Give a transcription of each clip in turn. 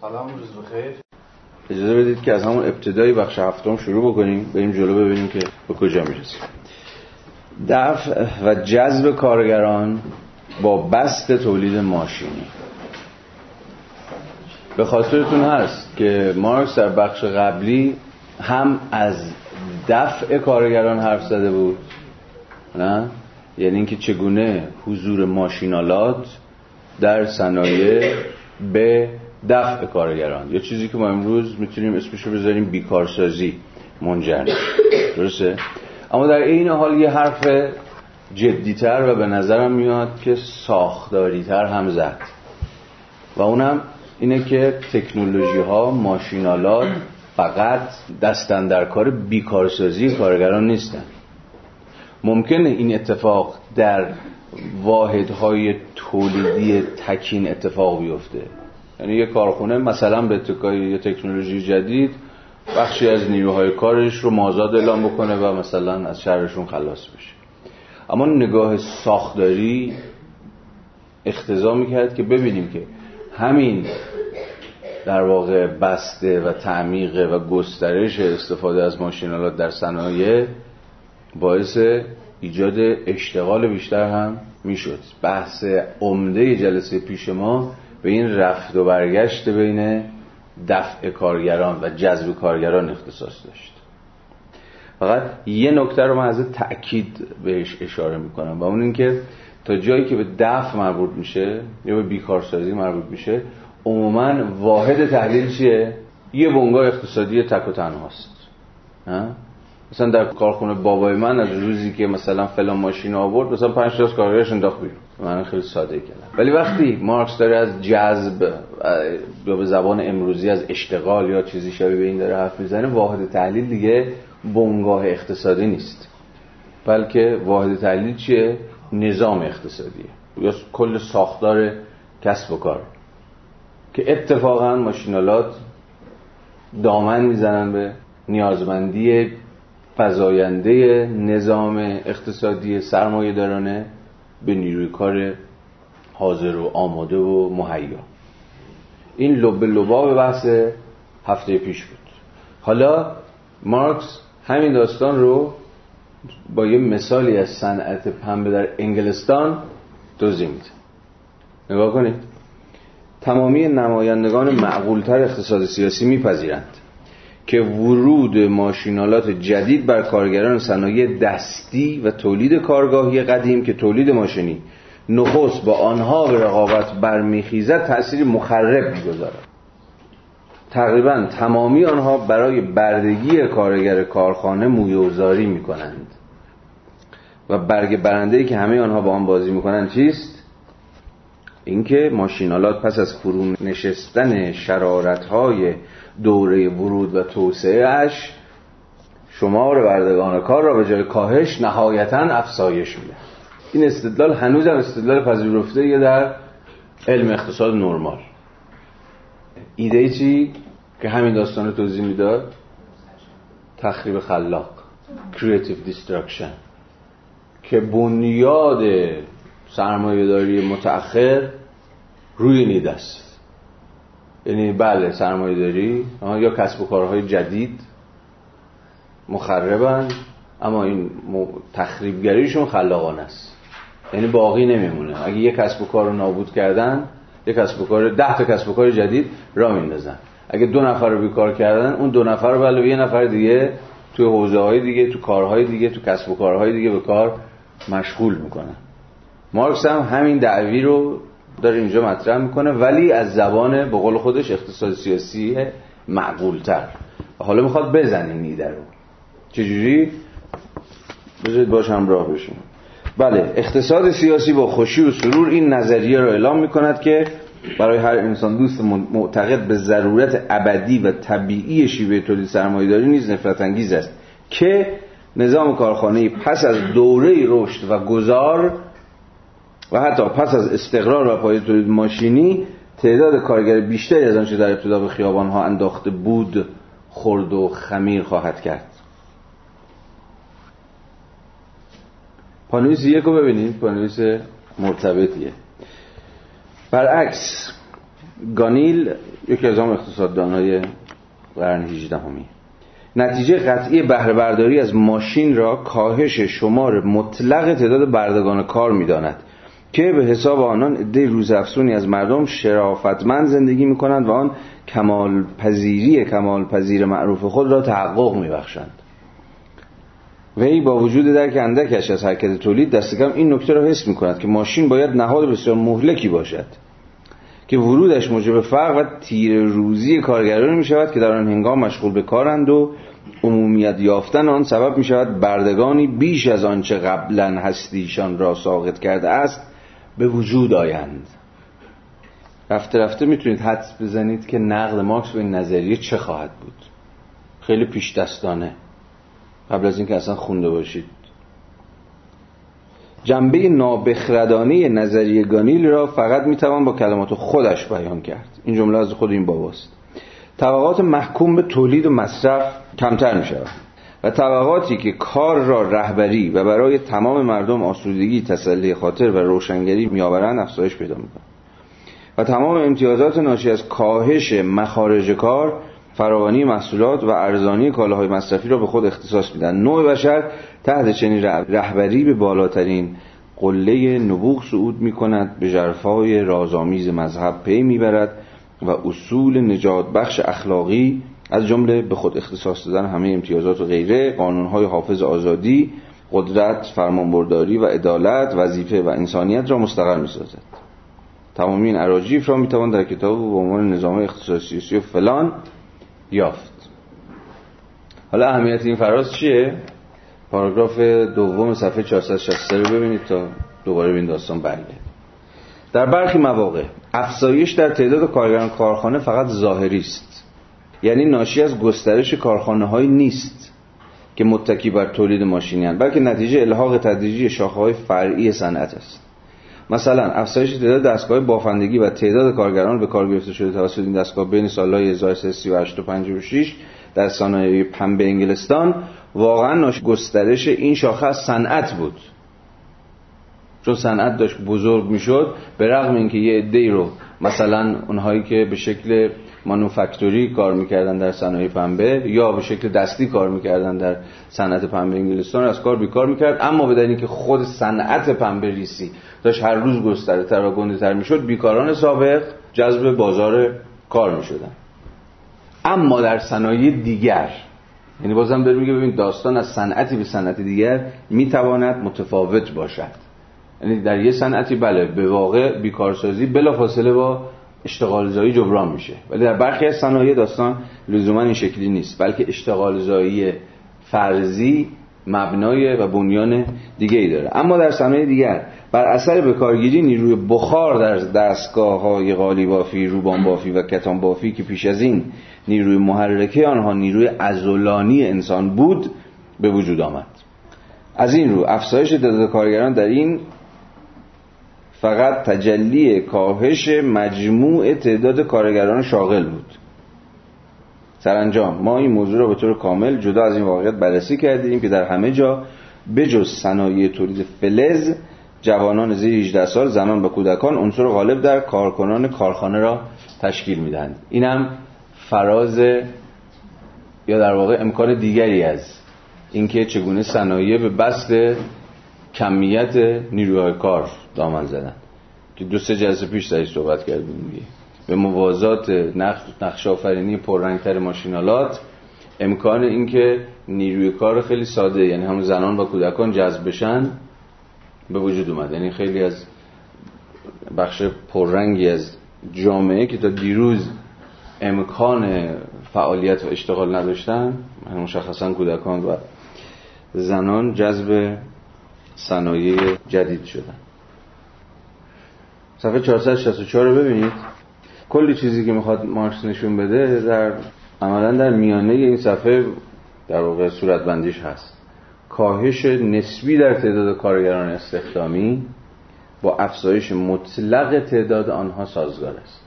سلام روز بخیر. اجازه بدید که از همون ابتدای بخش هفتم شروع بکنیم بریم جلو ببینیم که به کجا می‌رسیم. دفع و جذب کارگران با بست تولید ماشینی. به خاطرتون هست که مارکس در بخش قبلی هم از دفع کارگران حرف زده بود نه؟ یعنی اینکه چگونه حضور ماشینالات در صنایع به دفع کارگران. یا چیزی که ما امروز می‌تونیم اسمشو بذاریم بیکارسازی. منجر درسته؟ اما در این حال یه حرف جدیتر و به نظرم میاد که ساختاریتر هم زد. و اونم اینه که تکنولوژی ها ماشینالات فقط دستن در کار بیکارسازی کارگران نیستن. ممکنه این اتفاق در واحدهای تولیدی تکین اتفاق بیفته. یعنی یه کارخونه مثلا به اتکای یه تکنولوژی جدید بخشی از نیروهای کارش رو مازاد اعلام بکنه و مثلا از شهرشون خلاص بشه. اما نگاه ساختاری اختضا می‌کرد که ببینیم که همین در واقع بسته و تعمیق و گسترش استفاده از ماشینالات در صنایع باعث ایجاد اشتغال بیشتر هم می‌شد. بحث عمده جلسه پیش ما به این رفت و برگشت بین دفع کارگران و جذب کارگران اختصاص داشت. فقط یه نکته رو من از تأکید بهش اشاره می‌کنم و اون اینکه تا جایی که به دفع مربوط میشه یا به بیکارسازی مربوط میشه عموما واحد تحلیل چیه؟ یه بنگاه اقتصادی تک و تنهاست. مثلا در کارخونه بابای من از روزی که مثلا فلان ماشین آورد مثلا پنج تا کارگرش انداخت بیرون. من خیلی ساده کردم. ولی وقتی مارکس داره از جذب یا به زبان امروزی از اشتغال یا چیزی شبیه به این داره حرف می‌زنه واحد تحلیل دیگه بنگاه اقتصادی نیست. بلکه واحد تحلیل چیه؟ نظام اقتصادیه. یا کل ساختار کسب و کار. که اتفاقا ماشینالات دامن می‌زنن به نیازمندی فزاینده نظام اقتصادی سرمایه دارانه به نیروی کار حاضر و آماده و مهیا. این لب لباب بحث هفته پیش بود. حالا مارکس همین داستان رو با یه مثالی از صنعت پنبه در انگلستان توضیح میده. نگاه کنید. تمامی نمایندگان معقولتر اقتصاد سیاسی میپذیرند. که ورود ماشینالات جدید بر کارگران صنایع دستی و تولید کارگاهی قدیم که تولید ماشینی نخست با آنها به رقابت برمیخیزد تأثیر مخرب می‌گذارد تقریبا تمامی آنها برای بردگی کارگر کارخانه مویوزاری می‌کنند و برگ برنده که همه آنها با آن بازی می‌کنند چیست؟ اینکه ماشینالات پس از فرو نشستن شرارتهای دوره ورود و توسعهش شمار بردگان کار را به جای کاهش نهایتا افزایش میده. این استدلال هنوز هم استدلال پذیرفته در علم اقتصاد نرمال. ایده چی؟ که همین داستان رو توضیح می‌داد؟ تخریب خلاق creative destruction که بنیاد سرمایه داری متأخر روی نیده است یعنی بله سرمایه داری. یا کسب و کارهای جدید. مخربن. اما این تخریبگریشون خلاقانه است. یعنی باقی نمیمونه. اگه یک کسب و کار رو نابود کردن یک کسب و کار ده تا کسب و کار جدید را میندازن. اگه دو نفر رو بیکار کردن اون دو نفر رو بله یه نفر دیگه توی حوزه های دیگه تو کارهای دیگه تو کسب و کارهای دیگه به کار مشغول می‌کنن. مارکس هم همین دعوی رو داره اینجا مطرح می‌کنه ولی از زبان به قول خودش اقتصاد سیاسی معقولتر. حالا می‌خواد بزنیم نیده رو. چجوری؟ بذارید باش همراه بشیم. بله اقتصاد سیاسی با خوشی و سرور این نظریه رو اعلام می‌کند که برای هر انسان دوست معتقد به ضرورت ابدی و طبیعی شیوه تولید سرمایه‌داری نیز نفرت انگیز است که نظام کارخانه پس از دوره رشد و گذار و حتی پس از استقرار و پای تولید ماشینی تعداد کارگر بیشتری از آنچه در ابتدا به خیابان ها انداخته بود خرد و خمیر خواهد کرد. پانویس یک رو ببینید پانویس مرتبطیه. برعکس گانیل یکی از اقتصاددانهای قرن 18 همی. نتیجه قطعی بهره برداری از ماشین را کاهش شمار مطلق تعداد بردگان کار می‌داند. که به حساب آنان عده روزافزونی از مردم شرافتمند زندگی می کنند و آن کمال پذیری کمال پذیر معروف خود را تحقق می بخشند وی با وجود درک اندکش از حرکت تولید دست کم این نکته را حس می کند که ماشین باید نهاد بسیار مهلکی باشد که ورودش موجب فرق و تیر روزی کارگران می شود که در آن هنگام مشغول به کارند و عمومیت یافتن آن سبب می شود بردگانی بیش از آنچه قبلا هستیشان را ساقط کرده است. به وجود آیند. رفته رفته می‌تونید حدس بزنید که نقد مارکس به این نظریه چه خواهد بود. خیلی پیش دستانه قبل از اینکه اصلا خونده باشید. جنبه نابخردانه نظریه گانیل را فقط می‌توان با کلمات خودش بیان کرد. این جمله از خود این باباست. طبقات محکوم به تولید و مصرف کمتر می شود و طبقاتی که کار را رهبری و برای تمام مردم آسودگی تسلی خاطر و روشنگری میآورند افزایش پیدا می‌کنند و تمام امتیازات ناشی از کاهش مخارج کار فراوانی محصولات و ارزانی کالاهای مصرفی را به خود اختصاص میدن نوع بشر تحت چنین رهبری به بالاترین قله نبوغ صعود می کند به جرفای رازآمیز مذهب پی می‌برد و اصول نجات بخش اخلاقی از جمله به خود اختصاص دادن همه امتیازات و غیره قانونهای حافظ آزادی قدرت فرمانبرداری و عدالت وظیفه و انسانیت را مستقر می سازد تمامی این عراجیف را می توان در کتاب به عنوان نظام اختصاصی و فلان یافت. حالا اهمیت این فراز چیه؟ پاراگراف دوم صفحه 463 رو ببینید تا دوباره به این داستان برگردید در برخی مواقع افزایش در تعداد کارگران کارخانه فقط ظاهری است. یعنی ناشی از گسترش کارخانه های نیست که متکی بر تولید ماشینی بلکه نتیجه الحاق تدریجی شاخه های فرعی صنعت است. مثلا افزایش تعداد دستگاه بافندگی و تعداد کارگران به کار گرفته شده توسط این دستگاه بین سالهای 1338 و 56 در صنایع پنبه انگلستان واقعا گسترش این شاخه صنعت بود. چون صنعت داشت بزرگ می‌شد به رغم اینکه یه عده رو مثلا اونهایی که به شکل مانوفکتوری کار می‌کردن در صنایع پنبه یا به شکل دستی کار می‌کردن در صنعت پنبه انگلستان از کار بیکار می‌کرد. اما به اینکه خود صنعت پنبه ریسی داشت هر روز گسترده تر و گنده تر می‌شد بیکاران سابق جذب بازار کار می‌شدن. اما در صنایع دیگر یعنی بازم داره میگه ببین داستان از صنعتی به صنعت دیگر می‌تواند متفاوت باشد. یعنی در یه صنعتی بله به واقع بیکارسازی بلا فاصله با اشتغال زایی جبران میشه. ولی در برخی از صنایع داستان لزوما این شکلی نیست بلکه اشتغال زایی فرضی مبنای و بنیان دیگه ای داره. اما در صنایع دیگر بر اثر به کارگیری نیروی بخار در دستگاه های قالی بافی روبان بافی و کتان بافی که پیش از این نیروی محرکه آنها نیروی ازولانی انسان بود به وجود آمد. از این رو افزایش تعداد کارگران در این فقط تجلی کاهش مجموع تعداد کارگران شاغل بود. سرانجام ما این موضوع را به طور کامل جدا از این واقعیت بررسی کردیم که در همه جا بجز صنایع تولید فلز جوانان زیر 18 سال زنان و کودکان عنصر غالب در کارکنان کارخانه را تشکیل می‌دهند. اینم فراز یا در واقع امکان دیگری از اینکه چگونه صنایع به بست کمیت نیروهای کار دامن زدن. که دو سه جلسه پیش سرش صحبت کردیم دیگه به موازات نقش آفرینی پررنگتر ماشینالات امکان اینکه نیروی کار خیلی ساده یعنی همون زنان و کودکان جذب بشن به وجود اومد. یعنی خیلی از بخش پررنگی از جامعه که تا دیروز امکان فعالیت و اشتغال نداشتن مشخصا کودکان و زنان جذب صنایع جدید شدن. صفحه 464 رو ببینید. کلی چیزی که می‌خواد مارکس نشون بده در عملا در میانه این صفحه در واقع صورت بندیش هست. کاهش نسبی در تعداد کارگران استخدامی با افزایش مطلق تعداد آنها سازگار است.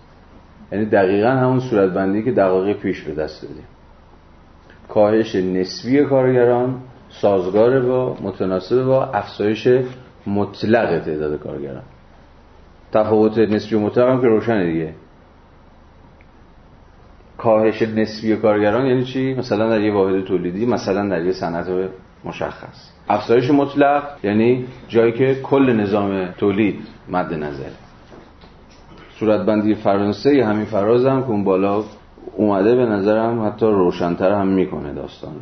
یعنی دقیقا همون صورت بندی که دقایق پیش به دست دادیم. کاهش نسبی کارگران سازگار با متناسب با افزایش مطلق تعداد کارگران. تفاوت نسبی و مطلق هم که روشنه دیگه. کاهش نسبی کارگران یعنی چی؟ مثلا در یه واحد تولیدی مثلا در یه صنعت مشخص. افزایش مطلق یعنی جایی که کل نظام تولید مد نظره صورتبندی فرانسه همین فراز هم که اون بالا اومده به نظرم حتی روشنتر هم می‌کنه داستان رو.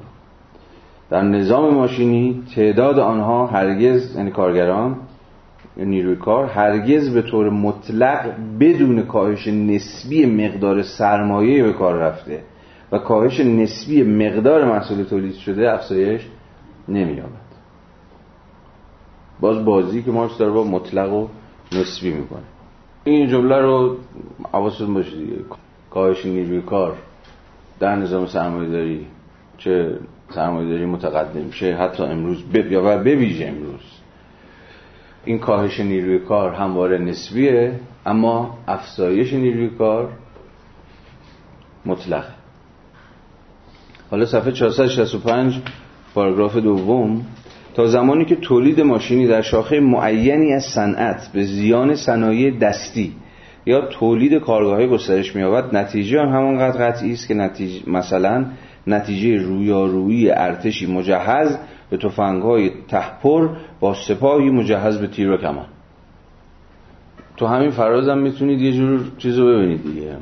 در نظام ماشینی تعداد آنها هرگز یعنی کارگران نیروی کار هرگز به طور مطلق بدون کاهش نسبی مقدار سرمایه به کار رفته و کاهش نسبی مقدار محصول تولید شده افزایش نمییابد. باز بازی که مارکس داره با مطلق و نسبی می‌کنه. این جمله رو حواستون باشه دیگه. کاهش نیروی کار در نظام سرمایه داری چه سرمایه داری متقدم چه حتی امروز یا و بویژه امروز. این کاهش نیروی کار همواره نسبیه اما افزایش نیروی کار مطلقه. حالا صفحه 465 پاراگراف دوم. تا زمانی که تولید ماشینی در شاخه معینی از صنعت به زیان صنایع دستی یا تولید کارگاه گسترش می‌یابد نتیجه آن همانقدر قطعی است که نتیجه مثلا نتیجه رویارویی ارتشی مجهز به تفنگ‌های تهپر با سپاهی مجهز به تیر و کمان. تو همین فراز هم می‌تونید یه جور چیز رو ببینید دیگه.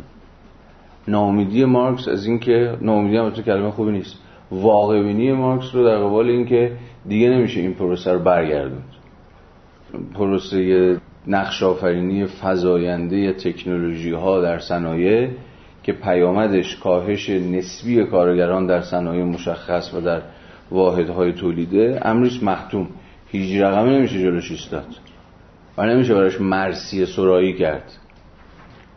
ناامیدی مارکس از اینکه ناامیدی هم تو کلمه خوبی نیست. واقع بینی مارکس رو در قبال اینکه دیگه نمیشه این پروسه رو برگردوند. پروسه نقش آفرینی فزاینده تکنولوژی ها در صنایع که پیامدش کاهش نسبی کارگران در صنایع مشخص و در واحدهای تولیده امروز محتوم هیچ رقمی نمیشه جلوش ایستاد. و نمیشه براش مرسی سرایی کرد.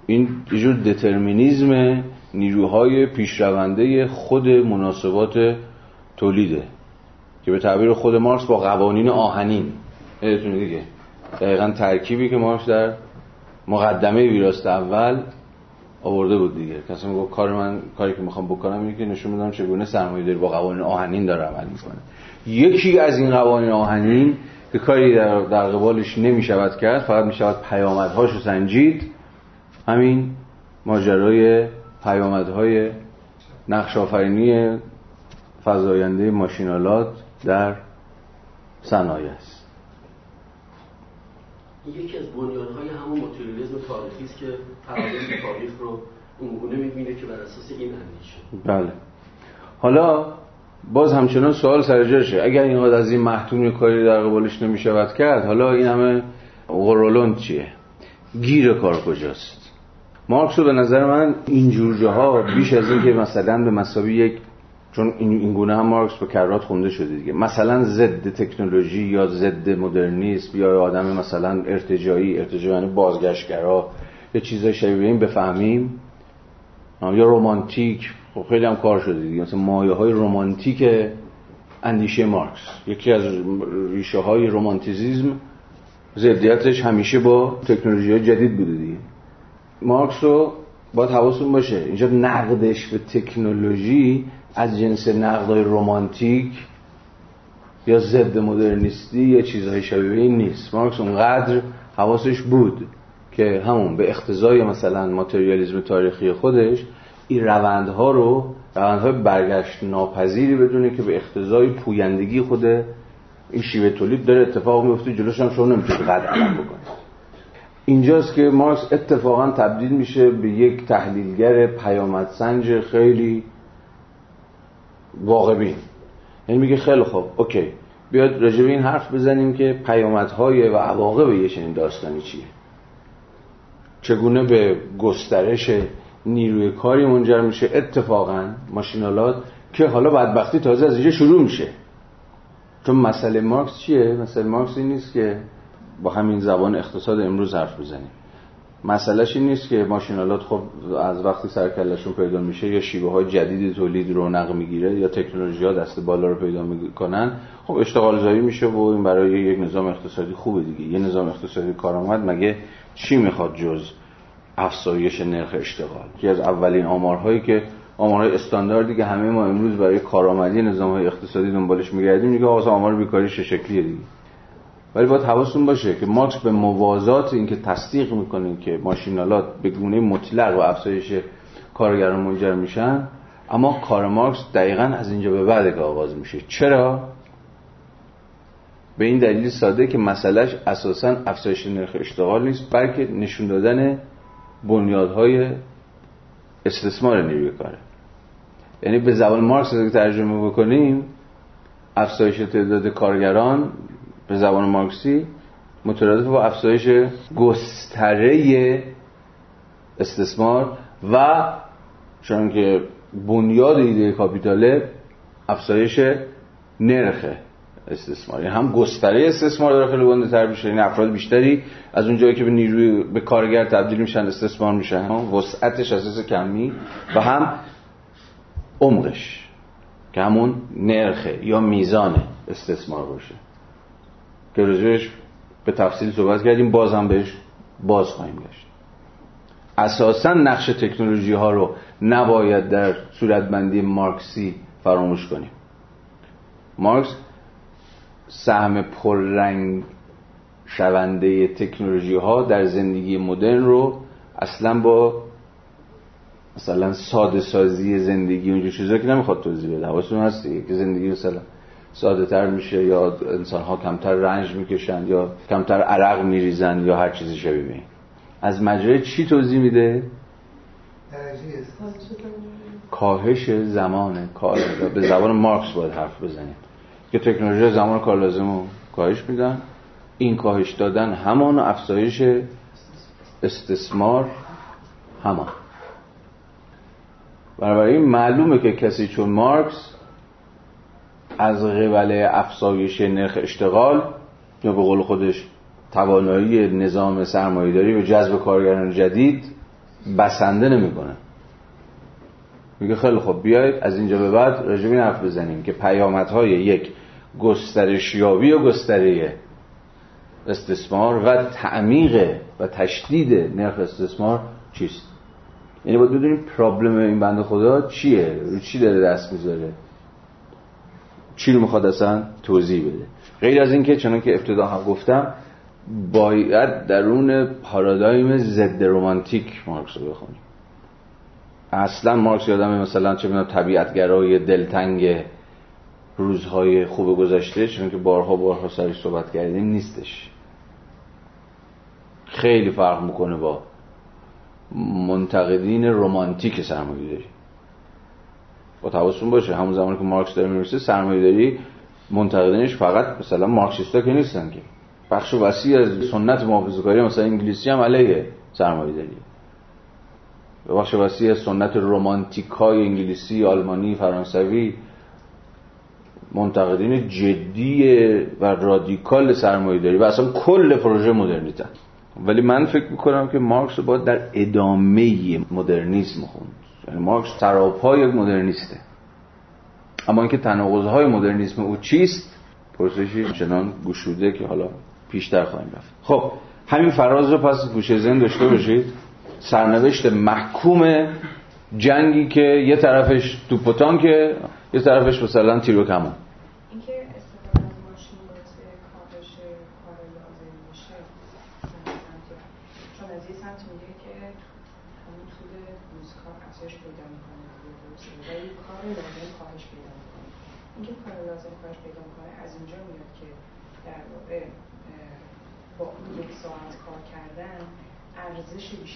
این یه جور دترمینیزم نیروهای پیشرونده خود مناسبات تولیده که به تعبیر خود مارکس با قوانین آهنین. دیگه. دقیقا ترکیبی که مارکس در مقدمه ویراست اول آورده بود دیگه. کسی میگه کار من کاری که می‌خوام بکنم اینه که نشون بدم چگونه سرمایه داری با قوانین آهنین داره عمل می‌کنه. یکی از این قوانین آهنین که کاری در, در قبالش نمی‌شود کرد فقط می‌شود پیامدهاش رو سنجید. همین ماجرای پیامدهای نقش آفرینی فضاینده ماشینالات در صنایع است. یکی از بنیانهای همون ماتریالیسم تاریخی است که پرادایم تاریخ رو اونگونه می‌بینه که بر اساس این اندیشه. بله. حالا باز همچنان سوال سر جاشه. اگر اینقدر از این محتوم کاری در قبالش نمی‌شود کرد حالا این همه غرولون چیه؟ گیر کار کجاست؟ مارکس رو به نظر من این جاها بیش از این که مثلا به مسابی یک چون این گونه هم مارکس به کرات خونده شده دیگه. مثلا ضد تکنولوژی یا ضد مدرنیسم یا آدم مثلا ارتجایی ارتجایی یعنی بازگشتگرا یا چیزای شبیه این بفهمیم. یا رومانتیک خب خیلی هم کار شده دیگه. مثلا مایه های رومانتیک اندیشه مارکس. یکی از ریشه های رومانتیزیزم ضدیتش همیشه با تکنولوژی های جدید بوده دیگه. مارکس رو باید حواستون باشه. اینجا نقدش به تکنولوژی از جنس نقدای رومانتیک یا ضد مدرنیستی یا چیزهای شبیه این نیست. مارکس اونقدر حواسش بود که همون به اختزای مثلا ماتریالیزم تاریخی خودش این روندها رو روندهای برگشت ناپذیری بدونه که به اختزای پویندگی خود این شیوه تولید داره. اتفاق میفته جلوش هم شما نمی‌تونید قد علم بکنید. اینجاست که مارکس اتفاقا تبدیل میشه به یک تحلیلگر پیامدسنج خیلی واقع بین یعنی میگه خیلی خوب اوکی. بیاد راجع این حرف بزنیم که پیامدهای و عواقب یه چنین داستانی چیه. چگونه به گسترش نیروی کاری منجر میشه. اتفاقا ماشینالات که حالا بدبختی تازه از اینجا شروع میشه. چون مسئله مارکس چیه؟ مسئله مارکس این نیست که با همین زبان اقتصاد امروز حرف بزنیم. مسئلهش این نیست که ماشینالات خب از وقتی سرکلشون پیدا میشه یا شیوه های جدید تولید رونق می‌گیره یا تکنولوژی ها دست بالا رو پیدا می‌کنن خب اشتغال زایی میشه و این برای یک نظام اقتصادی خوبه دیگه. یه نظام اقتصادی کارآمد مگه چی می‌خواد جز افزایش نرخ اشتغال؟ که از اولین آمارهایی که آمارهای استانداردی که همه ما امروز برای کارآمدی نظام های اقتصادی دنبالش میگردیم میگه آمار بیکاری چه شکلیه دیگه؟ ولی باید حواستون باشه که مارکس به موازات اینکه تصدیق می‌کنه که ماشینالات به گونه مطلق و افزایش کارگران منجر میشن اما کار مارکس دقیقا از اینجا به بعد آغاز میشه. چرا؟ به این دلیل ساده که مسئلهش اساسا افزایش نرخ اشتغال نیست بلکه نشون دادن بنیادهای استثمار نیروی کاره. یعنی به زبان مارکس که ترجمه بکنیم افزایش تعداد کارگران به زبان مارکسی مترادف با افزایش گستره استثمار و چون که بنیاد ایده کاپیتاله افزایش نرخ استثمار. یعنی هم گستره استثمار داره خیلی گنده تر میشه. یعنی افراد بیشتری از اون جایی که به نیروی به کارگر تبدیل میشن استثمار میشن. وسعتش اساس کمی و هم عمقش که همون نرخه یا میزان استثمار باشه. که به تفصیل صحبت کردیم باز هم بهش باز خواهیم گشت. اساسا نقش تکنولوژی ها رو نباید در صورتبندی مارکسی فراموش کنیم. مارکس سهم پررنگ شونده تکنولوژی ها در زندگی مدرن رو اصلا با مثلا ساده سازی زندگی اونجور چیزا که نمی‌خواد توضیح بده. حواستون هست؟ که زندگی مثلا ساده تر میشه یا انسان ها کمتر رنج می‌کشن یا کمتر عرق میریزن یا هر چیزی شبیه از مجرای چی توضیح میده؟ کاهش زمان کار به زبان مارکس باید حرف بزنیم. که تکنولوژی زمان کار لازم رو کاهش میدن. این کاهش دادن همان افزایش استثمار همان. بنابراین معلومه که کسی چون مارکس از قبل افزایش نرخ اشتغال یا به قول خودش توانایی نظام سرمایهداری و جذب کارگران جدید بسنده نمی‌کنه. میگه خیلی خب بیاید از اینجا به بعد راجع به حرف بزنیم که پیامدهای یک گسترشیابی و گستره استثمار و تعمیق و تشدید نرخ استثمار چیست؟ یعنی باید بدونیم پرابلم این بنده خدا چیه؟ رو چی داره دست می‌ذاره چی رو می‌خواد اصلا توضیح بده. غیر از اینکه چنان که ابتدا هم گفتم باید درون پارادایم ضد رومانتیک مارکس رو بخونیم. اصلا مارکس یادم مثلا چه می‌دونم طبیعتگرای دلتنگ روزهای خوب گذشته چون که بارها بارها سرش صحبت کردیم نیستش. خیلی فرق می‌کنه با منتقدین رمانتیک سرمایه داری با تواسون باشه. همون زمانی که مارکس داره می‌رسه سرمایه داری منتقدینش فقط مثلا مارکسیستا که نیستن که. بخش وسیع از سنت محافظه‌کاری مثلا انگلیسی هم علیه سرمایه داری بخش وسیع از سنت رمانتیکای انگلیسی آلمانی فرانسوی منتقدین جدی و رادیکال سرمایه داری و اصلا کل پروژه مدرنیتن. ولی من فکر می‌کنم که مارکس رو باید در ادامه مدرنیسم خوند. یعنی مارکس تراپای مدرنیسته. اما اینکه تناقضهای مدرنیسم او چیست پرسشی چنان گشوده که حالا پیشتر خواهیم رفت. خب همین فراز رو پس گوشه زن داشته باشید. سرنوشت محکوم جنگی که یه طرفش توپ که یه طرفش مثلا تیرو کمون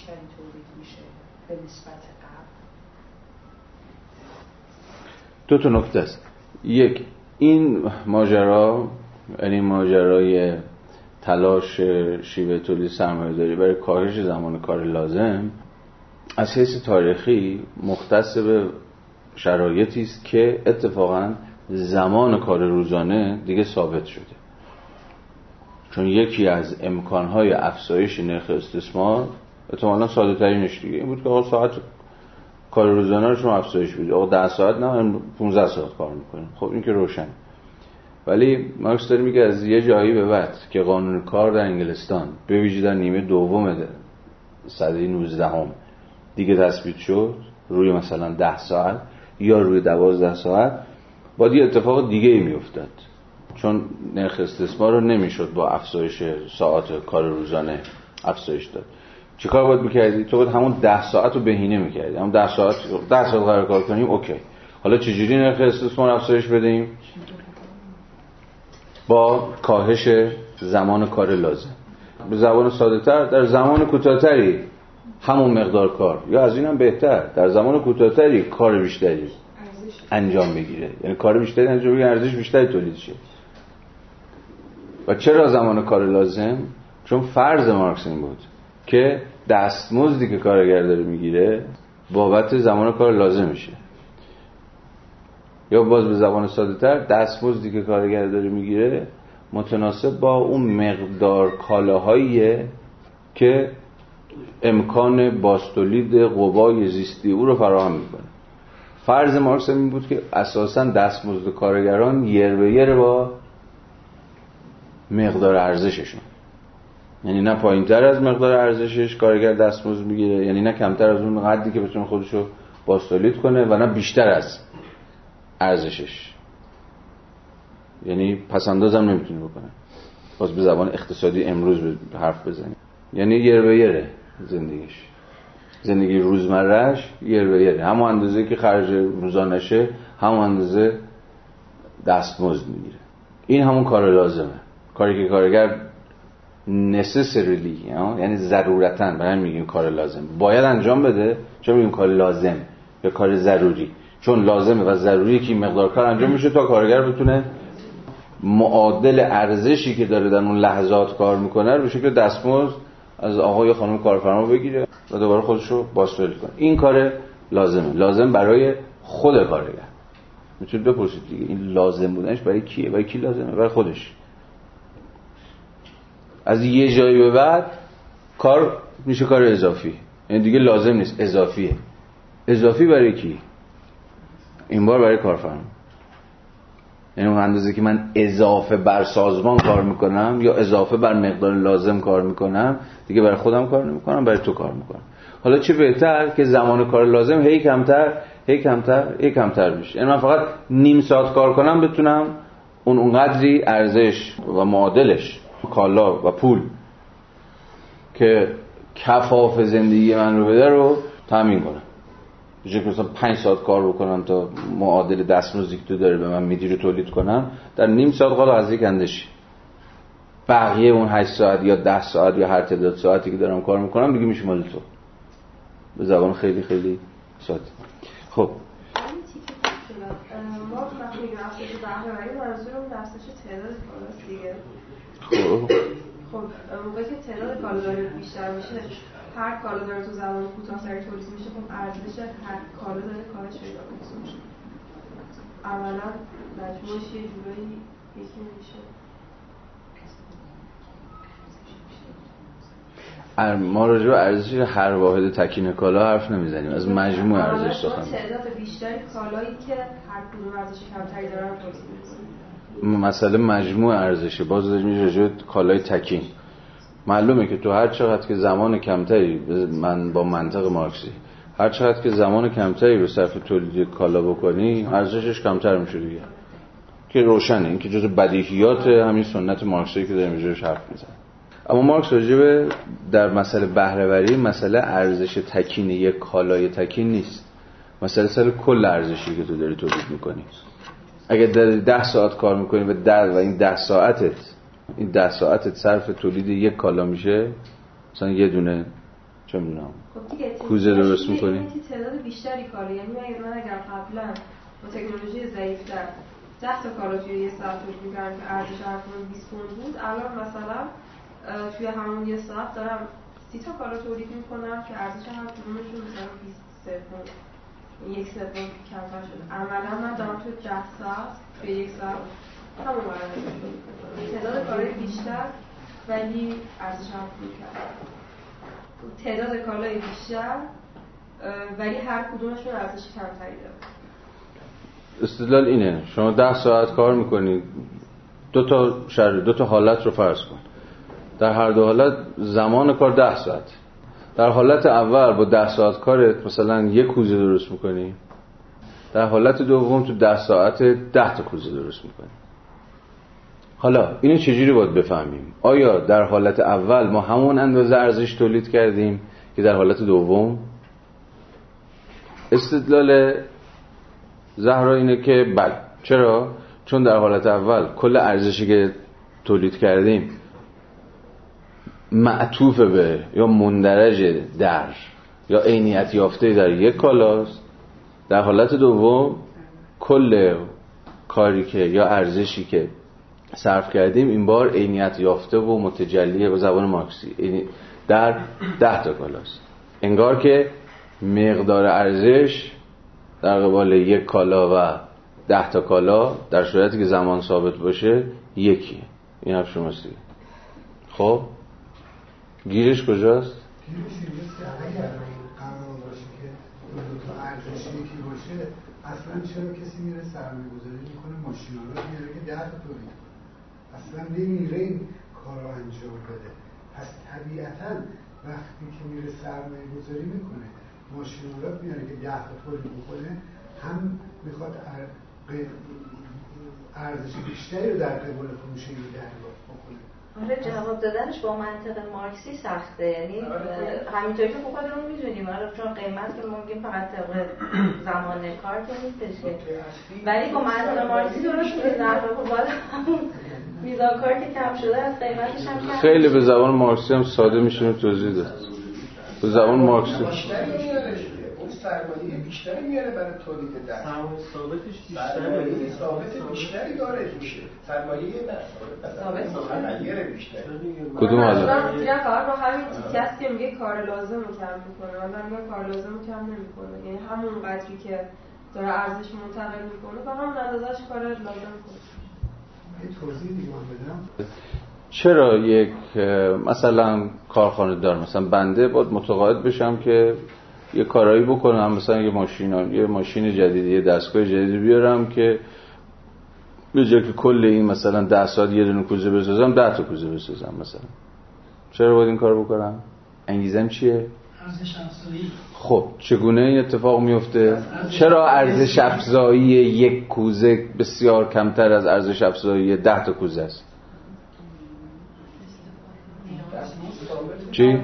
دو تا نکته است. یک این ماجرا یعنی ماجرای تلاش شیوه تولید سرمایه داری برای کاهش زمان کار لازم از حیث تاریخی مختص به شرایطی است که اتفاقا زمان کار روزانه دیگه ثابت شده. چون یکی از امکانهای افزایش نرخ استثمار احتمالا ساده ترینش دیگه. این بود که ساعت کار روزانه رو شما افزایش بدید. آقا 10 ساعت نه 15 ساعت کار می‌کنیم. خب این که روشن. ولی مارکس داره میگه از یه جایی به بعد که قانون کار در انگلستان به ویژه در نیمه دوم صده 19 هم دیگه تثبیت شد روی مثلا 10 ساعت یا روی 12 ساعت با یه اتفاق دیگه ای میافتاد. چون نرخ استثمار رو نمی‌شد با افزایش ساعت کار روزانه افزایش داد. چیکار باید می‌کردی؟ تو باید همون ده ساعت رو بهینه می‌کردی. همون ده ساعت ده ساعت قرار کار کنیم اوکی. حالا چجوری نرخ استثمار افزایش بدیم؟ با کاهش زمان کار لازم. به زبان ساده تر در زمان کوتاهتری همون مقدار کار. یا از اینم بهتر در زمان کوتاهتری کار بیشتری انجام بگیره. یعنی کار بیشتری انجام بگیره ارزش بیشتری تولید شه. و چرا زمان کار لازم؟ چون فرض مارکس این بود که دستمزدی که کارگر داره می‌گیره بابت زمان کار لازم میشه. یا باز به زبان ساده تر دستمزدی که کارگر داره می‌گیره متناسب با اون مقدار کالاهاییه که امکان باستولید قوای زیستی او رو فراهم می‌کنه. فرض مارکس این بود که اساسا دستمزد کارگران یر با مقدار ارزششون. یعنی نه پایین تر از مقدار ارزشش کارگر دستمزد می‌گیره یعنی نه کمتر از اون قدری که بتونه خودشو باستولید کنه و نه بیشتر از ارزشش. یعنی پسندازم نمی‌تونه بکنه. باز به زبان اقتصادی امروز حرف بزنیم. یعنی یر به یره زندگیش. زندگی روزمرهش یر به یره. همون اندازه که خرج روزانشه همون اندازه دستمزد می‌گیره. این همون کار لازمه. کاری که کارگر نسسریلی یعنی ضرورتا. برای میگیم کار لازم. باید انجام بده. چون میگیم کار لازم؟ یا کار ضروری. چون لازمه و ضروری که مقدار کار انجام میشه تا کارگر بتونه معادل ارزشی که داره در اون لحظات کار می‌کنه رو به شکل دستمزد از آقای یا خانم کارفرما بگیره و دوباره خودش رو باستویل کنه. این کار لازمه. لازم برای خود کارگر. می‌تونید بپرسید دیگه این لازم بودنش برای کیه؟ برای کی لازمه؟ برای خودش. از یه جایی به بعد کار میشه کار اضافی. یعنی دیگه لازم نیست. اضافیه. اضافی برای کی؟ این بار برای کارفرما. یعنی اون اندازه که من اضافه بر سازمان کار می‌کنم یا اضافه بر مقدار لازم کار می‌کنم دیگه برای خودم کار نمی‌کنم برای تو کار می‌کنم. حالا چه بهتر که زمان کار لازم هی کمتر هی کمتر هی کمتر میشه. یعنی من فقط نیم ساعت کار کنم بتونم اون اونقدری ارزش و معادلش کالا و پول که کفاف زندگی من رو بده رو تامین کنم. که مثلا 5 ساعت کار بکنم تا معادل دستمزدی که تو داره به من میدی رو تولید کنم در نیم ساعت قال از یک اندشی بقیه اون 8 ساعت یا 10 ساعت یا هر تعداد ساعتی که دارم کار می‌کنم دیگه میشه مال تو. به زبان خیلی خیلی ساده. خب. خب خب موقعی که تعداد کالری بیشتر میشه هر کالا داره تو زمان کوتاه‌تری تولید میشه خب ارزش هر کالا داره کاهش پیدا میشه اولا مجموعش یه جورایی یکی میشه. ما راجع به ارزش هر واحد تکین کالا حرف نمی‌زنیم. از مجموع ارزش سخن تعداد بیشتری کالایی که هر کدوم ارزش کمتری دارن تولید مسئله مجموع ارزشه. باز داریم راجع به کالای تکین. معلومه که تو هر چقدر که زمان کمتری من با منطق مارکسی هر چقدر که زمان کمتری رو صرف تولید کالا بکنی ارزشش کمتر میشه دیگه. که روشنه. این که جز بدیهیات همین سنت مارکسی که داریم جوش حرف میزن اما مارکس راجبه در مسئله بهرهوری مسئله ارزش تکین یک کالای تکین نیست. مسئله سر کل ارزشی که تو داری تولید می‌کنی. اگر در ده ساعت کار می‌کنی و در و این ده ساعتت این ده ساعتت صرف تولید یک کالا میشه مثلا یه دونه چه می‌دونم خب کوزه درست می‌کنی. تعداد بیشتری کالا یعنی اگر من اگر قبلا با تکنولوژی ضعیفتر 10 تا کالا توی یه ساعت تولید می‌کردم که ارزش هر 20 پوند بود الان مثلا توی همون یه ساعت دارم 30 تا کالا تولید می‌کنم که ارزش هر کدومشون مثلا 20 پوند. یک سوم کمتر شده. عملا من دارم توی 10 ساعت توی یک ساعت همون تعداد کارهای بیشتر ولی ارزش هم تعداد کالای بیشتر ولی هر کدومشون ارزش کمتری داره. استدلال اینه. شما ده ساعت کار می‌کنید دو تا شر دو تا حالت رو فرض کن. در هر دو حالت زمان کار ده ساعت در حالت اول با ده ساعت کارت مثلا یک کوزه درست می‌کنی در حالت دوم تو ده ساعت ده تا کوزه درست می‌کنی. حالا اینو چجوری باید بفهمیم؟ آیا در حالت اول ما همون اندازه ارزش تولید کردیم که در حالت دوم؟ استدلال زهرا اینه که بله. چرا؟ چون در حالت اول کل ارزشی که تولید کردیم معطوف به یا مندرج در یا عینیت یافته در یک کالاست. در حالت دوم کل کاری که یا ارزشی که صرف کردیم این بار عینیت یافته و متجلیه به زبان مارکسی. در ده تا کالاست. انگار که مقدار ارزش در قبال یک کالا و ده تا کالا در صورتی که زمان ثابت باشه یکیه. این حرف شماست خب؟ گیرش کجاست؟ اصلا چرا کسی میره سرمایه گذاری می‌کنه ماشینا رو میاره که ده تا اصلا نمیره این کار رو انجام بده. پس طبیعتا وقتی که میره سرمایه گذاری می‌کنه ماشینا رو میاره که ده تا تولید بکنه هم می‌خواد ارزش بیشتری رو در قبال فروش این دریافت بکنه آره جواب دادنش با منطق مارکسی سخته. یعنی آره، همینطوری که خودمون می‌دونیم. آره چون قیمت که ممکن فقط طبق زمان کار که. نیستش ولی با منطق مارکسی درست میگه خب باید همون میزان کار که کم شده از قیمتش هم خیلی به زبان مارکسی هم ساده میشه توضیح داد به زبان مارکسی. سرمایه بیشتری میاره برای تولید در ثابتش بیشتری ثابت بیشتری داره میشه. سرمایه ثابت متغیر بیشتری. کدوم حالا؟ فقط با همین تیکه که میگه کار لازم رو کم می‌کنه. من میگم کار لازم رو کم نمی‌کنه. یعنی همون قدری که داره ارزش منتقل می‌کنه فقط اون اندازش کار لازم کنه توضیح دیگه من بدم. چرا یک مثلا کارخانه دار مثلا بنده باید متقاعد بشم که یه کارایی بکنم مثلا یه ماشین یه ماشین جدید یه دستگاه جدیدی بیارم که به جای که کل این مثلا ده ساعت یه دونه کوزه بسازم ده تا کوزه بسازم مثلا. چرا باید این کار بکنم؟ انگیزم چیه؟ خب چگونه این اتفاق میفته؟ چرا ارزش افزایی یک کوزه بسیار کمتر از ارزش افزایی ده تا کوزه است؟ چی؟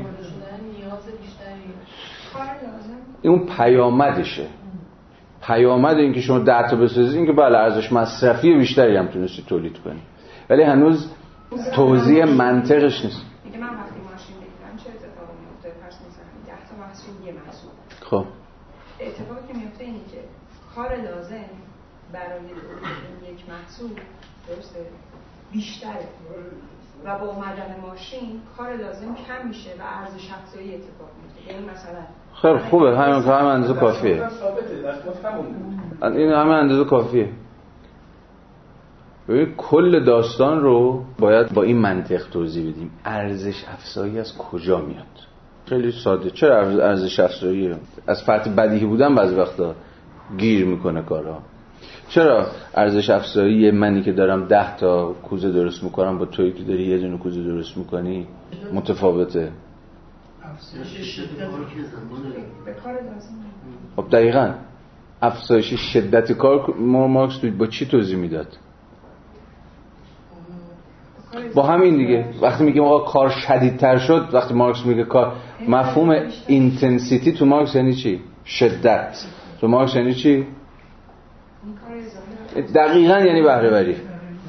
اون پیامدشه. پیامد این که شما ده تا بسازید این که بله ارزش مصرفی بیشتری هم تونستی تولید کنی. ولی هنوز توضیح منطقش نیست. میگه من وقتی ماشین بگیرم چه اتفاقی میفته؟ پس مثلا 10 تا محصول یه محصول. خب. اتفاقی که میفته اینه که کار لازم برای تولید یک محصول درسته؟ بیشتره. و با اومدن ماشین کار لازم کم میشه و ارزش افزایی اتفاق میفته. یعنی مثلا خیلی خوبه. همین همه اندازه کافیه. این همه اندازه کافیه. ببین کل داستان رو باید با این منطق توضیح بدیم. ارزش افزایی از کجا میاد؟ خیلی ساده. چرا ارزش افزایی؟ از فرط بدیهی بودن بعضی وقتا گیر می‌کنه کارها چرا؟ ارزش افزایی منی که دارم ده تا کوزه درست می‌کنم با تویی که داری یه دونه کوزه درست می‌کنی متفاوته. خب دقیقا. افزایش شدت کار مارکس با چی توضیح می‌داد؟ با همین دیگه. وقتی میگیم آقا کار شدیدتر شد وقتی مارکس میگه کار مفهوم intensity تو مارکس یعنی چی؟ شدت. تو مارکس یعنی چی؟ دقیقا یعنی بهره وری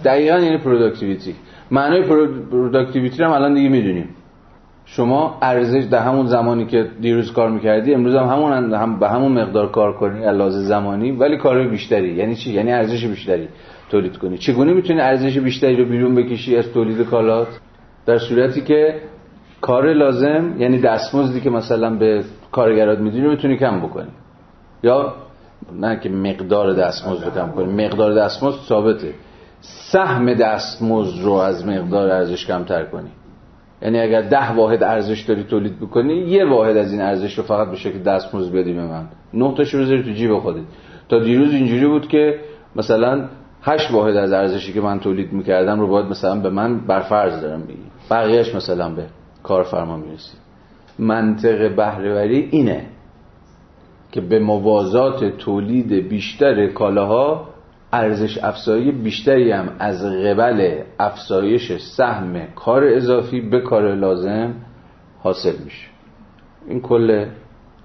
دقیقا یعنی productivity معنای productivity رو هم الان دیگه می‌دونیم. شما ارزش در همون زمانی که دیروز کار می‌کردی امروز هم همون هم به همون مقدار کار کنی لازم زمانی ولی کار بیشتری. یعنی چی؟ یعنی ارزش بیشتری تولید کنی. چگونه می‌تونی ارزش بیشتری رو بیرون بکشی از تولید کالات؟ در صورتی که کار لازم یعنی دستمزدی که مثلا به کارگرات می‌دونی رو می‌تونی کم بکنی. یا نه که مقدار دستمزد رو کم کنی مقدار دستمزد ثابته. سهم دستمزد رو از مقدار ارزش کمتر کنی. یعنی اگر ده واحد ارزش داری تولید بکنی یه واحد از این ارزش رو فقط به شکل دستمزد بدی به من. نه تاش رو بذاری تو جیب خودت. تا دیروز اینجوری بود که مثلا هشت واحد از ارزشی که من تولید می‌کردم رو باید مثلا به من برفرض دارم بگی بقیهش مثلا به کارفرما می‌رسی. منطق بهرهوری اینه که به موازات تولید بیشتر کالاها ارزش افزایی بیشتری هم از قبل افزایش سهم کار اضافی به کار لازم حاصل میشه. این کل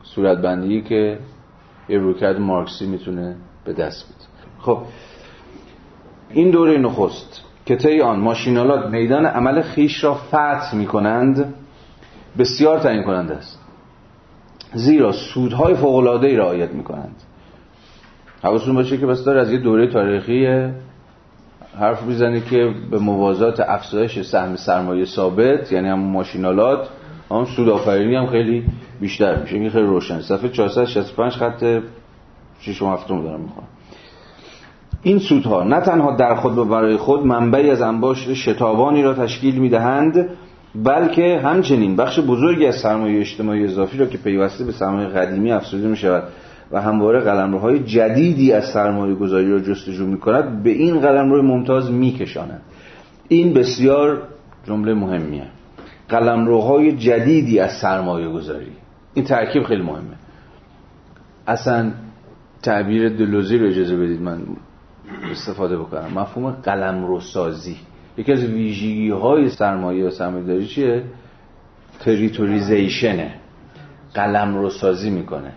صورتبندی که یه رویکرد مارکسی می‌تونه به دست بده خب این دوره نخست که طی آن ماشینالات میدان عمل خیش را فتح می کنند بسیار تعیین کننده است. زیرا سودهای فوق‌العاده‌ای را رعایت می کنند حواستون باشه که بس داره از یه دوره تاریخی حرف می‌زنه که به موازات افزایش سهم سرمایه ثابت یعنی هم ماشینالات هم سود آفرینی هم خیلی بیشتر میشه. این خیلی روشن. صفحه 465 خط ششم هفتم دارم می‌خوام این سودها نه تنها در خود و برای خود منبعی از انباشت شتابانی را تشکیل می‌دهند بلکه همچنین بخش بزرگی از سرمایه اجتماعی اضافی را که پیوسته به سرمایه قدیمی افزوده می شود و همواره قلمروهای جدیدی از سرمایه گذاری را جستجو می کند به این قلمرو ممتاز می کشاند این بسیار جمله مهمیه. قلمروهای جدیدی از سرمایه گذاری این ترکیب خیلی مهمه. اصلا تعبیر دلوزی رو اجازه بدید من استفاده بکنم. مفهوم قلمرو سازی یکی از ویژگی های سرمایه و سرمایه داری چیه؟ تریتوریزیشنه. قلم رو سازی می‌کنه.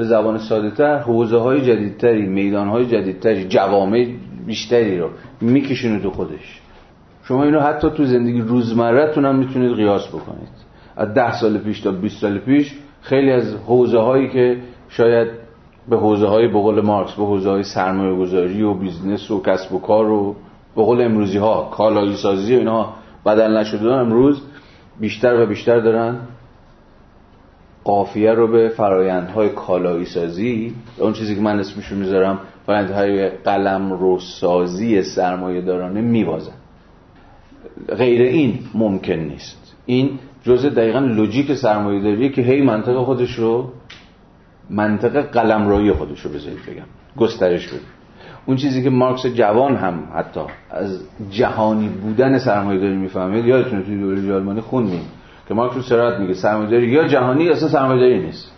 به زبان ساده تر حوزه های جدیدتری میدان های جدیدتری جوامع بیشتری رو میکشونه تو خودش. شما اینو حتی تو زندگی روزمرهتون هم می‌تونید قیاس بکنید. از ده سال پیش تا 20 سال پیش خیلی از حوزه هایی که شاید به حوزه های به مارکس به حوزه های سرمایه گذاری و business و کسب و کار و به قول امروزی ها کالایی سازی و اینا بدل نشده امروز بیشتر و بیشتر دارن قافیه رو به فرایندهای کالایی سازی اون چیزی که من اسمشو می‌ذارم فرایندهای قلم رو سازی سرمایه دارانه میوازن غیر این ممکن نیست. این جزء دقیقا لوجیک سرمایه داریه که هی منطق خودش رو منطق قلمرویی خودش رو بذارید بگم. گسترش بده اون چیزی که مارکس جوان هم حتی از جهانی بودن سرمایه داری می‌فهمید یادتونه توی دوره آلمانی خوندیم که مارکس رو سرات میگه سرمایه داری یا جهانی اصلا سرمایه داری نیست.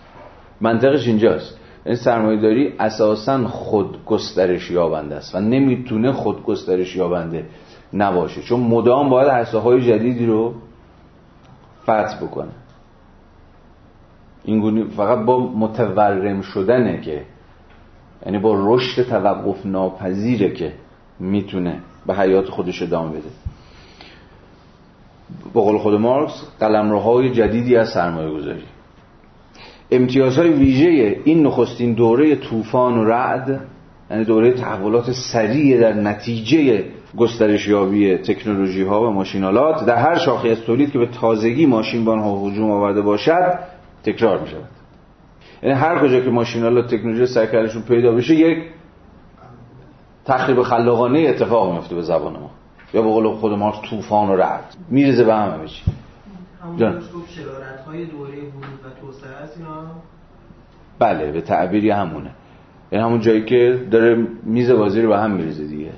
منطقش اینجاست. این سرمایه داری اساسا خود گسترش یابنده است و نمی‌تونه خود گسترش یابنده نباشه. چون مدام باید حسه های جدیدی رو فتح بکنه. این فقط با متورم شدنه که یعنی با رشد توقف ناپذیره که می‌تونه به حیات خودش ادامه بده. با قول خود مارکس قلمروهای جدیدی از سرمایه گذاری. امتیازهای ویژه این نخستین دوره طوفان و رعد یعنی دوره تحولات سریع در نتیجه گسترش یابی تکنولوژی ها و ماشینالات در هر شاخه از تولید که به تازگی ماشینبان ها هجوم آورده باشد تکرار می شود یعنی هر کجا که ماشینالات تکنولوژی سرکلشون پیدا بشه یک تخریب خلاقانه اتفاق میفته به زبان ما. یا به قول خود ما طوفان و رعد. میرزه به همه چی. جان. های دوره و توسعه است اینا بله به تعبیری همونه. یعنی همون جایی که داره میز بازی رو به هم میریزه دیگه.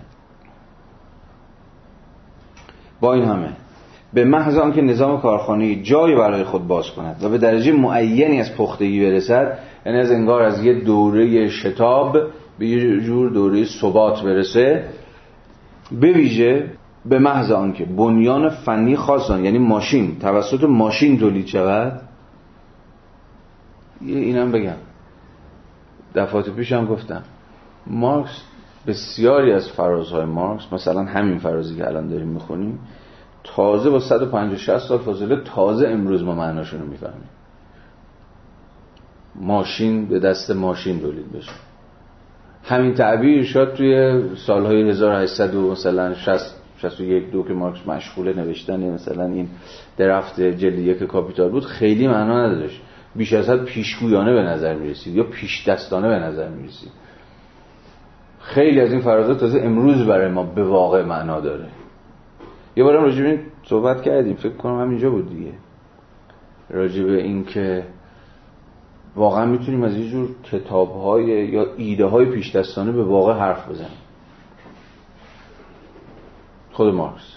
با این همه به محض آنکه نظام کارخانه جای برای خود باز کند و به درجه معینی از پختگی برسد یعنی از انگار از یه دوره شتاب به یه جور دوره ثبات برسه به ویژه به محض آنکه بنیان فنی خاصان یعنی ماشین توسط ماشین تولید شود یه اینم بگم. دفعات پیش هم گفتم. مارکس بسیاری از فرازهای مارکس مثلا همین فرازی که الان داریم می‌خونیم تازه با 150 سال فاصله تازه امروز ما معناشون رو می‌فهمیم. ماشین به دست ماشین تولید بشه. همین تعبیر شد توی سالهای 1800 مثلا 60 61 دو که مارکس مشغول نوشتن مثلا این درفت جلد یک کاپیتال بود خیلی معنا نداشت. بیش از حد پیشگویانه به نظر می‌رسید یا پیش دستانه به نظر می‌رسید. خیلی از این فرازات تازه امروز برای ما به واقع معنا داره. یه بارم راجع به این صحبت کردیم فکر کنم همینجا بود دیگه. راجع به این که واقعا می‌تونیم از یه جور کتاب های یا ایده های پیش دستانه به واقع حرف بزنیم. خود مارکس.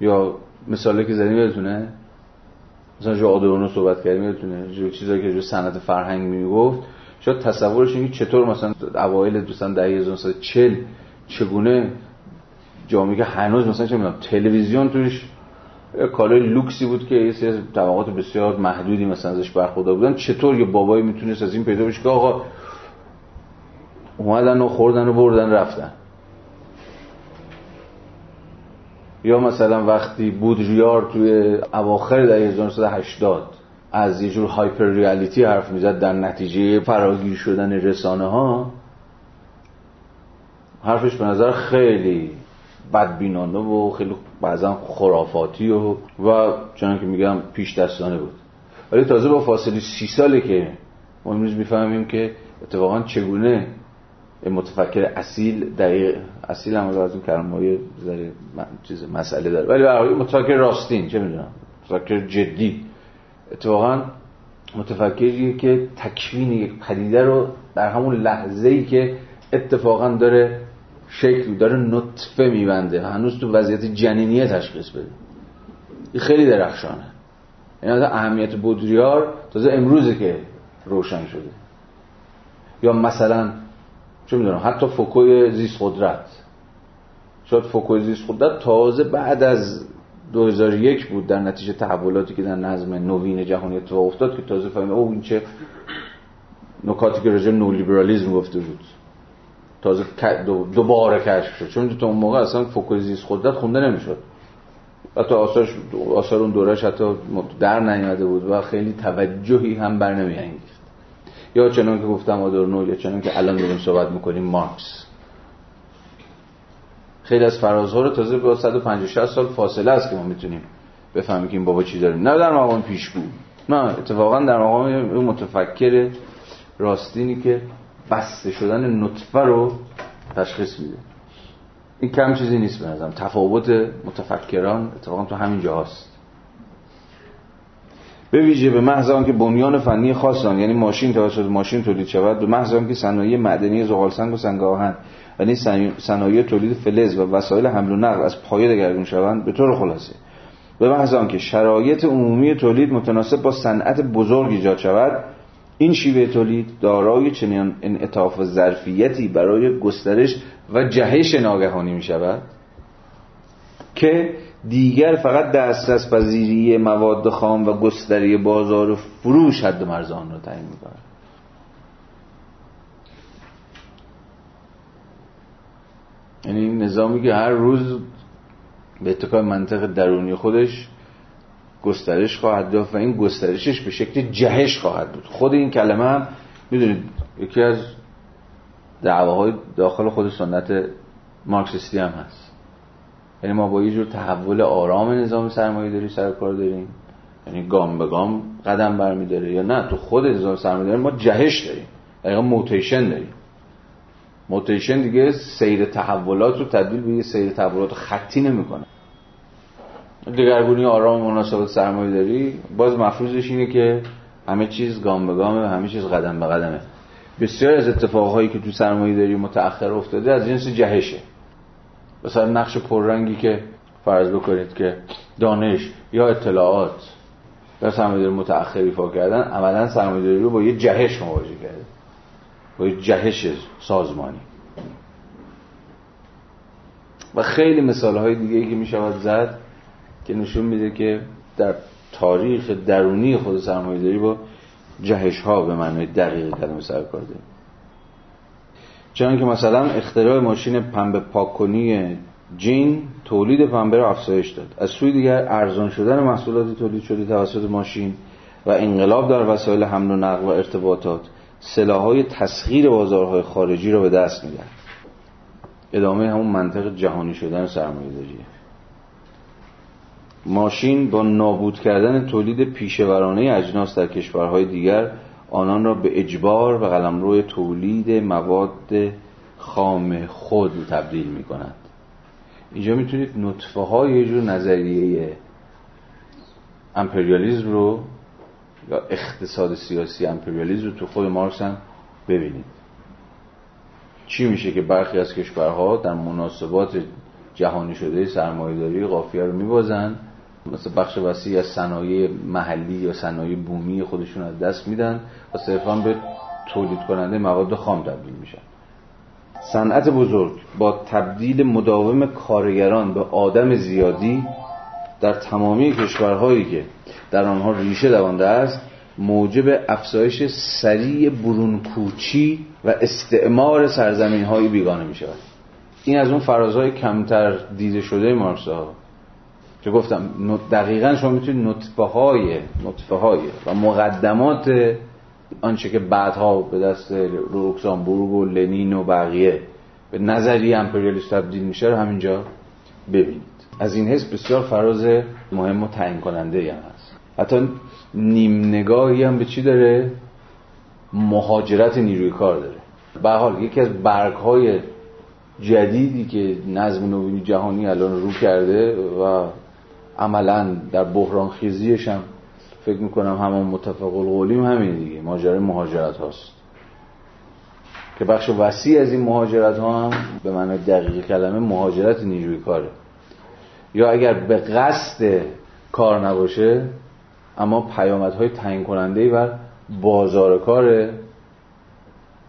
یا مثالی که زدیم یادتونه مثلا جو آدورنو صحبت کردیم یادتونه جو چیزایی که جو سنت فرهنگ می‌گفت شاید تصورش اینه چطور مثلا اوایل دوستان دهه 1940 چگونه جامعه که هنوز مثلا چه می‌دونم تلویزیون توش کالای لوکسی بود که یه سری طبقات بسیار محدودی مثلا ازش برخوردار بودن چطور یه بابایی می‌تونست از این پیدا بشه که آقا اومدن و خوردن و بردن رفتن. یا مثلا وقتی بود ریار توی اواخر دهه 1980 از یه جور هایپر ریالیتی حرف می‌زد در نتیجه فراگیر شدن رسانه ها حرفش به نظر خیلی بدبینانه و خیلی بعضا خرافاتی و و چنان که میگم پیش دستانه بود. ولی تازه با فاصله سی ساله که ما امروز می‌فهمیم که اتفاقا چگونه متفکر اصیل دقیق اصیل هم از این ذره چیز مسئله داره. ولی برای متفکر راستین چه می‌دونم؟ متفکر جدی. اتفاقا متفکری که تکوین یک پدیده رو در همون لحظه ای که اتفاقا داره شکل داره نطفه میبنده هنوز تو وضعیت جنینیه تشخیص بده. این خیلی درخشانه. این اهمیت بودریار تازه امروزه که روشن شده. یا مثلا چه می‌دونم حتی فوکوی زیست قدرت شاید فوکوی زیست قدرت تازه بعد از 2001 بود در نتیجه تحولاتی که در نظم نوین جهانی اتفاق افتاد که تازه فهمید او این چه نکاتی که نو لیبرالیسم گفته بود. تازه دوباره کشف شد. چون تو اون موقع اصلا فوکوی زیست قدرت خونده نمی‌شد. حتی آثارش آثار اون دورش حتی در نیامده بود و خیلی توجهی هم بر یا چنان که گفتم آدورنو یا چنان که الان داریم صحبت می‌کنیم مارکس. خیلی از فرازها رو تازه با 150 سال فاصله است که ما می‌تونیم بفهمیم که این بابا چی داریم نه در مقام پیشگو. نه اتفاقا در مقام متفکر راستینی که بسته شدن نطفه رو تشخیص میده. این کم چیزی نیست به تفاوت متفکران اتفاقا تو همین جاست به ویژه به محض که بنیان فنی خاص یعنی ماشین توسط ماشین تولید شود به محض که صنایع معدنی زغال سنگ و سنگ آهن یعنی صنایع تولید فلز و وسایل حمل و نقل از پایه دگرگون شوند به طور خلاصه. به محض که شرایط عمومی تولید متناسب با صنعت بزرگ ایجاد شود این شیوه تولید دارای چنین انعطاف ظرفیتی برای گسترش و جهش ناگهانی می شود که دیگر فقط دسترس پذیری مواد خام و گستری بازار فروش حد مرز آن را تعیین می‌کند. یعنی این نظامی که هر روز به اتکای منطق درونی خودش گسترش خواهد داشت و این گسترشش به شکل جهش خواهد بود. خود این کلمه هم می‌دونید یکی از دعواهای داخل خود سنت مارکسیستی هم هست. یعنی ما با یه جور تحول آرام نظام سرمایه داری سر کار داریم. یعنی گام به گام قدم برمیداره. یا نه تو خود نظام سرمایه داری ما جهش داریم. دقیقا موتیشن داریم. موتیشن دیگه سیر تحولات رو تبدیل به یه سیر تحولات خطی نمی‌کنه. دگرگونی آرام مناسبت سرمایه داری باز مفروضش اینه که همه چیز گام به گامه و همه چیز قدم به قدمه. بسیار از اتفاقهایی که تو سرمایه داری متأخر افتاده از جنس جهشه. مثلا نقش پررنگی که فرض بکنید که دانش یا اطلاعات در سرمایه‌داری متأخر ایفا کردن عملا سرمایه‌داری رو با یه جهش مواجه کرده. با یه جهش سازمانی. و خیلی مثال های دیگه که می شود زد که نشون میده که در تاریخ درونی خود سرمایه‌داری با جهش ها به معنای دقیق کلمه سر کار چون که مثلا اختراع ماشین پنبه پاککنی جین تولید پنبه را افزایش داد. از سوی دیگر ارزان شدن محصولات تولید شده توسط ماشین و انقلاب در وسایل حمل و نقل و ارتباطات سلاحهای تسخیر بازارهای خارجی را به دست میدن ادامه همون منطق جهانی شدن سرمایه داریه ماشین با نابود کردن تولید پیشورانه اجناس در کشورهای دیگر آنان را به اجبار و قلمرو تولید مواد خام خود تبدیل می کند اینجا می‌تونید نطفه های یه جور نظریه امپریالیزم رو یا اقتصاد سیاسی امپریالیزم رو تو خود مارکس هم ببینید. چی میشه که برخی از کشورها در مناسبات جهانی شده سرمایه‌داری قافیه رو میبازن؟ مثل بخش وسیع از صنایع محلی یا صنایع بومی خودشون از دست میدن و صرفا به تولید کننده مواد خام تبدیل میشن. صنعت بزرگ با تبدیل مداوم کارگران به آدم زیادی در تمامی کشورهایی که در آنها ریشه دوانده است موجب افزایش سریع برونکوچی و استعمار سرزمین های بیگانه می شود این از اون فرازهای کمتر دیده شده مارکس که گفتم دقیقا شما می‌تونید نطفه های نطفه های و مقدمات آنچه که بعدها به دست لوکسامبورگ و لنین و بقیه به نظری امپریالیست تبدیل میشه رو همینجا ببینید. از این حس بسیار فراز مهم و تعیین کننده هم هست. حتی نیم نگاهی هم به چی داره؟ مهاجرت نیروی کار داره. به حال یکی از برگ های جدیدی که نظم نوینی جهانی الان رو کرده و عملا در بحران خیزیش هم فکر می‌کنم همون متفق القولیم همین دیگه. ماجرای مهاجرت هاست. که بخش وسیع از این مهاجرت ها هم به معنی دقیق کلمه مهاجرت نیروی کاره. یا اگر به قصد کار نباشه اما پیامدهای تعیین کننده بر بازار کار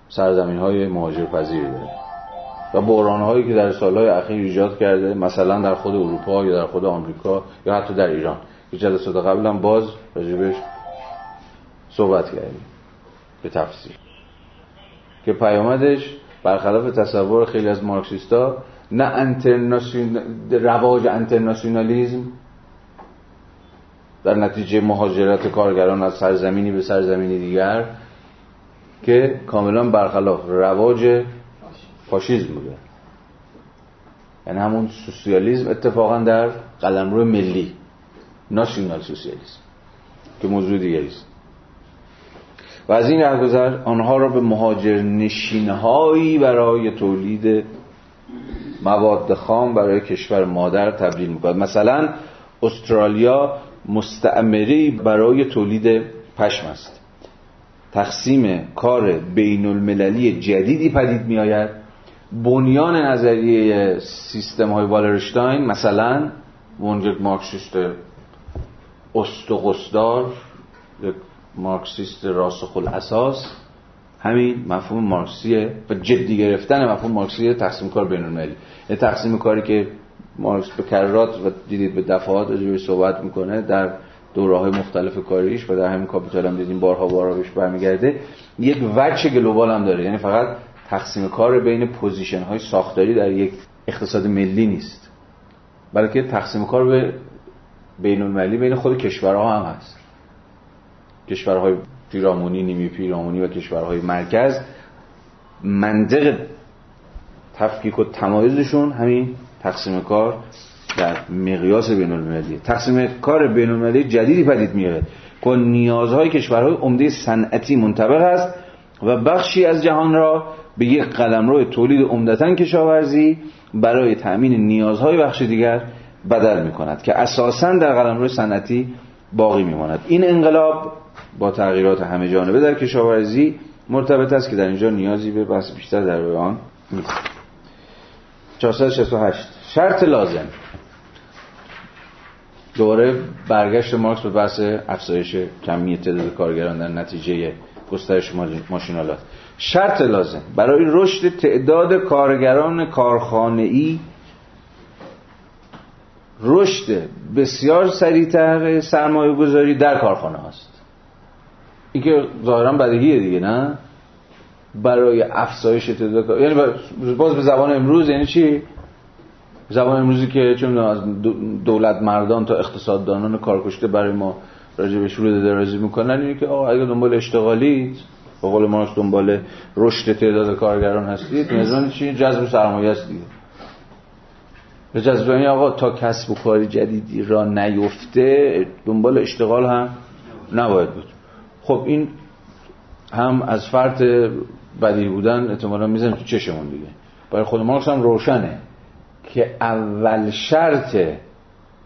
سرزمین های مهاجر پذیر داره. و بحران هایی که در سالهای اخیر ایجاد کرده مثلا در خود اروپا یا در خود آمریکا یا حتی در ایران. که جلسات قبل هم باز راجبش صحبت کردیم به تفسیر که پیامدش برخلاف تصور خیلی از مارکسیستا نه انترناسیون... رواج انترناسیونالیزم در نتیجه مهاجرت کارگران از سرزمینی به سرزمینی دیگر که کاملا برخلاف رواج فاشیزم بوده. یعنی همون سوسیالیزم اتفاقا در قلمرو ملی ناسیونال سوسیالیسم که موضوع دیگری است. و از این رهگذر آنها را به مهاجر نشینهایی برای تولید مواد خام برای کشور مادر تبدیل می‌کند. مثلا استرالیا مستعمری برای تولید پشم است. تقسیم کار بین المللی جدیدی پدید می آید بنیان نظریه سیستم های والرشتاین مثلا ونجد مارکسیست استقصدار یک مارکسیست راسخ الاساس همین مفهوم مارکسیه و جدی گرفتن مفهوم مارکسی تقسیم کار بین المللی. تقسیم کاری که مارکس به کررات و دیدید به دفعات راجع صحبت می‌کنه در دوره های مختلف کاریش و در همین کاپیتال هم دیدیم بارها بارها بهش برمیگرده یک وجه global هم داره. یعنی فقط تقسیم کار بین position های ساختاری در یک اقتصاد ملی نیست. بلکه تقسیم کار به بین المللی بین خود کشورها هم هست. کشورهای پیرامونی نیمی پیرامونی و کشورهای مرکز منطق تفکیک و تمایزشون همین تقسیم کار در مقیاس بین المللی تقسیم کار بین المللی جدیدی پدید میاد که نیازهای کشورهای عمده صنعتی منطبق است و بخشی از جهان را به یک قلمرو تولید عمدتا کشاورزی برای تأمین نیازهای بخش دیگر بدل می کند که اساسا در قلمرو صنعتی باقی میماند. این انقلاب با تغییرات همه جانبه در کشاورزی مرتبط است که در اینجا نیازی به بحث بیشتر در آن نیست 468 شرط لازم. دوباره برگشت مارکس به بحث افزایش کمی تعداد کارگران در نتیجه گسترش ماشینالات شرط لازم. برای رشد تعداد کارگران کارخانه‌ای رشد بسیار سریعتر سرمایه گذاری در کارخانه هاست. این که ظاهرا بدیهیه دیگه نه؟ برای افزایش تعداد یعنی باز به زبان امروز یعنی چی؟ زبان امروزی که چون از دولت مردان تا اقتصاددانان کارکشته برای ما راجع به شروع درازی می‌کنن اینه که آقا اگه دنبال اشتغالی به قول مارکس دنبال رشد تعداد کارگران هستید. میزان چی جذب سرمایه است دیگه. به جذب آقا تا کسب و کاری جدیدی را نیفته دنبال اشتغال هم نباید بود. خب این هم از فرط بدی بودن احتمالا می‌زنیم تو چشمون دیگه. برای خود مارکس هم روشنه که اول شرط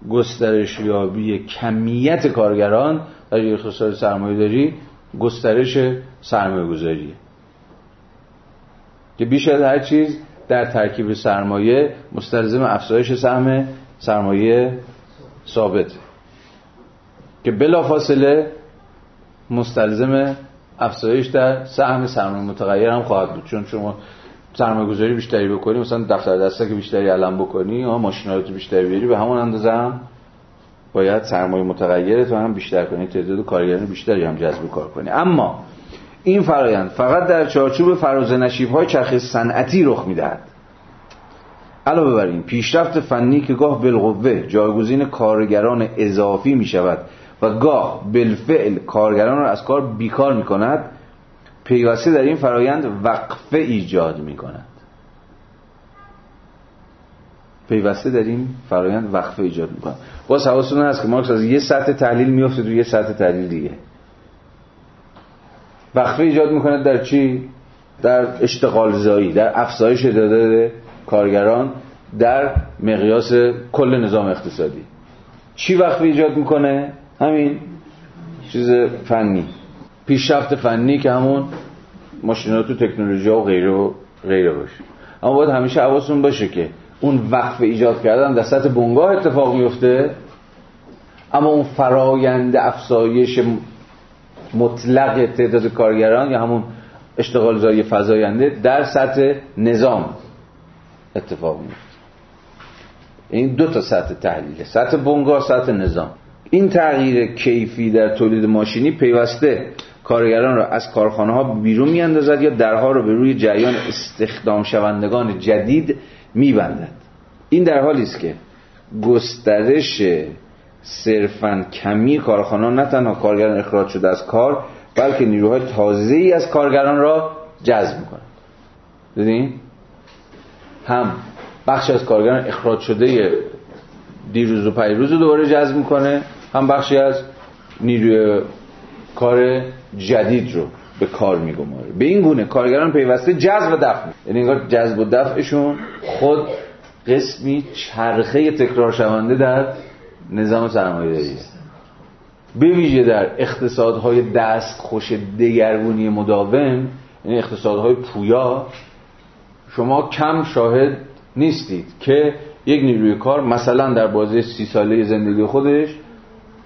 گسترش یابی کمیت کارگران در یک اقتصاد سرمایه داری گسترش سرمایه گذاریه. که بیش از هر چیز در ترکیب سرمایه مستلزم افزایش سهم سرمایه ثابت. که بلافاصله مستلزم افزایش در سهم سرمایه متغیر هم خواهد بود. چون شما سرمایه گذاری بیشتری بکنی مثلا دفتر دسته که بیشتری علم بکنی یا ماشینالات بیشتری بیاری به همون اندازه هم باید سرمایه متغیر تو هم بیشتر کنی تعداد کارگران بیشتری هم جذب کار کنی. اما این فرایند فقط در چارچوب فراز نشیب های چرخ صنعتی رخ می‌دهد. علاوه بر این پیشرفت فنی که گاه بالقوه جایگزین کارگران اضافی می شود و گاه بالفعل کارگران را از کار بیکار می کند پیوسته در این فرایند وقفه ایجاد می کند پیوسته در این فرایند وقفه ایجاد می کند باز حواستون هست که مارکس از یه سطح تحلیل میفته تو یه سطح تحلیل دیگه. وقفه ایجاد می‌کنه در چی؟ در اشتغال زایی در افزایش تعداد کارگران در مقیاس کل نظام اقتصادی چی وقفه ایجاد می‌کنه؟ همین چیز فنی پیشرفت فنی که همون ماشینات و تکنولوژی و غیره و غیره باشه اما باید همیشه حواستون باشه که اون وقف ایجاد کردن در سطح بنگاه اتفاق میفته اما اون فرایند افزایش مطلق تعداد کارگران یا همون اشتغال زایی فزاینده در سطح نظام اتفاق میفته این دو تا سطح تحلیله سطح بنگاه سطح نظام. این تغییر کیفی در تولید ماشینی پیوسته کارگران را از کارخانه ها بیرون میاندازد یا درها را به روی جریان استخدام شوندگان جدید میبندد. این در حالی است که گسترش صرفا کمی کارخانه نه تنها کارگران اخراج شده از کار بلکه نیروهای تازه ای از کارگران را جذب می‌کنند. دیدین هم بخش از کارگران اخراج شده دیروز و پیروز رو دوباره جذب می‌کنه هم بخشی از نیروی کار جدید رو به کار میگماره. به این گونه کارگران پیوسته جذب و دفع یعنی انگار جذب و دفعشون خود قسمی چرخه تکرار شونده در نظام سرمایه‌داری. به ویژه در اقتصادهای دست خوش دگرگونی مداوم یعنی اقتصادهای پویا شما کم شاهد نیستید که یک نیروی کار مثلا در بازه سی ساله زندگی خودش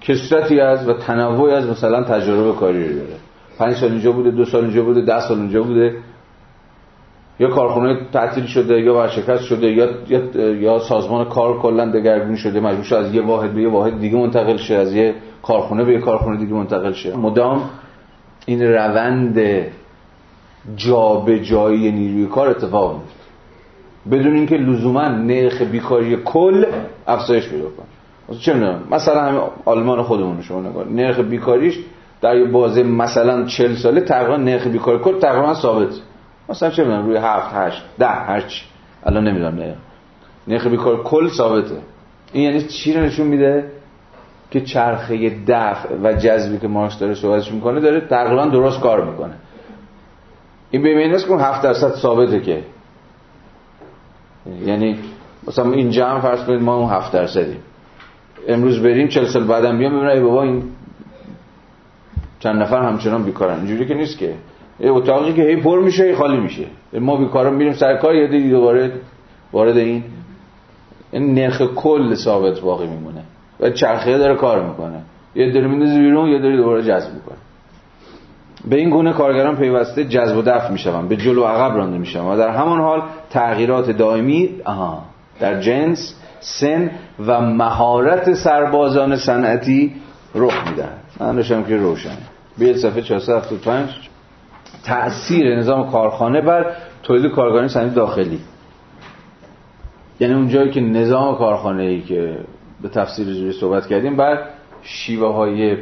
کسرتی از و تنوعی از مثلا تجربه کاری رو داره. پنج سال اینجا بوده دو سال اینجا بوده ده سال اینجا بوده. یا کارخونه تعطیل شده یا ورشکست شده یا یا سازمان کار کلا دگرگون شده مجبور از یه واحد به یه واحد دیگه منتقل شه از یه کارخونه به یه کارخونه دیگه منتقل شه. مدام این روند جابجایی نیروی کار اتفاق میفته بدون اینکه لزوما نرخ بیکاری کل افزایش پیدا کنه. چه می‌دونم؟ مثلا آلمان خودمون شما نگاه نرخ بیکاریش در یه بازه مثلا 40 ساله تقریبا نرخ بیکاری کل تقریبا ثابت. مثلا چه می‌دونم روی 7 8 10 هرچی الان نمی‌دونم نه. نرخ بیکار کل ثابته. این یعنی چی رو نشون میده؟ که چرخه دفع و جذبی که مارکس داره صحبتش می‌کنه داره تقریبا درست کار می‌کنه. این به معنی که 7 درصد ثابته که. یعنی مثلا اینجا هم فرض کنید ما اون 7 درصدیم. امروز بریم 40 سال بعدم بیام ببینم ای بابا این چند نفر همچنان بیکارن. اینجوری که نیست که. اتاقی که هی پر میشه هی خالی میشه. ما بیکارا میریم سر کار یه دیگه دوباره وارد این این نرخ کل ثابت باقی میمونه. و چرخه داره کار می‌کنه. یه داره میندازه بیرون یه داره دوباره جذب می‌کنه. به این گونه کارگران پیوسته جذب و دفع می‌شوند به جلو عقب رانده می‌شوند و در همان حال تغییرات دائمی آها در جنس سن و مهارت سربازان صنعتی رخ می‌دهد من که روشن. بیاید صفحه 475 تأثیر نظام کارخانه بر تولید کارگرانی صنعتی داخلی. یعنی اونجایی که نظام کارخانه ای که به تفسیر جوری صحبت کردیم بر شیوه های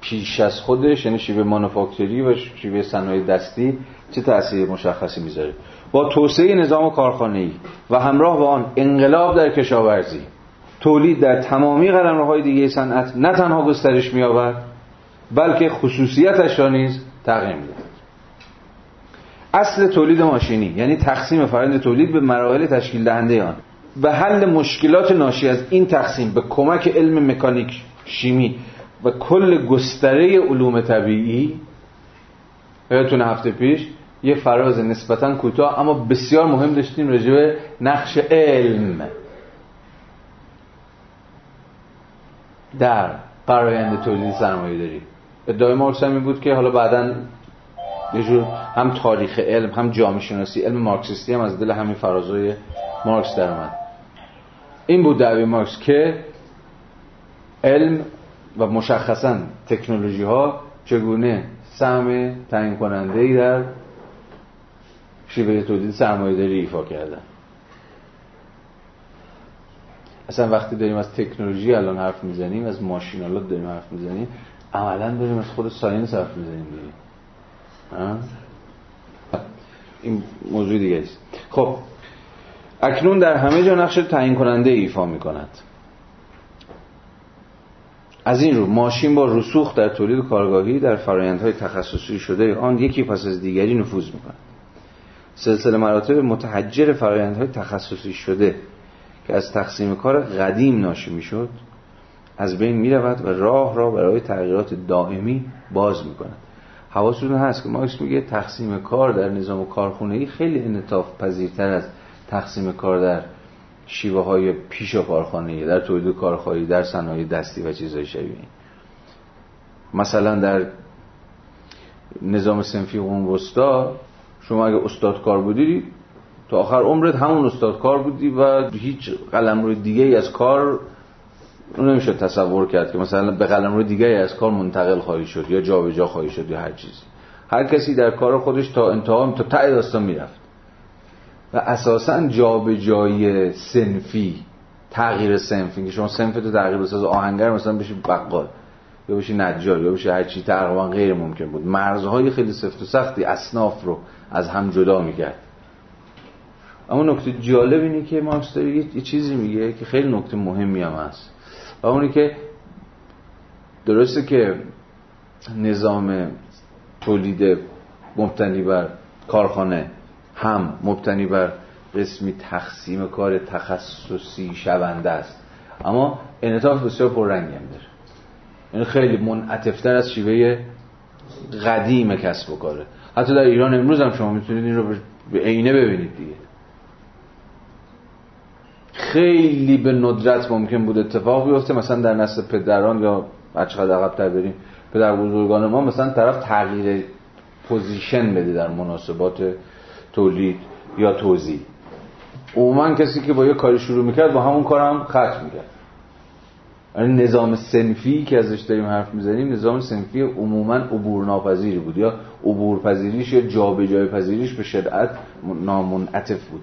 پیش از خودش یعنی شیوه مانوفاکتوری و شیوه صنایع دستی چه تأثیر مشخصی می‌ذاره؟ با توسعه نظام کارخانه ای و همراه با آن انقلاب در کشاورزی تولید در تمامی های دیگه صنعت نه تنها گسترش می‌یابد بلکه خصوصیتش را نیز تغییر میده اصل تولید ماشینی یعنی تقسیم فرآیند تولید به مراحل تشکیل دهنده آن. و حل مشکلات ناشی از این تقسیم به کمک علم مکانیک شیمی و کل گستره علوم طبیعی یادتون هفته پیش یه فراز نسبتا کوتاه اما بسیار مهم داشتیم راجع به نقش علم. در فرایند تولید سرمایه داری ادعای مارکس بود که حالا بعدا یه جور هم تاریخ علم هم جامعه شناسی علم مارکسیستی هم از دل همین فرازهای مارکس در اومد. این بود دعوی مارکس که علم و مشخصا تکنولوژی ها چگونه سهم تعیین کننده ای در شیوه تولید سرمایه داری ایفا کردن. اصلا وقتی داریم از تکنولوژی الان حرف می‌زنیم از ماشینالات داریم حرف می‌زنیم عملا داریم از خود ساینس حرف می‌زنیم دیگه. این موضوع دیگه است. خب اکنون در همه جا نقش تعیین کننده ایفا می کند از این رو ماشین با رسوخ در تولید کارگاهی در فرایندهای تخصصی شده آن یکی پس از دیگری نفوذ می کند سلسله مراتب متحجر فرایندهای تخصصی شده که از تقسیم کار قدیم ناشی می شد از بین می رود و راه را برای تغییرات دائمی باز می کند حواستون هست که مارکس میگه تقسیم کار در نظام کارخونه ای خیلی انطاف پذیرتر از تقسیم کار در شیوه های پیش کارخانه در تولید کارخانه‌ای در صنایع دستی و چیزهای شبیه مثلا در نظام سنفی قوم وسطا شما اگه استاد کار بودی تا آخر عمرت همون استاد کار بودی و هیچ قلم روی دیگه ای از کار نمیشه تصور کرد که مثلا به قلم روی دیگه ای از کار منتقل خواهی شد یا جابجا جا خواهی شد یا هر چیزی هر کسی در کار خودش تا انتها تا ته داستان می‌رفت. و اساسا جابجایی سنفی تغییر سنفی که شما سنف تو تغییر بساز آهنگر مثلا بشی بقال یا بشی نجار یا بشی هر چی تقریبا غیر ممکن بود. مرزهای خیلی سفت و سختی اصناف رو از هم جدا می‌کرد. اما نکته جالب اینه که مارکس یه چیزی میگه که خیلی نکته مهمی هم هست. و اونی که درسته که نظام تولید مبتنی بر کارخانه هم مبتنی بر قسمی تقسیم کار تخصصی شونده است. اما انعطاف بسیار پررنگی هم داره. یعنی خیلی منعطفتر از شیوه قدیم کسب و کاره. حتی در ایران امروز هم شما می‌تونید این رو به عینه ببینید دیگه. خیلی به ندرت ممکن بود اتفاق بیفته. مثلا در نسل پدران یا بچه عقب تر بریم پدر بزرگان ما مثلا طرف تغییر position بده در مناسبات تولید یا توزیع. عموما کسی که با یه کاری شروع می‌کرد با همون کار هم ختم می‌کرد. یعنی نظام سنفی که ازش داریم حرف می‌زنیم نظام سنفی عموما عبور ناپذیری بود یا عبور پذیریش یا جابجایی پذیریش به شدت نامنعطف بود.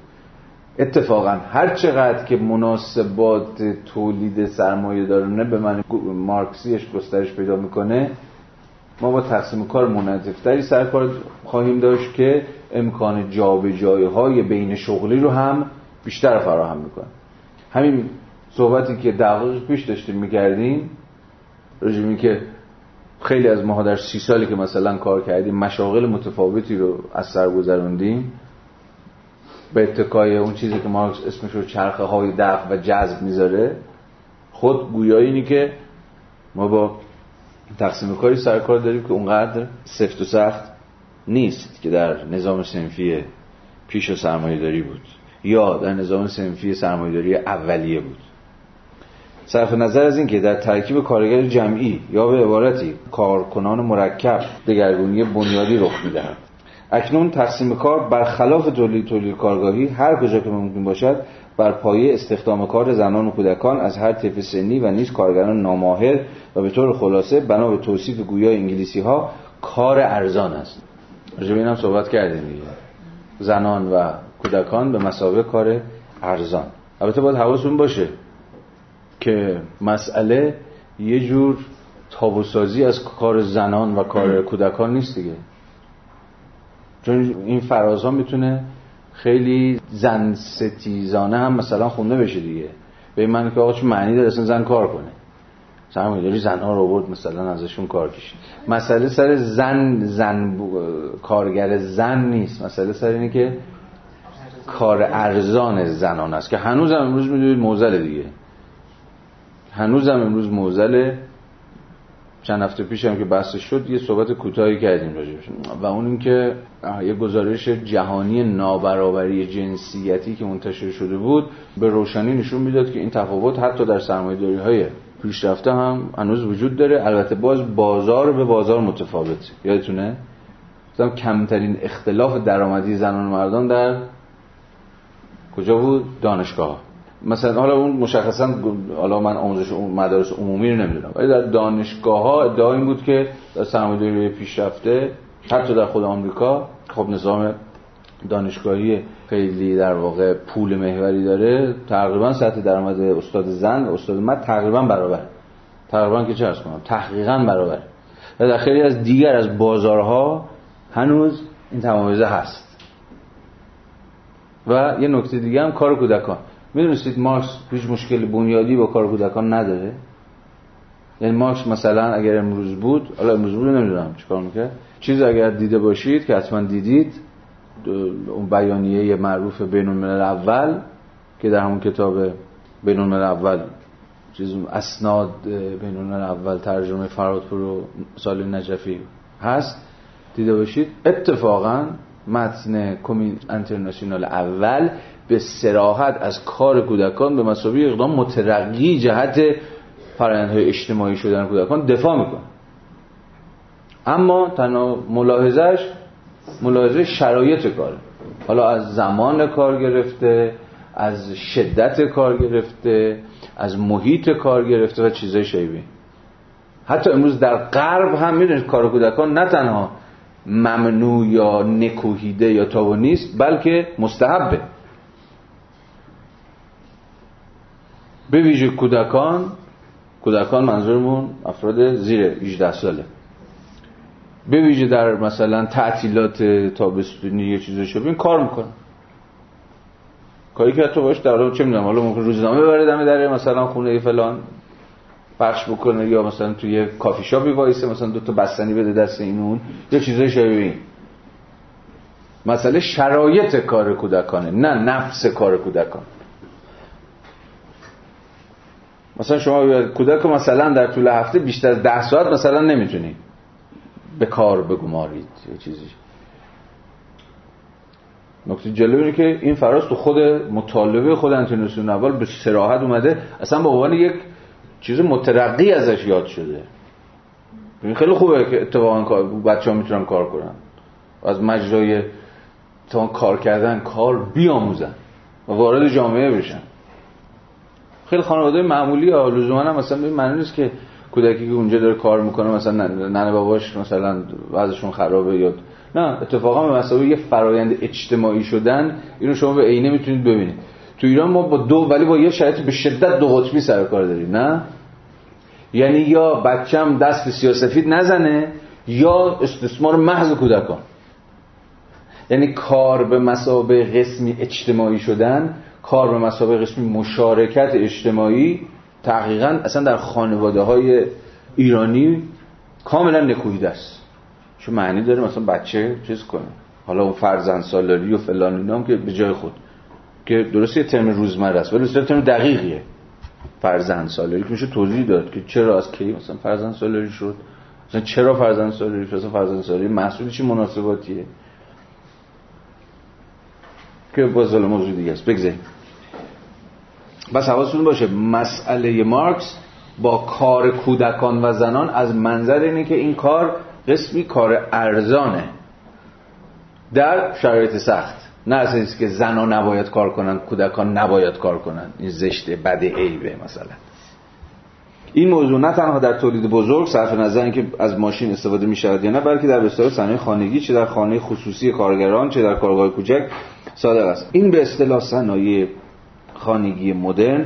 اتفاقا هر چقدر که مناسبات تولید سرمایه دارونه به من مارکسیش گسترش پیدا می‌کنه ما با تقسیم کار منظفتری سر کار خواهیم داشت که امکان جابجایی های بین شغلی رو هم بیشتر فراهم می‌کنه. همین صحبتی که دقیق پیش داشتیم می‌کردیم رجیمی که خیلی از ماها در سی سالی که مثلا کار کردیم مشاغل متفاوتی رو از سر گذروندیم. به اتکای اون چیزی که مارکس اسمش رو چرخه های دفع و جذب می‌ذاره خود گویایی اینی که ما با تقسیم کاری سرکار داریم که اونقدر سفت و سخت نیست که در نظام سنفی پیش و سرمایه داری بود یا در نظام سنفی سرمایه داری اولیه بود. صرف نظر از اینکه در ترکیب کارگر جمعی یا به عبارتی کارکنان مرکب دگرگونی بنیادی رخ می‌دهد. اکنون تقسیم کار برخلاف تولید تولید کارگاهی هر کجا که ممکن باشد بر پایه استخدام کار زنان و کودکان از هر طیف سنی و نیز کارگران ناماهر و به طور خلاصه بنا به توصیف گویا انگلیسی ها کار ارزان است. راجع هم صحبت کردیم دیگه. زنان و کودکان به مسابقه کار ارزان. البته باید حواستون باشه که مسئله یه جور تابوسازی از کار زنان و کار کودکان نیست دیگه. چون این فرازها می‌تونه خیلی زن ستیزانه هم مثلا خونده بشه دیگه. به معنی که آقا چون معنی داره؟ اصلا زن کار کنه. سرمایه‌داری زنها رو برد مثلا ازشون کار کشید مسئله سر زن زن کارگر زن نیست. مسئله سر اینه که کار ارزان زنان است. که هنوز هم امروز می‌دونید موزل دیگه. هنوز هم امروز موزله. چند هفته پیش هم که بحث شد یه صحبت کوتاهی کردیم راجبش و اون اینکه یه گزارش جهانی نابرابری جنسیتی که منتشر شده بود به روشنی نشون می‌داد که این تفاوت حتی در سرمایه‌داری های پیشرفته هم هنوز وجود داره. البته باز بازار به بازار متفاوت. یادتونه؟ گفتم کمترین اختلاف درآمدی زنان و مردان در کجا بود؟ دانشگاه مثلا حالا اون مشخصا حالا من آموزش مدارس عمومی رو نمی‌دونم. ولی در دانشگاه ها ادعا این بود که در سرمایه‌داری پیشرفته حتی در خود آمریکا خب نظام دانشگاهی خیلی در واقع پول محوری داره. تقریبا سطح درآمد استاد زن و استاد مرد تقریبا برابر. تقریبا که چه ارز کنم تحقیقا برابر. و در خیلی از دیگر از بازارها هنوز این تمایزه هست. و یه نکته دیگه هم کار کودکان. می‌دونستید مارکس هیچ مشکل بنیادی با کار کودکان نداره؟ یعنی مارکس مثلا اگر امروز بود حالا امروز بود نمی‌دونم چیکار می‌کرد. چیز اگر دیده باشید که حتما دیدید اون بیانیه معروف بین اول که در همون کتاب بین اول چیز اسناد بین اول ترجمه فرادپور و سال نجفی هست دیده باشید. اتفاقا متن کمی انترنشنال اول به سراحت از کار کودکان به مسابقه اقدام مترقی جهت فرآیندهای اجتماعی شدن کودکان دفاع می‌کنه. اما تنها ملاحظش ملاحظه شرایط کاره. حالا از زمان کار گرفته از شدت کار گرفته از محیط کار گرفته و چیزای شیبی حتی امروز در غرب هم می‌دونید کار کودکان نه تنها ممنوع یا نکوهیده یا تابو نیست بلکه مستحبه. به ویژه کودکان کودکان منظورمون افراد زیر 18 ساله. به ویژه در مثلا تعطیلات تابستونی یه چیزی شبین کار می‌کنن. کاری که حتی باش در چه می‌دونم حالا ممکن روزنامه ببره دم در مثلا خونه فلان پخش بکنه یا مثلا توی کافی شاپی وایسه مثلا دو تا بستنی بده دست این اون یا چیزای شبیه این. مسئله شرایط کار کودکانه نه نفس کار کودکان. مثلا شما کودک مثلا در طول هفته بیشتر از ده ساعت مثلا نمی‌تونید به کار بگمارید یا چیزی. نکته جالب اینه که این فراز تو خود مطالبه خود انترنسیون اول به سراحت اومده اصلا به عنوان یک چیز مترقی ازش یاد شده. این خیلی خوبه که اتفاقا بچه ها می‌تونن کار کنن. از مجرای تا کار کردن کار بیاموزن و وارد جامعه بشن. خیلی خانواده معمولی ها لزوما هم مثلا به معنی نیست که کودکی که اونجا داره کار می‌کنه مثلا ننه باباش مثلا وضعشون خرابه یا نه اتفاقا به مسابقه یه فرایند اجتماعی شدن اینو شما به عینه می‌تونید ببینید. تو ایران ما با دو ولی با یه شرایط به شدت دو قطبی سر کار داریم نه؟ یعنی یا بچم دست به سیاسفید نزنه یا استثمار محض کودکان. یعنی کار به مسابقه قسمی اجتماعی شدن کار به مسابقه قسمی مشارکت اجتماعی تحقیقا اصلا در خانواده های ایرانی کاملا نکوهیده است. چون معنی داره؟ مثلا بچه چیز کنه. حالا اون فرزند سالاری و فلان اینا هم که به جای خود. که درست یه ترم روزمره است ولی ترم دقیقیه. فرزند سالاری که میشه توضیح داد که چرا از کی مثلا فرزند سالاری شد مثلا چرا فرزند سالاری شد فرزند سالاری محصول چی مناسباتیه؟ که باز موضوع دیگه است. بگذاریم. بس حواستون باشه مسئله مارکس با کار کودکان و زنان از منظر اینه که این کار قسمی کار ارزانه. در شرایط سخت. نه از که زنان نباید کار کنن کودکان نباید کار کنن. این زشته بد عیبه مثلا. این موضوع نه تنها در تولید بزرگ صرف نظر اینکه از ماشین استفاده می شود یا نه بلکه در بسیار صنایع خانگی چه در خانه خصوصی کارگران چه در کارگاه کوچک صادق است. این به اصطلاح صنایع خانگی مدرن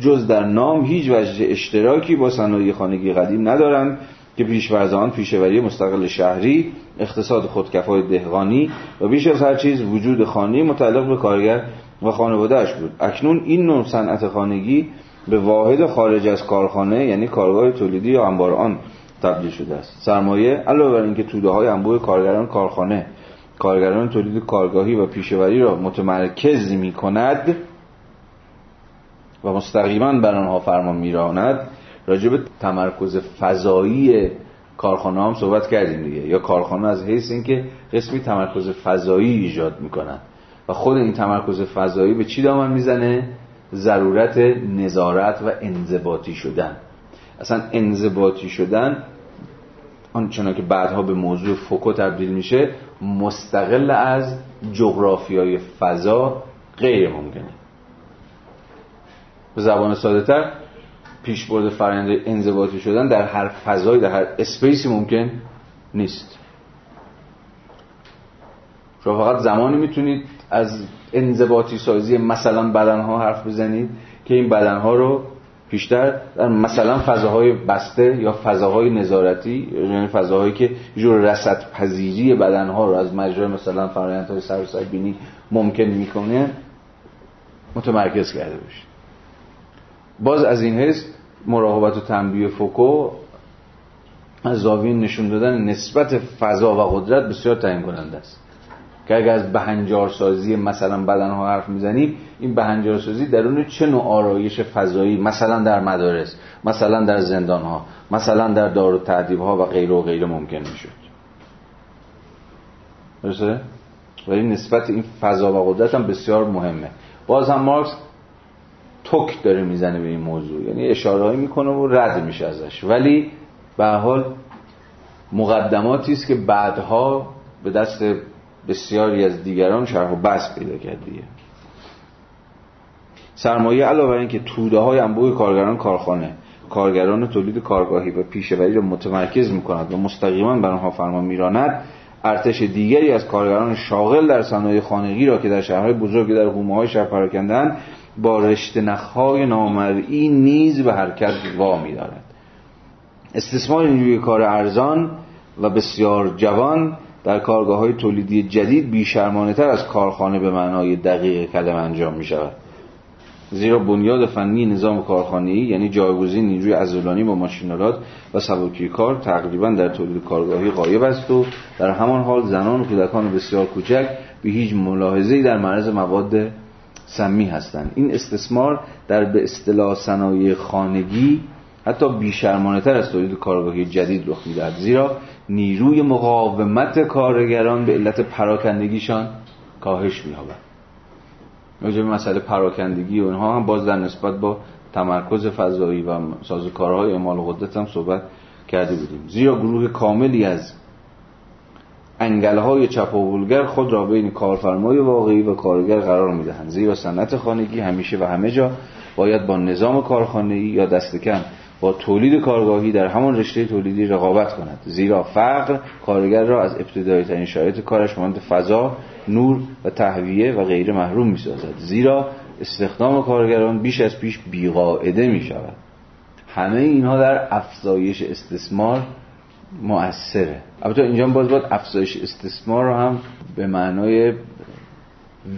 جز در نام هیچ وجه اشتراکی با صنایع خانگی قدیم ندارند که پیشورز آن پیشوری مستقل شهری اقتصاد خودکفای دهقانی و بیش از هر چیز وجود خانه متعلق به کارگر و خانوادهش بود. اکنون این نوع صنعت خانگی به واحد خارج از کارخانه یعنی کارگاه تولیدی یا انبار آن تبدیل شده است. سرمایه علاوه بر اینکه توده های انبوه کارگران کارخانه کارگران تولید کارگاهی و پیشوری را متمرکز می کند و مستقیما بر آنها فرمان میراند راجع به تمرکز فضایی کارخانه هم صحبت کردیم دیگه. یا کارخانه از حیث اینکه قسمی تمرکز فضایی ایجاد می‌کنن. و خود این تمرکز فضایی به چی دامن می‌زنه؟ ضرورت نظارت و انضباطی شدن. اصلا انضباطی شدن آنچنان که بعدها به موضوع فوکو تبدیل میشه مستقل از جغرافیای فضا غیر ممکنه. به زبان ساده تر پیشبرد فرآیند انضباطی شدن در هر فضایی در هر اسپیسی ممکن نیست. شما فقط زمانی می‌تونید از انضباطی سازی مثلا بدنها حرف بزنید که این بدنها رو بیشتر مثلا فضاهای بسته یا فضاهای نظارتی یعنی فضاهایی که جور رسد پذیری بدنها رو از مجرای مثلا فرآیندهای سر بینی ممکن می‌کنه متمرکز کرده باشید. باز از این حیث مراقبت و تنبیه فوکو از زاویه نشون دادن نسبت فضا و قدرت بسیار تعیین کننده است. که اگر از بهنجارسازی مثلا بدنها حرف می‌زنیم این بهنجارسازی درون چه نوع آرایش فضایی مثلا در مدارس مثلا در زندانها مثلا در دار و تعدیب ها و غیر و غیر ممکن می‌شد. درسته؟ ولی نسبت این فضا و قدرت هم بسیار مهمه. باز هم مارکس توک داره می‌زنه به این موضوع. یعنی اشاره می‌کنه و رد میشه ازش. ولی به حال مقدماتی است که بعدها به دست بسیاری از دیگران شرح و بس پیدا کردیه سرمایه علاوه بر اینکه توده های انبوه کارگران کارخانه کارگران تولید کارگاهی و پیشوری را متمرکز می‌کند و مستقیما بر آنها فرما میراند ارتش دیگری از کارگران شاغل در صنایع خانگی را که در شهرهای بزرگ در حومه های شهر پراکندن با رشته نخهای نامرئی نیز به حرکت وا میدارد استثمار نیروی کار ارزان و بسیار جوان در کارگاه های تولیدی جدید بیشرمانه تر از کارخانه به معنای دقیق کلمه انجام می شود زیرا بنیاد فنی نظام کارخانه‌ای یعنی جایگزین نیروی عضلانی با ماشینالات و سبکی کار تقریبا در تولید کارگاهی غایب است و در همان حال زنان و کودکان بسیار کوچک به هیچ ملاحظه‌ای در معرض مواد سمی هستند. این استثمار در به اصطلاح صنایع خانگی حتی بیشرمانه تر از تولید کارگاهی جدید رخ می‌دهد. زیرا نیروی مقاومت کارگران به علت پراکندگیشان کاهش می‌یابد. راجع مسئله پراکندگی و اینها هم باز در نسبت با تمرکز فضایی و سازوکارهای اعمال قدرت هم صحبت کرده بودیم. زیرا گروه کاملی از انگلهای چپاولگر خود را بین کارفرمای واقعی و کارگر قرار می‌دهند. زیرا صنعت خانگی همیشه و همه جا باید با نظام کارخانه‌ای یا دست کم با تولید کارگاهی در همان رشته تولیدی رقابت کند. زیرا فقر کارگر را از ابتدایی ترین شرایط کارش مانند فضا نور و تهویه و غیره محروم می سازد زیرا استخدام کارگران بیش از پیش بیقاعده می شود همه اینها در افزایش استثمار مؤثره. البته اینجا باز باید افزایش استثمار رو هم به معنای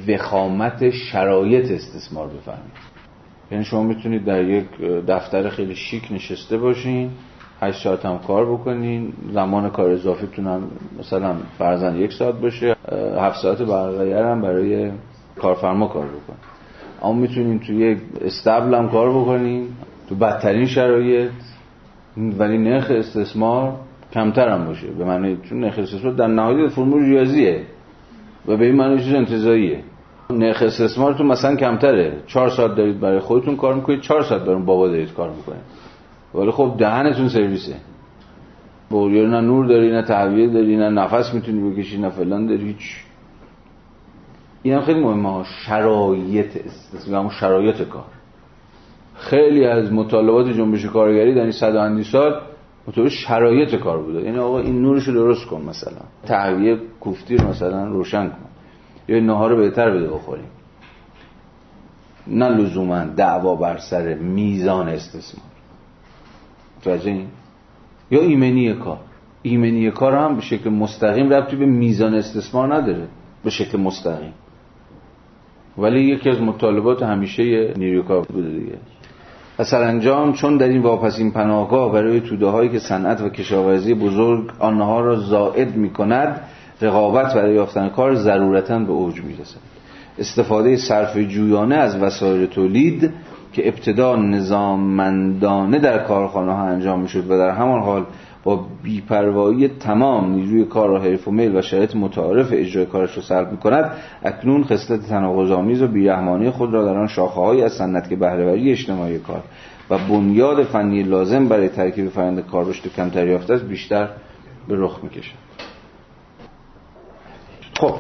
وخامت شرایط استثمار بفهمید یعنی شما می‌تونید در یک دفتر خیلی شیک نشسته باشین هشت ساعت هم کار بکنین زمان کار اضافیتون هم مثلا فرزن یک ساعت باشه هفت ساعت بقیه هم برای کارفرما کار بکنین اما می‌تونین توی یک استبل هم کار بکنین تو بدترین شرایط ولی نرخ استثمار کمتر هم باشه. به معنی چون نرخ استثمار در نهایت فرمول ریاضیه و به این معنی چیز انتظاییه نرخ استثمارتون مثلا کمتره. چهار ساعت دارید برای خودتون کار می‌کنید چهار ساعت برای بابا دارید کار می‌کنید. ولی خب دهنتون سرویسه. بوریار نه نور داری نه تهویه داری نه نفس می‌تونی بکشی نه فلان داری هیچ. این هم خیلی مهمه. شرایط استثمار شرایط کار. خیلی از مطالبات جنبش کارگری در این صد اندی سال مطابق شرایط کار بوده. یعنی آقا این نورش رو درست کن مثلا. تهویه کوفتی مثلا روشن کن. یا نهار رو بهتر بده بخوریم. نه لزوما دعوا بر سر میزان استثمار. توجه این؟ یا ایمنی کار. ایمنی کار هم به شکل مستقیم ربطی به میزان استثمار نداره. به شکل مستقیم. ولی یکی از مطالبات همیشه نیروی کار بوده دیگه. و سرانجام چون در این واپسین پناهگاه برای توده هایی که صنعت و کشاورزی بزرگ آنها را زائد می کند رقابت برای یافتن کار ضرورتا به اوج می‌رسد. استفاده صرف جویانه از وسایل تولید که ابتدا نظاممندانه در کارخانه ها انجام می‌شد و در همان حال با بیپروایی تمام نیروی کار حرف و میل و شرایط متعارف اجرای کارش را سلب می کند اکنون خصلت تناقض‌آمیز و بیرحمانی خود را در آن شاخه‌هایی از صنعت که بهرهوری اجتماعی کار و بنیاد فنی لازم برای ترکیب فرآیند کار رشد کمتر یافته است بیشتر به رخ می‌کشه خب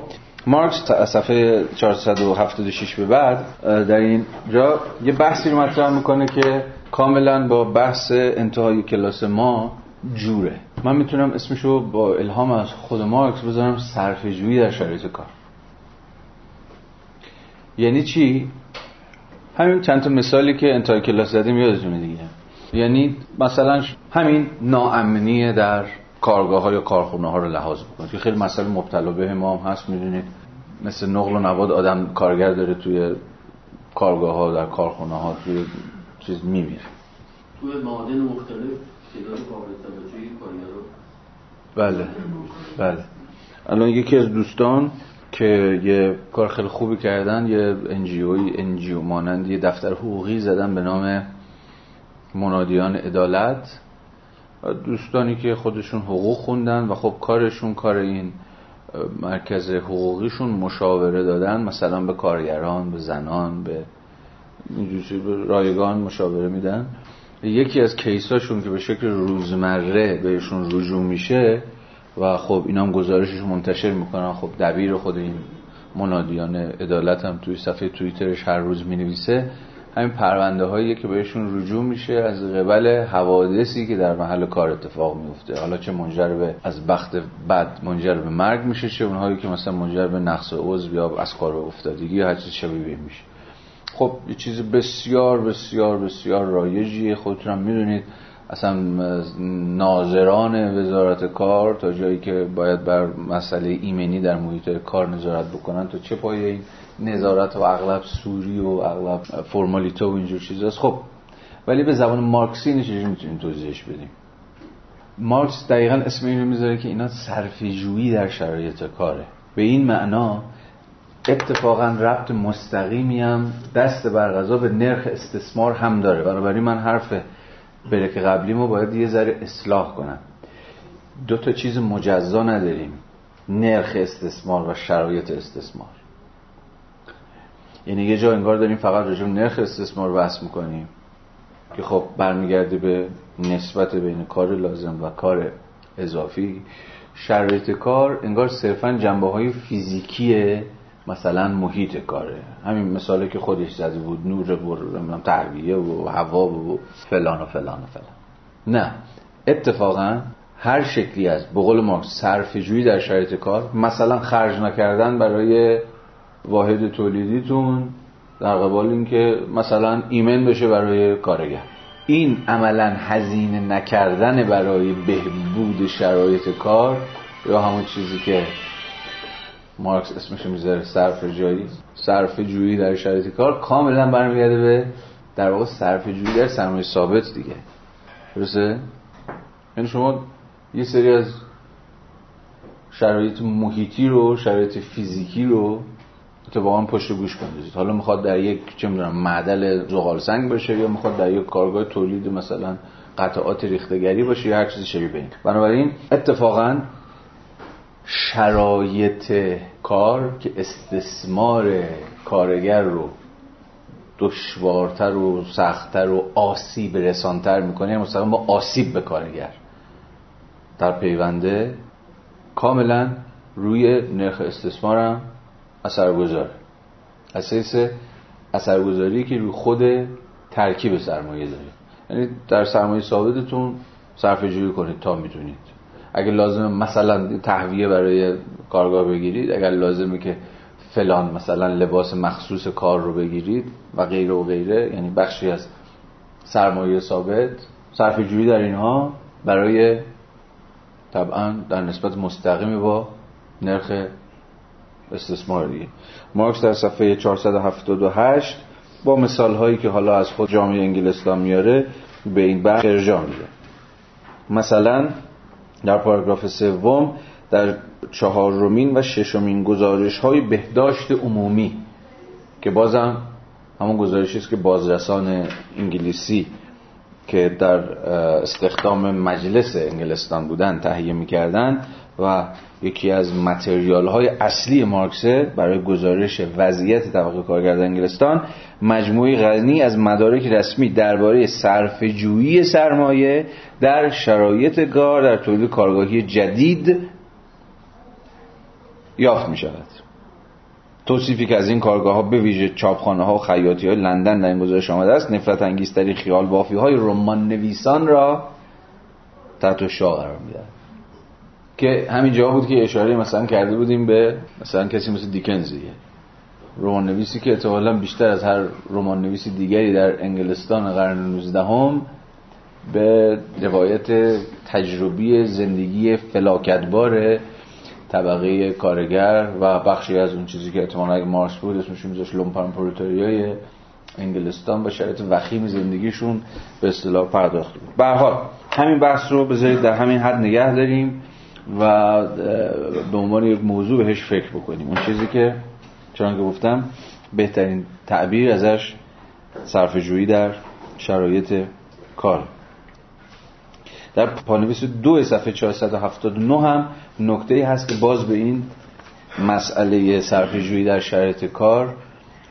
مارکس از صفحه 476 به بعد در این جا یه بحثی رو مطرح می‌کنه که کاملا با بحث انتهای کلاس ما جوره. من می‌تونم اسمشو با الهام از خود مارکس بذارم صرفه در شرایط کار. یعنی چی؟ همین چند تا مثالی که انتهای کلاس زدیم یادتونه دیگه. یعنی مثلا همین ناامنی در کارگاه ها یا کارخونه ها رو لحاظ بکنید که خیلی مسئله مبتلا به ما هم هست می‌دونید. مثل نقل و نواد آدم کارگر داره توی کارگاه ها در کارخونه ها توی چیز میمیره. توی معادن مختلف تعداد قابل توجهی کارگرها بله بله. الان یکی از دوستان که یه کار خیلی خوبی کردن یه انجیوی انجیو مانند یه دفتر حقوقی زدن به نام منادیان عدالت. دوستانی که خودشون حقوق خوندن و خب کارشون کار این مرکز حقوقیشون مشاوره دادن مثلا به کارگران به زنان به رایگان مشاوره میدن. یکی از کیساشون که به شکل روزمره بهشون رجوع میشه و خب اینا هم گزارشش منتشر می‌کنن. خب دبیر خود این منادیان عدالت هم توی صفحه توییترش هر روز می‌نویسه. همین پرونده هایی که بهشون رجوع میشه از قبل حوادثی که در محل کار اتفاق میفته حالا چه منجر به از بخت بد منجر به مرگ میشه چه اونهایی که مثلا منجر به نقص عضو یا از کار افتادگی یا هر چیز شبیه میشه. خب یه چیز بسیار بسیار بسیار رایجیه. خودتون هم می‌دونید اصلا ناظران وزارت کار تا جایی که باید بر مسئله ایمنی در محیط کار نظارت بکنن تا چه پایه این نظارت و اغلب سوری و اغلب فرمالیته و اینجور چیزاست. خب ولی به زبان مارکسی چجوری می‌تونیم توضیحش بدیم؟ مارکس دقیقا اسم اینو می‌ذاره که اینا صرفی در شرایط کاره. به این معنا اتفاقا ربط مستقیمی هم دست بر به نرخ استثمار هم داره. بنابراین من حرف بریک قبلی ما باید یه ذره اصلاح کنم. دو تا چیز مجزا نداریم. نرخ استثمار و شرایط استثمار. یعنی یه جا انگار داریم فقط رجوع نرخ استثمار بحث می‌کنیم که خب برمیگرده به نسبت بین کار لازم و کار اضافی. شرایط کار انگار صرفا جنبه های فیزیکی مثلا محیط کاره. همین مثالی که خودش زده بود نور و تربیه و هوا و فلان و فلان و فلان. نه. اتفاقا هر شکلی از به قول مارکس صرف جویی در شرایط کار مثلا خرج نکردن برای واحد تولیدیتون در قبال اینکه مثلا ایمن بشه برای کارگر. این عملا هزینه نکردن برای بهبود شرایط کار یا همون چیزی که مارکس اسمش می‌ذاره صرف جایی. صرف جویی در شرایط کار کاملا برمیگرده به در واقع صرف جویی در سرمایه ثابت دیگه. درسته؟ یعنی شما یه سری از شرایط محیطی رو شرایط فیزیکی رو اتفاقا پشت گوش بندازید حالا می‌خواد در یک چه می‌دونم معدل زغال سنگ باشه یا می‌خواد در یک کارگاه تولید مثلا قطعات ریختگری باشه یا هر چیزی شبیه به این. بنابراین اتفاقا شرایط کار که استثمار کارگر رو دشوارتر و سختتر و آسیب رسانتر می‌کنه یعنی مستقیم با آسیب به کارگر. در پیونده کاملا روی نرخ استثمار هم اثر گذاره اساس اثرگذاری که روی خود ترکیب سرمایه داره یعنی در سرمایه ثابتتون صرفه جویی کنید تا می‌تونید. اگر لازم مثلا تهویه برای کارگاه بگیرید اگر لازمه که فلان مثلا لباس مخصوص کار رو بگیرید و غیره و غیره یعنی بخشی از سرمایه ثابت صرف جویی در اینها برای طبعا در نسبت مستقیمی با نرخ استثمار دیگه. مارکس در صفحه 478 با مثال هایی که حالا از خود جامعه انگلستان میاره به این بحث ارجاع میده. مثلا در پاراگراف سوم در چهارمین و ششمین گزارش های بهداشت عمومی که بازم همون گزارشی است که بازرسان انگلیسی که در استخدام مجلس انگلستان بودن تهیه می‌کردن و یکی از متریال های اصلی مارکسه برای گزارش وضعیت طبقه کارگر در انگلستان مجموعی غنی از مدارک رسمی درباره صرف جویی سرمایه در شرایط کار در تولید کارگاهی جدید یافت می شود توصیفی که از این کارگاه ها به ویژه چاپخانه ها و خیاطی های لندن در این گزارش آمده است نفرت انگیزترین خیال بافی های رمان نویسان را تحت شاه قرار می‌دهد. که همین جا بود که اشاره مثلا کرده بودیم به مثلا کسی مثل دیکنزیه رمان نویسی که احتمالا بیشتر از هر رمان نویسی دیگری در انگلستان قرن 19 هم به روایت تجربی زندگی فلاکتبار طبقه کارگر و بخشی از اون چیزی که احتمالا اگه مارس بود اسمش میذاش لومپان انگلستان و شرایط وخیم زندگیشون به اصطلاح پرداخته بود. به حال همین بحث رو بذارید در همین حد نگه داریم. و به عنوان یک موضوع بهش فکر بکنیم. اون چیزی که چون که گفتم بهترین تعبیر ازش صرف جویی در شرایط کار. در پانویس دو صفحه 479 هم نکته هست که باز به این مسئله صرف جویی در شرایط کار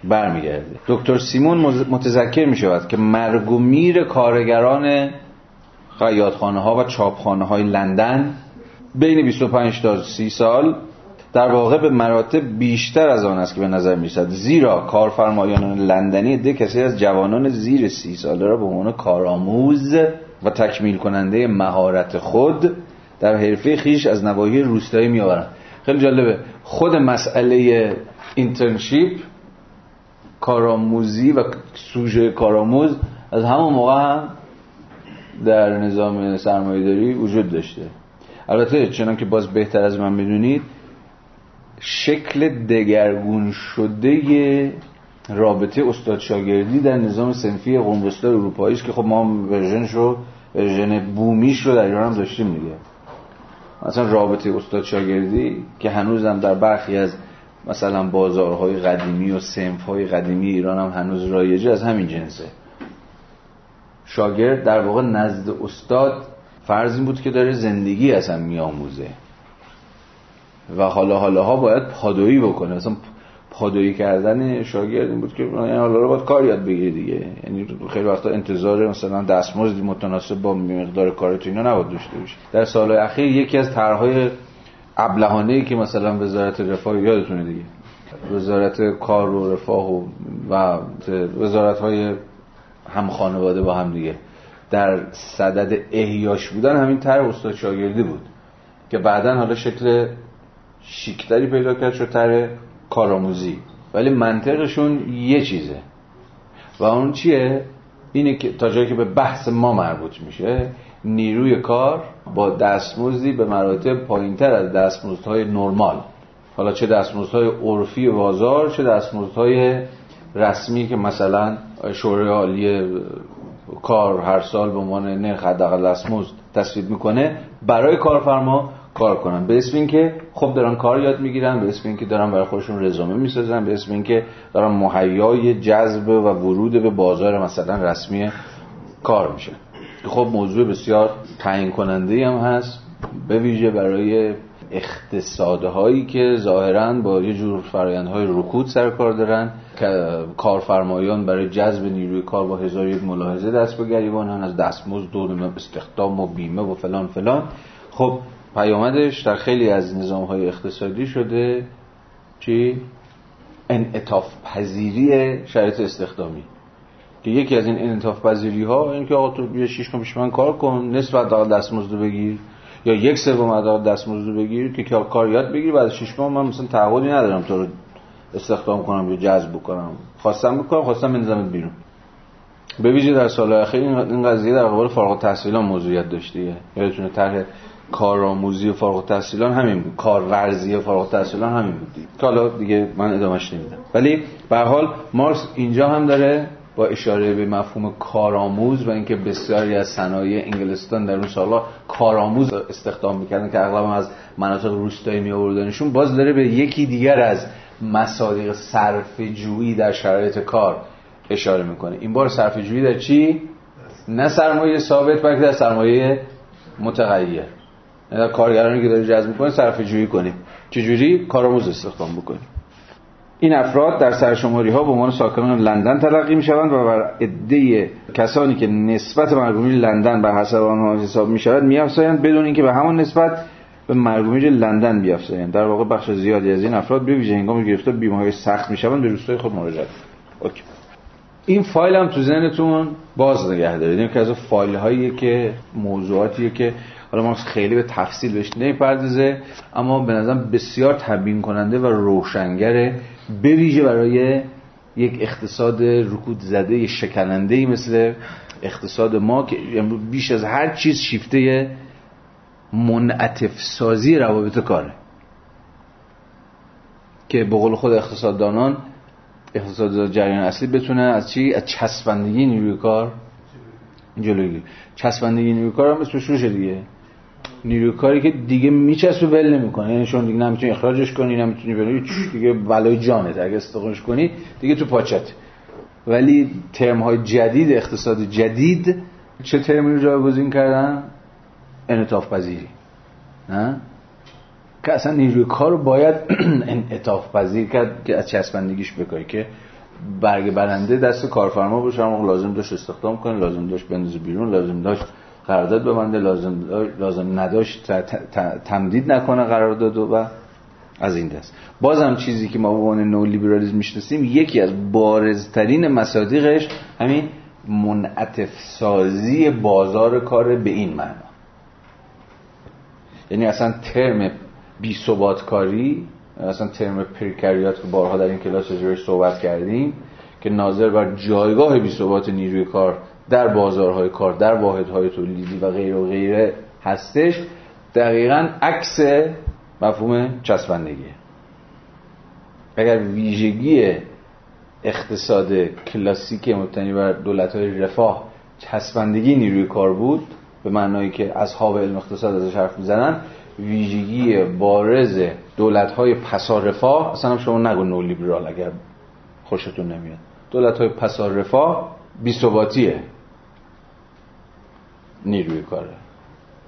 برمیگرده. دکتر سیمون متذکر می شود که مرگ و میر کارگران خیاطخانه ها و چاپخانه های لندن بین 25 تا 30 سال در واقع به مراتب بیشتر از آن است که به نظر می‌رسد. زیرا کارفرمایان لندنی ده کسی از جوانان زیر سی ساله را به عنوان کارآموز و تکمیل کننده مهارت خود در حرفه خیش از نواحی روستایی میآورند. خیلی جالبه. خود مسئله اینترنشیپ کارآموزی و سوژه کارآموز از همون موقع هم در نظام سرمایه‌داری وجود داشته. البته چنان که باز بهتر از من بدونید شکل دگرگون شده رابطه استاد شاگردی در نظام سنفی قومبستا اروپایی است که خب ما ورژنش رو ورژن بومیش رو در ایران هم داشتیم دیگه. مثلا رابطه استاد شاگردی که هنوزم در برخی از مثلا بازارهای قدیمی و سنفهای قدیمی ایران هم هنوز رایجه از همین جنسه. شاگرد در واقع نزد استاد فرض این بود که داره زندگی هم میآموزه. و حالا حالا ها باید پادویی بکنه. مثلا پادویی کردن شاگرد این بود که یعنی حالا رو باید کار یاد بگیره دیگه. یعنی خیلی وقتا انتظار مثلا دستمزدی متناسب با مقدار کار تو اینا نباید داشته باشه در سالهای اخیر یکی از طرحهای ابلهانه که مثلا وزارت رفاه یادتونه دیگه. وزارت کار و رفاه و, و وزارت هم خانواده با هم دیگه. در صدد احیاش بودن همین طرح استاد شاگردی بود که بعدا حالا شکل شیکتری پیدا کرد شد طرح کارآموزی. ولی منطقشون یه چیزه. و اون چیه؟ اینه که تا جایی که به بحث ما مربوط میشه نیروی کار با دستمزدی به مراتب پایینتر از دستمزدهای نرمال. حالا چه دستمزدهای عرفی بازار چه دستمزدهای رسمی که مثلا شورای عالی کار هر سال به عنوان نرخ حداقل دستمزد تصویب می‌کنه برای کارفرما کار کنن. به اسم اینکه خب دارن کار یاد می‌گیرن به اسم اینکه دارن برای خودشون رزومه می‌سازن به اسم اینکه دارن مهیای جذب و ورود به بازار مثلا رسمی کار میشن. خب موضوع بسیار تعیین کننده هم هست به ویژه برای اقتصادهایی که ظاهرا با یه جور فرایندهای رکود سر کار دارن. کارفرمایان برای جذب نیروی کار با هزار یک ملاحظه دست به گریبانن از دستمزد و استخدام و بیمه و فلان فلان. خب پیامدش در خیلی از نظام های اقتصادی شده چی؟ انعطاف پذیری شرایط استخدامی. که یکی از این انعطاف پذیری ها این که آقا تو بیا 6 ماه پیش من کار کن نصف حداقل دستمزد بگیر. یا یک سوم حداقل دستمزد بگیر که کار یاد بگیر بعد 6 ماه من مثلا تعهدی ندارم تو رو استخدام کنم یا جذب کنم خواستم بکنم خواستم بنظامت بیرون. به ویژه در سال اخیر این قضیه در قبال فارغ التحصیلان موضوعیت داشته. یادتونه طرح کارآموزی فارغ التحصیلان همین بود. کارورزی فارغ التحصیلان همین بود که حالا دیگه من ادامهش نمیدم. ولی به حال مارکس اینجا هم داره با اشاره به مفهوم کارآموز و اینکه بسیاری از صنایع انگلستان در اون سالها کارآموز استخدام می‌کردن که اغلب از مناطق روستایی می آوردنشون باز داره به یکی دیگر از مصادیق صرف جویی در شرایط کار اشاره می‌کنه. این بار صرف جویی در چی؟ نه سرمایه ثابت بلکه در سرمایه متغیر کارگرانی که داری جذب می‌کنه صرفه جویی کنیم. چجوری؟ کارآموز استخدام بکنیم. این افراد در سرشماری ها به عنوان ساکنان لندن تلقی می شوند و بر عده کسانی که نسبت مرگومی لندن بر حسب آنها حساب می شود می بدون اینکه به همان نسبت به مرگومی لندن بیافزایند. در واقع بخش زیادی از این افراد به ویژه هنگام گرفتار بیماری سخت می شوند به روستای خود مراجعه اوکی. این فایل هم تو ذهنتون باز نگه دارید. این که از فایل هایی که موضوعاتیه که حالا ما خیلی به تفصیل بهش نمی‌پردازه اما به نظرم بسیار تبیین کننده و روشنگره بویژه برای یک اقتصاد رکود زده شکننده مثل اقتصاد ما که بیش از هر چیز شیفته منعطف سازی روابط کاره. که به قول خود اقتصاددانان اقتصاد جریان اصلی بتونه از چی؟ از چسبندگی نیروی کار جلوی چسبندگی نیروی کار هم اسمش روشه دیگه. نیروی کاری که دیگه میچسبه ول نمی‌کنه. یعنی شما دیگه نمی‌تونی اخراجش کنی نمی‌تونی بری دیگه بلای جانه اگه استخدامش کنی دیگه تو پاچت. ولی ترم های جدید اقتصاد جدید چه ترمی رو جایگزین کردن؟ انعطاف پذیری. نه که اصلا نیروی کار رو باید انعطاف پذیر کرد که از چسبندگیش بکنی که برگ برنده دست کارفرما باشه لازم داشت استخدام کنه لازم داشت بندازه بیرون لازم داشت قرارداد ببنده لازم لازم نداشت تمدید نکنه قرارداد و از این دست. بازم چیزی که ما به عنوان نو لیبرالیسم می‌شناسیم یکی از بارزترین مصادیقش همین منعطف سازی بازار کار به این معنا. یعنی اصلا ترم بی ثبات کاری اصلا ترم پریکریات که بارها در این کلاس روش صحبت کردیم که ناظر بر جایگاه بی ثبات نیروی کار در بازارهای کار در واحدهای تولیدی و غیر و غیره هستش دقیقا عکس مفهوم چسبندگیه. اگر ویژگی اقتصاد کلاسیک مبتنی بر دولت های رفاه چسبندگی نیروی کار بود به معنایی که اصحاب علم اقتصاد ازش حرف می‌زنن ویژگی بارز دولت های پسا رفاه اصلا شما نگو نو لیبرال اگر خوشتون نمیاد. دولت های پسا رفاه بیثباتیه. نیروی کاره.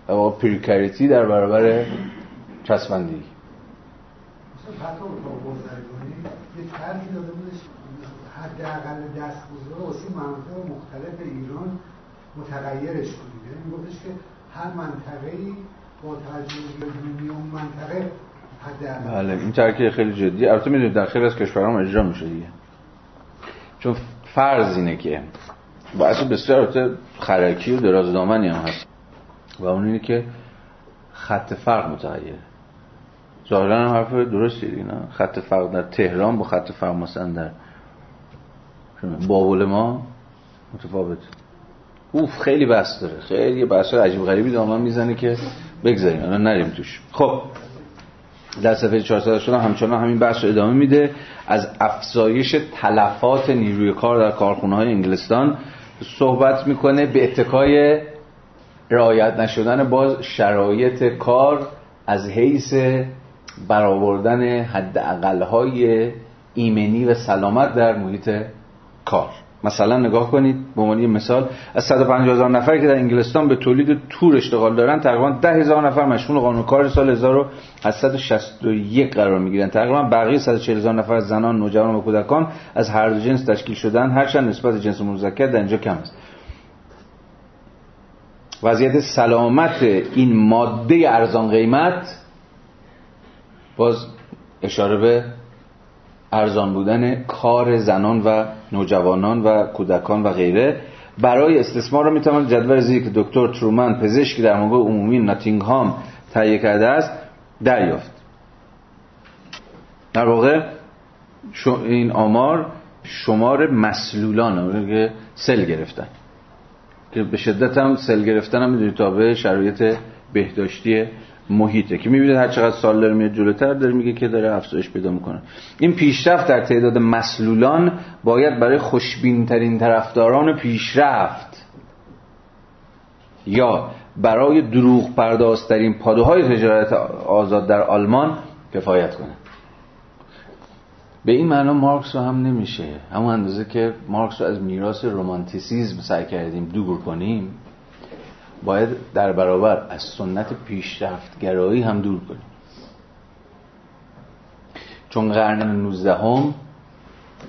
اما پریکاریتی در برابر چسبندگی. حداقل دست بزرگ واسه مناطق مختلف ایران متغیرش کنید یعنی گفتش که هر منطقه ای با تجربه اون منطقه بله این ترکیه خیلی جدی. البته می‌دونید در خیلی از کشورها اجرا میشه دیگه. چون فرض اینه که باعث بسیار خرکی و درازدامنی هم هست. و اون اینه که خط فرق متغیره. ظاهرا هم حرف درستی دیگه نه؟ خط فرق در تهران با خط فرق مثلا در بابل ما متفاوت اوف خیلی بحث داره. خیلی بحث عجیب غریبی دامن می‌زنه که بگذاریم. الان نریم توش. خب در صفحه 400 همچنان همین بحث رو ادامه میده. از افزایش تلفات نیروی کار در کارخونه های انگلستان صحبت می‌کنه به اتکای رعایت نشدن باز شرایط کار از حیث برآوردن حد های ایمنی و سلامت در محیط کار. مثلا نگاه کنید به عنوان مثال از 150 هزار نفری که در انگلستان به تولید تور اشتغال دارن تقریبا 10 هزار نفر مشمول قانون کار سال 1861 قرار می‌گیرن. تقریبا بقیه 140 هزار نفر زنان نوجوان و کودکان از هر دو جنس تشکیل شدن. هرچند نسبت جنس مذکر در اینجا کم است. وضعیت سلامت این ماده ارزان قیمت باز اشاره به ارزان بودن کار زنان و نوجوانان و کودکان و غیره. برای استثمار را می‌تواند جدول زیر که دکتر ترومن پزشکی در موقع عمومی ناتینگهام تهیه کرده است دریافت. در واقع این آمار شمار مسلولان که سل گرفتن. که به شدت هم سل گرفتن هم می‌دونید تابع شرایط بهداشتی محیطه. که می‌بینید هر چقدر سال داره میاد جلوتر داره میگه که داره افزایش پیدا می‌کنه. این پیشرفت در تعداد مسلولان باید برای خوشبین ترین طرفداران پیشرفت یا برای دروغ پردازترین پادوهای تجارت آزاد در آلمان کفایت کنه. به این معنا مارکس رو هم نمیشه. همون اندازه که مارکس رو از میراث رومانتیسیزم سعی کردیم دور کنیم باید در برابر از سنت پیشرفتگرایی هم دور کنیم. چون قرن 19 هم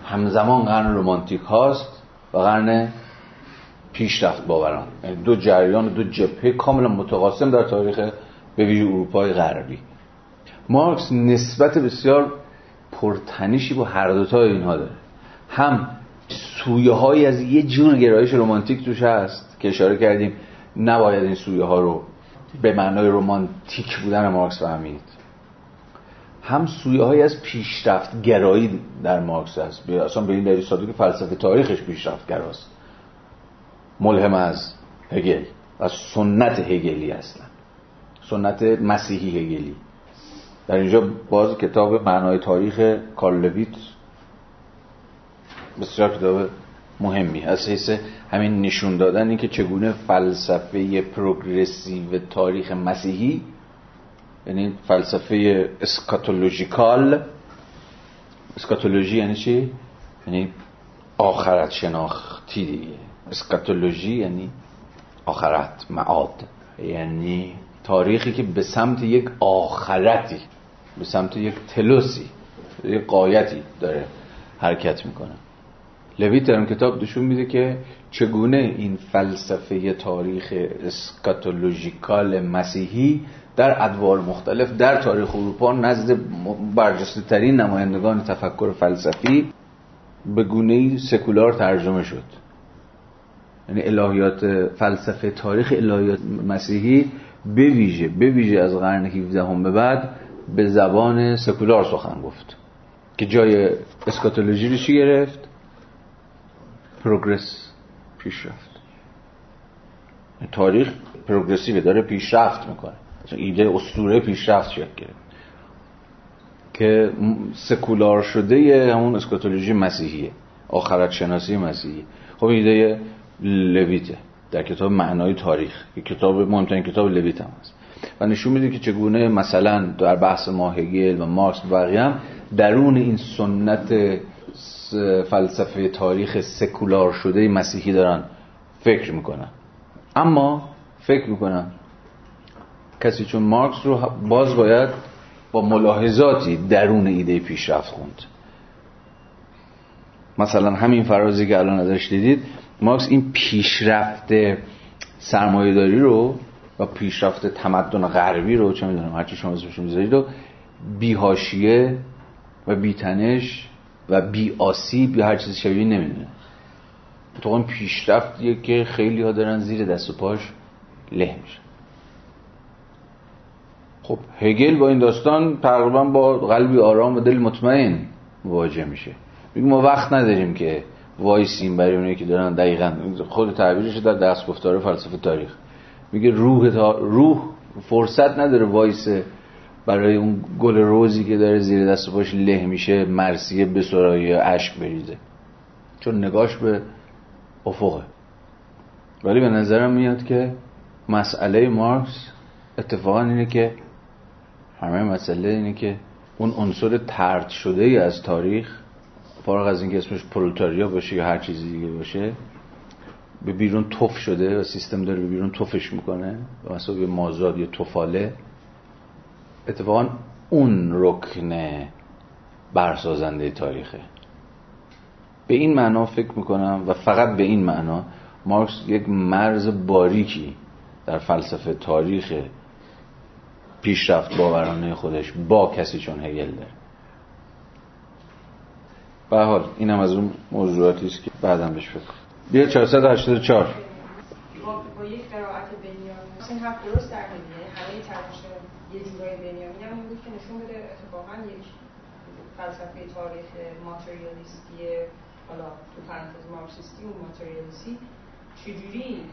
همزمان قرن رومانتیک هاست و قرن پیشرفت باوران. یعنی دو جریان دو جبهه کاملا متقاسم در تاریخ به ویژه اروپای غربی. مارکس نسبت بسیار پرتنیشی با هر دوتا اینها داره. هم سویه های از یه جور گرایش رومانتیک توش هست که اشاره کردیم. نباید این سویه ها رو به معنای رومانتیک بودن مارکس فهمید. هم سویه های از پیشرفت گرایی در مارکس هست اصلا به این دلیل ساده که فلسفه تاریخش پیشرفت گراست. ملهم از هگل از سنت هگلی هستن. سنت مسیحی هگلی. در اینجا باز کتاب معنای تاریخ کارلویت بسیار کتاب مهمی از حیث همین نشون دادن که چگونه فلسفه پروگرسیو تاریخ مسیحی یعنی فلسفه اسکاتولوژیکال اسکاتولوژی یعنی چی؟ یعنی آخرت شناختی دیگه. اسکاتولوژی یعنی آخرت معاد. یعنی تاریخی که به سمت یک آخرتی به سمت یک تلوسی یک قایتی داره حرکت می‌کنه. لویت در اون کتاب نشون میده که چگونه این فلسفه تاریخ اسکاتولوژیکال مسیحی در ادوار مختلف در تاریخ اروپا نزد برجسته ترین نمایندگان تفکر فلسفی به گونه سکولار ترجمه شد. یعنی الهیات فلسفه تاریخ الهیات مسیحی به ویژه به ویژه از قرن 17 هم به بعد به زبان سکولار سخن گفت که جای اسکاتولوژی رو چی گرفت؟ پروگرس پیشرفت تاریخ پروگرسیو داره پیشرفت می‌کنه. ایده اسطوره پیشرفت شکل گرفت. که سکولار شده همون اسکاتولوژی مسیحیه. آخرت شناسی مسیحی خب ایده لویته. در کتاب معنای تاریخ. که کتاب مهمترین کتاب لویت هم هست. و نشون میده که چگونه مثلا در بحث ماهگل و مارکس و بقیه هم درون این سنت فلسفه تاریخ سکولار شده مسیحی دارن فکر می‌کنن. اما فکر می‌کنن کسی چون مارکس رو باز باید با ملاحظاتی درون ایده پیشرفت خوند. مثلا همین فرازی که الان ازش دیدید مارکس این پیشرفت سرمایهداری رو و پیشرفت تمدن غربی رو چه می‌دونم هرچی شما اسمش می‌ذارید رو بیهاشیه و بیتنش و بی آسیب یا هر چیز شبیه نمی‌دونه. اون پیشرفتیه که خیلی ها دارن زیر دست و پاش له میشن. خب هگل با این داستان تقریبا با قلبی آرام و دل مطمئن مواجه میشه. میگه ما وقت نداریم که وایسیم برای اونایی که دارن دقیقا خود تعبیرش در دست گفتار فلسفه تاریخ. میگه روح تا روح فرصت نداره وایسه برای اون گل روزی که داره زیر دست پاش له میشه مرسیه به سرایی عشق بریزه. چون نگاش به افقه. ولی به نظرم میاد که مسئله مارکس اتفاقا اینه که همه مسئله اینه که اون عنصر ترد شده ای از تاریخ فارغ از اینکه اسمش پرولتاریا باشه یا هر چیزی دیگه باشه به بیرون توف شده و سیستم داره به بیرون توفش می‌کنه. به مازاد یا توفاله. اتفاقا اون رکن برسازنده تاریخه. به این معنا فکر می‌کنم و فقط به این معنا مارکس یک مرز باریکی در فلسفه تاریخ پیشرفت باورانه خودش با کسی چون هگل داره. به حال اینم از اون موضوعاتی است که بعدم بهش فکر بیا 484 با یک قرائت بنیامین این حرف درست در همه یه جورای بنیامین هم این بود که نشون بده اتفاقا یک فلسفه تاریخ ماتریالیستی حالا تو پرانتز مارکسیستی و ماتریالیستی چجوری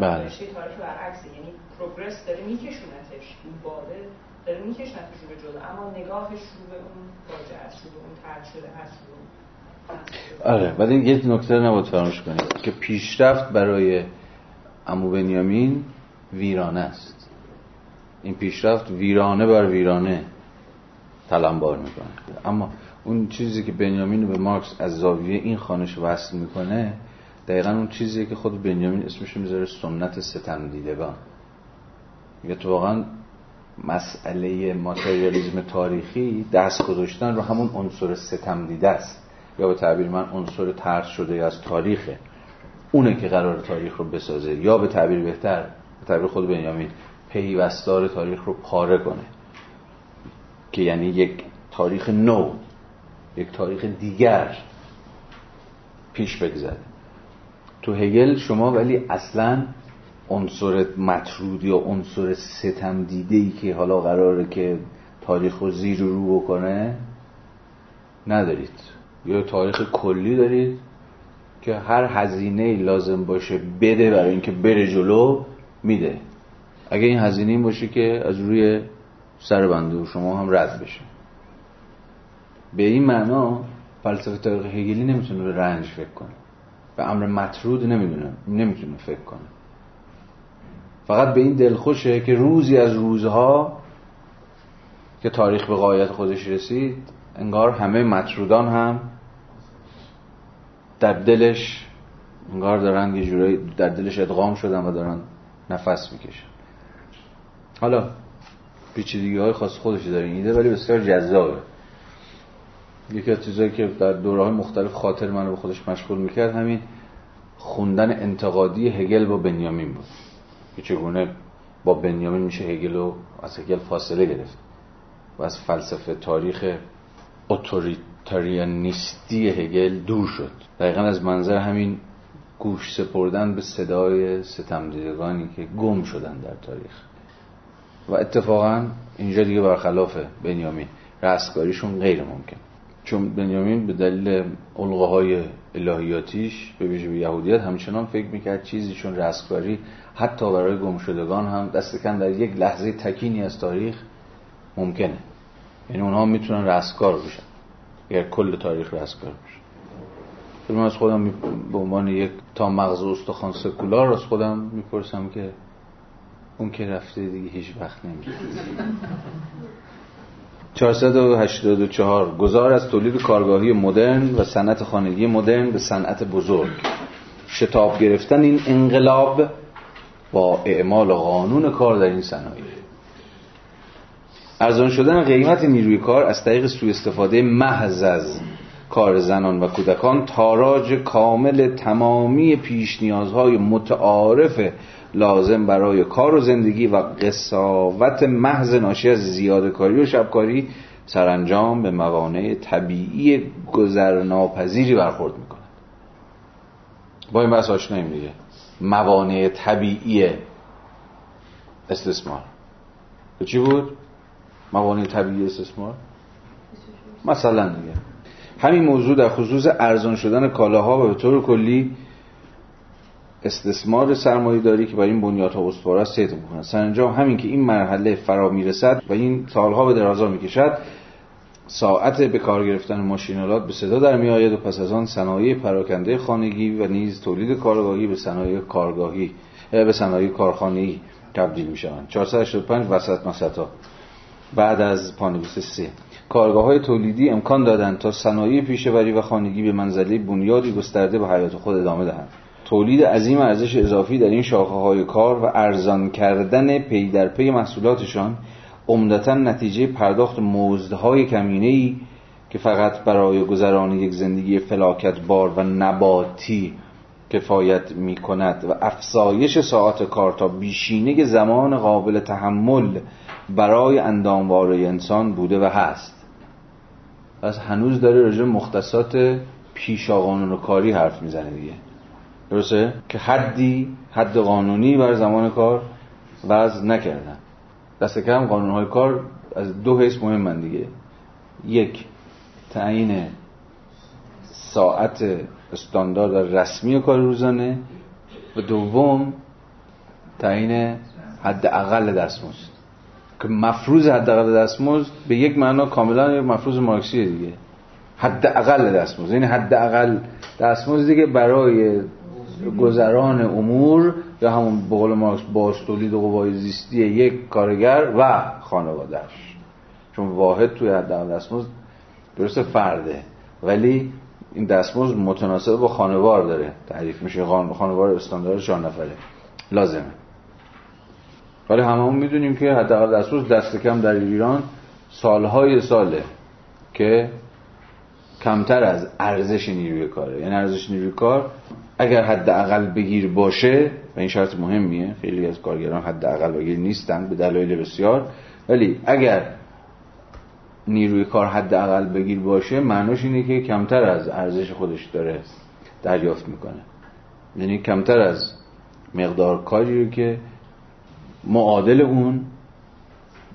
بله. تاریخ برعکسه؟ یعنی پروگرس داره میکشونتش این باده داره میکشونتش رو به جلو اما نگاهش رو به اون فاجعه است رو به اون ترد شده هست رو آره ولی یه نکته نباید فراموش کنید که پیشرفت برای امو بنیامین ویرانه است. این پیشرفت ویرانه بر ویرانه تلمبار می‌کنه. اما اون چیزی که بنیامین به مارکس از زاویه این خانش وصل می‌کنه دقیقا اون چیزیه که خود بنیامین اسمش می‌ذاره سنت ستم دیدگان. میگه تو واقعا مسئله ماتریالیزم تاریخی دست گذاشتن رو همون عنصر ستم دیده است. یا به تعبیر من عنصر ترس شده از تاریخه. اونه که قرار تاریخ رو بسازه. یا به تعبیر بهتر به تعبیر خود بنیامین پیوستار تاریخ رو پاره کنه. که یعنی یک تاریخ نو یک تاریخ دیگر پیش بگذره تو هگل شما ولی اصلا عنصر مطرود یا عنصر ستم دیده ای که حالا قراره که تاریخ رو زیر رو بکنه ندارید. یا تاریخ کلی دارید که هر هزینه لازم باشه بده برای اینکه بره جلو میده. اگه این هزینه این باشه که از روی سر بنده شما هم رد بشه. به این معنا فلسفه تاریخ هگلی نمی‌تونه به رنج فکر کنه. به امر مطرود نمی‌دونه نمی‌تونه فکر کنه. فقط به این دلخوشه که روزی از روزها که تاریخ به قایت خودش رسید انگار همه مطرودان هم در دلش انگار دارن یه جورایی در دلش ادغام شدن و دارن نفس می‌کشن. حالا پیچیدگی های خاص خودش داره این ایده ولی بسیار جذابه. یکی از چیزایی که در دوره های مختلف خاطر من رو به خودش مشغول می‌کرد همین خوندن انتقادی هگل با بنیامین بود. که چگونه با بنیامین میشه هگل رو از هگل فاصله گرفت و از فلسفه تاریخ اتوریتاریانیستی هگل دور شد. دقیقا از منظر همین گوش سپردن به صدای ستمدیدگانی که گم شدن در تاریخ. و اتفاقا اینجا دیگه برخلاف بنیامین رستگاریشون غیر ممکن. چون بنیامین به دلیل های الهیاتیش به ویژه به یهودیت همچنان فکر می‌کرد چیزی چون رستگاری حتی برای گمشدگان هم دست کم در یک لحظه تکینی از تاریخ ممکنه. یعنی اونها می‌تونن رستگار بشن. اگر کل تاریخ رستگار بشه. من از خودم به عنوان یک تا مغز استخوان سکولار از خودم می‌پرسم که اون که رفته دیگه هیچ وقت نمیشه 484 گذار از تولید کارگاهی مدرن و صنعت خانگی مدرن به صنعت بزرگ. شتاب گرفتن این انقلاب با اعمال قانون کار در این صنایع. ارزان شدن قیمت نیروی کار از طریق سوء استفاده محض از کار زنان و کودکان تاراج کامل تمامی پیش نیازهای متعارف لازم برای کار و زندگی و قصاوت محض ناشی از زیاده کاری و شبکاری سرانجام به موانع طبیعی گذرناپذیری برخورد می‌کنه با این بحث آشناییم دیگه. موانع طبیعی استثمار. چی بود؟ موانع طبیعی استثمار؟ مثلا دیگه. همین موضوع در خصوص ارزان شدن کالاها و به طور کلی استثمار سرمایه داری که بر این بنیادها استوار است سیت می‌کنه سرانجام همین که این مرحله فرا می‌رسد و این سالها به درازا می‌کشد ساعت به کار گرفتن ماشین‌آلات به صدا در میآید و پس از آن صنایع پراکنده خانگی و نیز تولید کارگاهی به صنایع کارگاهی به صنایع کارخانه‌ای تبدیل می شوند 485 وسط مسطا بعد از پانویس 3 کارگاه های تولیدی امکان دادند تا صنایع پیشه‌وری و خانگی به منزله بنیادی گسترده به حیات خود ادامه دهند. تولید عظیم ارزش اضافی در این شاخه های کار و ارزان کردن پی در پی محصولاتشان عمدتا نتیجه پرداخت مزدهای کمینه ای که فقط برای گذران یک زندگی فلاکت بار و نباتی کفایت می کند و افزایش ساعت کار تا بیشینه زمان قابل تحمل برای اندامواره انسان بوده و هست. پس هنوز داره راجع مختصات پیشا کاری حرف می‌زنه دیگه. درسته؟ که حدی حد قانونی بر زمان کار وضع نکردن. دست کم قانون های کار از دو حیث مهم دیگه. یک تعیین ساعت استاندارد رسمی کار روزانه. و دوم تعیین حد اقل دستمزد. که مفروض حد اقل دستمزد به یک معنا کاملا مفروض مارکسیه دیگه. حد اقل دستمزد. یعنی حد اقل دستمزد دیگه برای گذران امور یا همون به قول مارکس باز تولید قوای زیستی یک کارگر و خانوادهش چون واحد توی حد دستمزد درست فرده. ولی این دستمزد متناسب با خانوار داره. تعریف میشه خانوار استاندارد چهار نفره. لازمه. ولی هممون می‌دونیم که حداقل دستمزد دست کم در ایران سالهای ساله که کمتر از ارزش نیروی کاره. یعنی ارزش نیروی کار اگر حداقل بگیر باشه و این شرط مهمیه خیلی از کارگران حداقل بگیر نیستن به دلایل بسیار ولی اگر نیروی کار حداقل بگیر باشه معناش اینه که کمتر از ارزش خودش داره دریافت می‌کنه. یعنی کمتر از مقدار کاری رو که معادل اون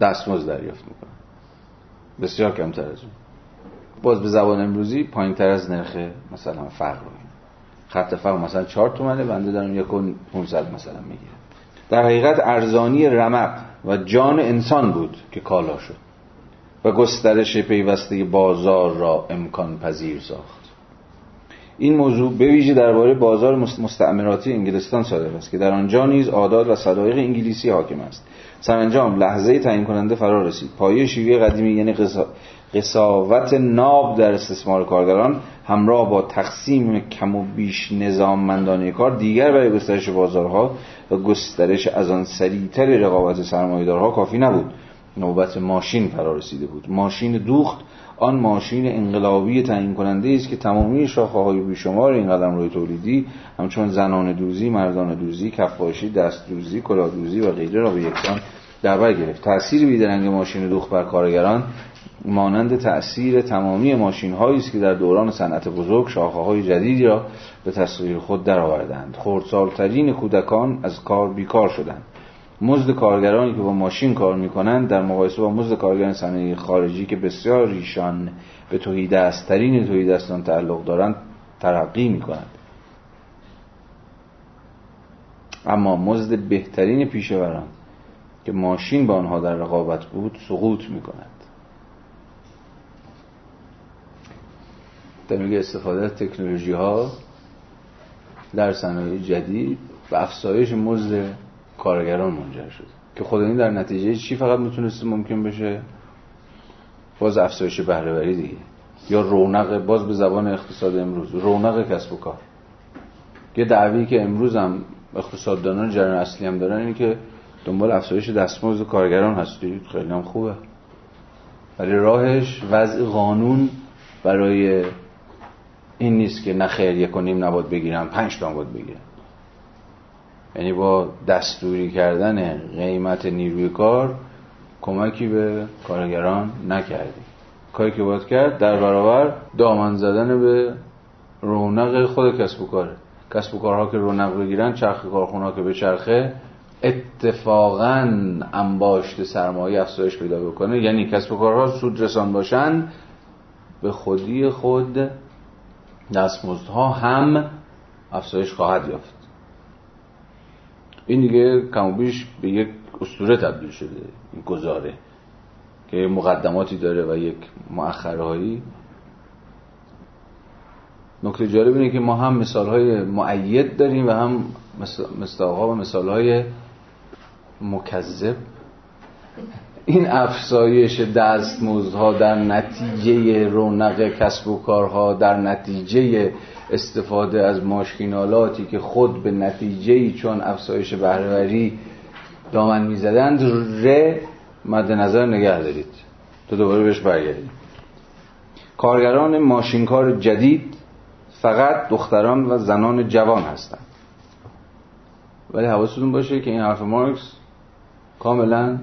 دستمزد دریافت می‌کنه. بسیار کمتر از اون. باز به زبان امروزی پایین تر از نرخ مثلا فرق رو خط فرق مثلا 4 تومنه بنده دارم یک 500 مثلا می‌گیره در حقیقت ارزانی رمق و جان انسان بود که کالا شد و گسترش پیوسته بازار را امکان پذیر ساخت. این موضوع به ویژه درباره بازار مستعمراتی انگلستان صادق است که در آنجا نیز عادات و صدایق انگلیسی حاکم است. سرانجام لحظه تعیین کننده فرا رسید. پایه شیوه قدیمی یعنی قصاوت ناب در استثمار کارگران همراه با تقسیم کم و بیش نظاممندانه کار دیگر برای گسترش بازارها و گسترش از آن سریعتر رقابت سرمایه‌دارها کافی نبود. نوبت ماشین فرا رسیده بود. ماشین دوخت. آن ماشین انقلابی تعیین کننده است که تمامی شاخه های بیشمار این قدم روی تولیدی همچون زنان دوزی، مردان دوزی، کفاشی، دست دوزی، کلاه دوزی و غیره را به یکسان در بر گرفت. تأثیر بیدرنگ ماشین دوخت بر کارگران مانند تأثیر تمامی ماشین هایی است که در دوران صنعت بزرگ شاخه های جدیدی را به تصویر خود درآوردند خردسالترین کودکان از کار بیکار شدند. مزد کارگرانی که با ماشین کار می‌کنند در مقایسه با مزد کارگران صنایع خارجی که بسیار ریشان به توحید دستترین توحید دستان تعلق دارند ترقی می‌کنند. اما مزد بهترین پیشوران که ماشین با آنها در رقابت بود سقوط می‌کنند در میگه استفاده از تکنولوژی ها در صنایع جدید و افزایش مزد کارگران منجر شده. که خود این در نتیجه چی فقط می‌تونست ممکن بشه؟ باز افزایش بهرهوری دیگه. یا رونق باز به زبان اقتصاد امروز رونق کسب و کار. یه دعوی که امروز هم اقتصاددانان جریان اصلی هم دارن اینه که دنبال افزایش دستمزد کارگران هستید. خیلی هم خوبه. ولی راهش وضع قانون برای این نیست که نه خیر یک و نیم نباد بگیرم پنج تا باید بگیرم. یعنی با دستوری کردن قیمت نیروی کار کمکی به کارگران نکردیم کاری که باید کرد در برابر دامن زدن به رونق خود کسب و کاره. کسب و کارها که رونق بگیرن چرخ کارخونه که به چرخه اتفاقا انباشت سرمایه افزایش پیدا بکنه. یعنی کسب و کارها سود رسان باشن به خودی خود دستمزدها هم افزایش خواهد یافت. این دیگه کم بیش به یک اسطوره تبدیل شده این گزاره که مقدماتی داره و یک مؤخرهایی. نکته جالب اینه که ما هم مثال های معید داریم و هم ها و مثال های مکذب. این افزایش دستمزدها در نتیجه رونق کسب و کارها در نتیجه استفاده از ماشینالاتی که خود به نتیجه چون افزایش بهرهوری دامن می‌زدند ر مد نظر نگه دارید. تو دوباره بهش برگردید کارگران ماشینکار جدید فقط دختران و زنان جوان هستند. ولی حواستون باشه که این حرف مارکس کاملا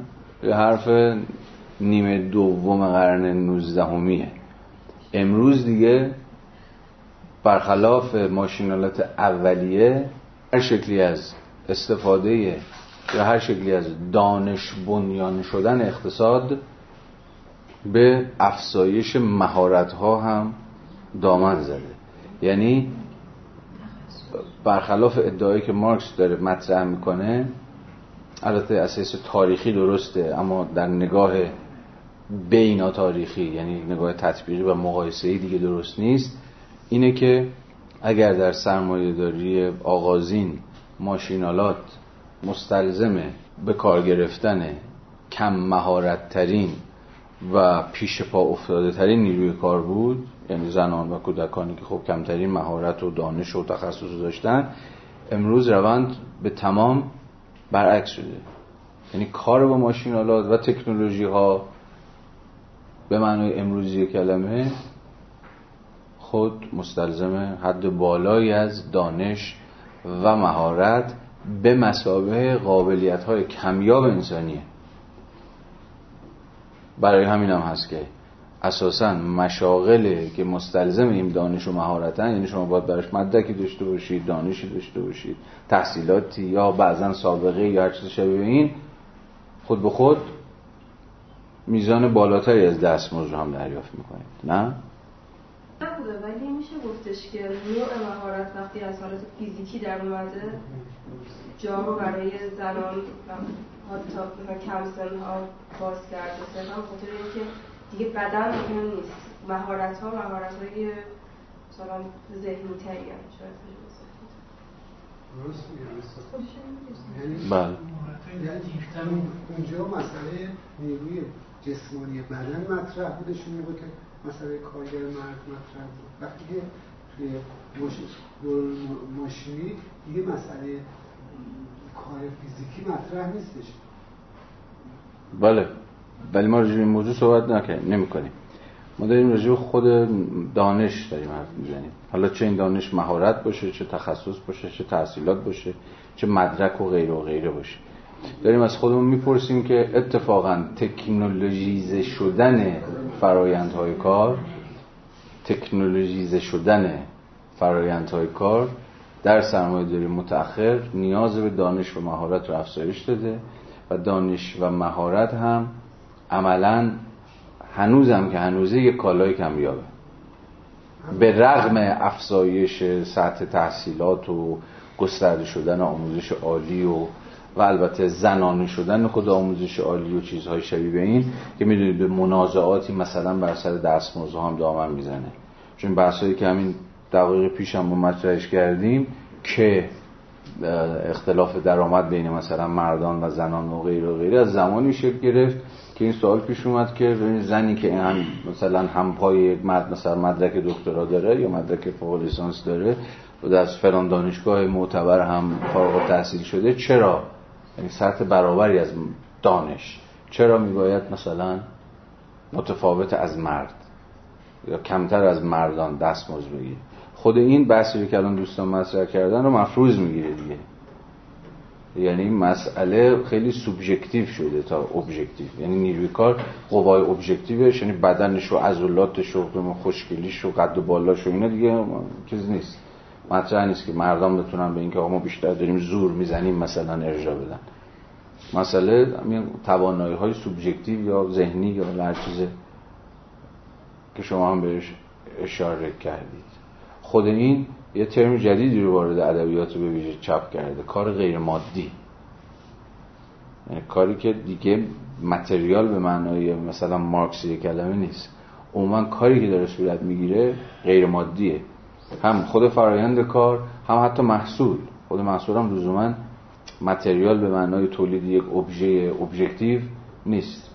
یه حرف نیمه دوم قرن 19 امروز دیگه برخلاف ماشینالات اولیه هر شکلی از استفاده یا هر شکلی از دانش بنیان شدن اقتصاد به افزایش مهارت ها هم دامن زده. یعنی برخلاف ادعایی که مارکس داره مطرح می‌کنه البته اساس تاریخی درسته اما در نگاه بینا تاریخی یعنی نگاه تطبیقی و مقایسه‌ای دیگه درست نیست. اینه که اگر در سرمایه داری آغازین ماشینالات مستلزم به کار گرفتن کم مهارت ترین و پیش پا افتاده ترین نیروی کار بود یعنی زنان و کودکانی که خب کمترین مهارت و دانش و تخصص داشتن امروز روند به تمام برعکس شده. یعنی کار با ماشین آلات و تکنولوژی ها به معنای امروزی کلمه خود مستلزم حد بالایی از دانش و مهارت به مسابه قابلیت های کمیاب انسانیه. برای همین هم هست که اساسا مشاغله که مستلزم این دانش و مهارتن یعنی شما باید براش مدرکی داشته باشید دانشی داشته باشید تحصیلاتی یا بعضا سابقه یا هر چیز شبیه این خود به خود میزان بالاتری از دستمزد رو هم دریافت می‌کنید. نه؟ نبوده ولی میشه گفتش که نوع مهارت وقتی از حالت فیزیکی در اومده جا رو برای زنان و حتی کم ها باز کرده. صرفا خاطر اینکه دیگه بدن مهم نیست. مهارت ها مهارت های مثلا ذهنی تری هم شاید یعنی بله. یعنی اونجا مسئله نیروی جسمانی بدن مطرح بودش اون موقع که مسئله کارگر مرد مطرح بود. وقتی که توی ماشینی دیگه مسئله کار فیزیکی مطرح نیستش. بله. ولی ما راجع این موضوع صحبت نکنیم نمی کنیم ما داریم راجع خود دانش داریم حرف می‌زنیم. حالا چه این دانش مهارت باشه چه تخصص باشه چه تحصیلات باشه چه مدرک و غیره و غیره باشه. داریم از خودمون می‌پرسیم که اتفاقا تکنولوژیزه شدن فرایندهای کار تکنولوژیزه شدن فرایندهای کار در سرمایه داری متأخر نیاز به دانش و مهارت رو افزایش داده و دانش و مهارت هم عملا هنوزم که هنوزه یک کالای کمیابه. به رغم افزایش سطح تحصیلات و گسترده شدن آموزش عالی و و البته زنانه شدن خود آموزش عالی و چیزهای شبیه به این که می‌دونید به منازعاتی مثلا بر سر دستمزد هم دامن می‌زنه. چون بحثایی که همین دقایق پیش هم مطرحش کردیم که اختلاف درآمد بین مثلا مردان و زنان و غیره و غیره از زمانی شکل گرفت که این سوال پیش اومد که زنی که هم مثلا هم پای مرد مثلا مدرک دکترا داره یا مدرک فوق لیسانس داره و از فلان دانشگاه معتبر هم فارغ تحصیل شده چرا؟ یعنی سطح برابری از دانش. چرا میباید مثلا متفاوت از مرد یا کمتر از مردان دستمزد بگیره؟ خود این بحثی که الان دوستان مطرح کردن رو مفروض می‌گیره دیگه. یعنی مسئله خیلی سوبژکتیو شده تا ابژکتیو. یعنی نیروی کار قوای ابژکتیوش یعنی بدنش و عضلاتش و خوشگلیش و قد و بالاش و اینا دیگه چیز نیست. مطرح نیست که مردم بتونن به اینکه ما بیشتر داریم زور می‌زنیم مثلا ارجا بدن. مسئله توانایی های سوبژکتیو یا ذهنی یا هر چیزه که شما هم بهش اشاره کردید. خود این یه ترم جدیدی رو وارد ادبیات به ویژه چپ کرده. کار غیر مادی. یعنی کاری که دیگه متریال به معنای مثلا مارکسی کلمه نیست. عموما کاری که داره صورت می‌گیره غیر مادیه. هم خود فرایند کار هم حتی محصول. خود محصول هم لزوما متریال به معنای تولید یک ابژه ابژکتیو نیست.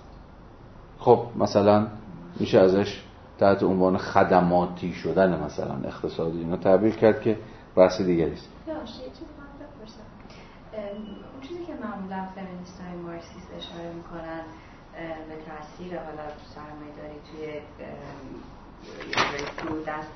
خب مثلا میشه ازش تحت عنوان خدماتی شدن مثلا اقتصادی اینا تعبیر کرد که بحث دیگری است. اون چیزی که معمولا فمینیست های مارکسیست اشاره می‌کنن به تاثیر حالا سرمایه داری توی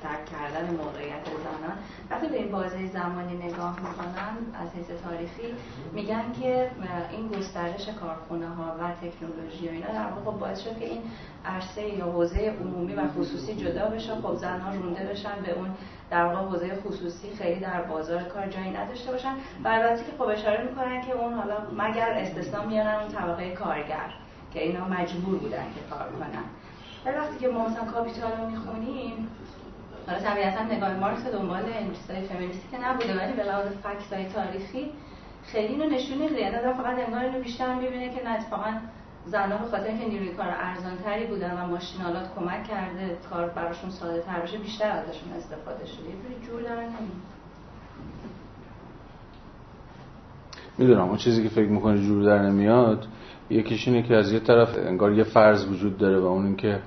ترک کردن موقعیت زنان. وقتی به این بازه زمانی نگاه می‌کنن از حیث تاریخی میگن که این گسترش کارخونه ها و تکنولوژی و اینا در واقع باعث شد که این عرصه یا حوزه عمومی و خصوصی جدا بشه. خب زنان رونده بشن به اون در واقع حوزه خصوصی خیلی در بازار کار جایی نداشته باشن. و البته که خب اشاره می‌کنن که اون حالا مگر استثنا میانن اون طبقه کارگر که اینا مجبور بودن که کار کنن. ولی وقتی که ما مثلا کاپیتال رو می‌خونیم حالا طبیعتا نگاه مارکس دنبال این چیزای فمینیستی که نبوده ولی به لحاظ فکتای تاریخی خیلی اینو نشون نمیده. یعنی فقط انگار اینو بیشتر می‌بینه که نه اتفاقا زنها به خاطر اینکه نیروی کار ارزان تری بودن و ماشینالات کمک کرده کار براشون ساده تر بشه بیشتر ازشون استفاده شده. یه جور دارن می‌دونم اون چیزی که فکر می‌کنه جور در نمیاد یکیش اینه که از یه طرف انگار یه فرض وجود داره و اون اینکه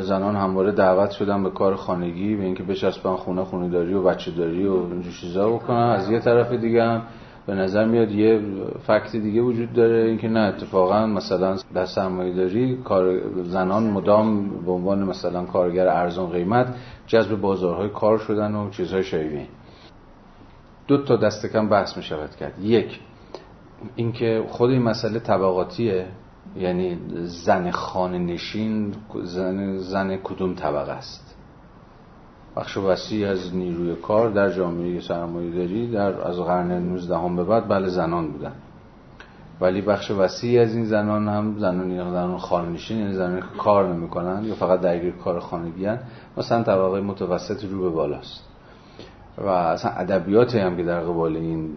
زنان همواره دعوت شدن به کار خانگی به اینکه بچسبن خونه خونه داری و بچه داری و اینجور چیزا بکنن. از یه طرف دیگه هم به نظر میاد یه فکت دیگه وجود داره اینکه نه اتفاقا مثلا در سرمایه داری کار زنان مدام به عنوان مثلا کارگر ارزان قیمت جذب بازارهای کار شدن و چیزهای شایبه دو تا دست کم بحث می شود کرد. یک اینکه خود این مسئله طبقاتیه. یعنی زن خانه نشین زن, زن کدوم طبقه است. بخش وسیع از نیروی کار در جامعه سرمایه داری در از قرن 19 هم به بعد بله زنان بودن. ولی بخش وسیعی از این زنان هم زنان زنان خانه نشین یعنی زنانی که کار نمی‌کنن یا فقط درگیر کار خانگی هن مثلا طبقه متوسط رو به بالاست. و اصلا ادبیاتی هم که در قبال این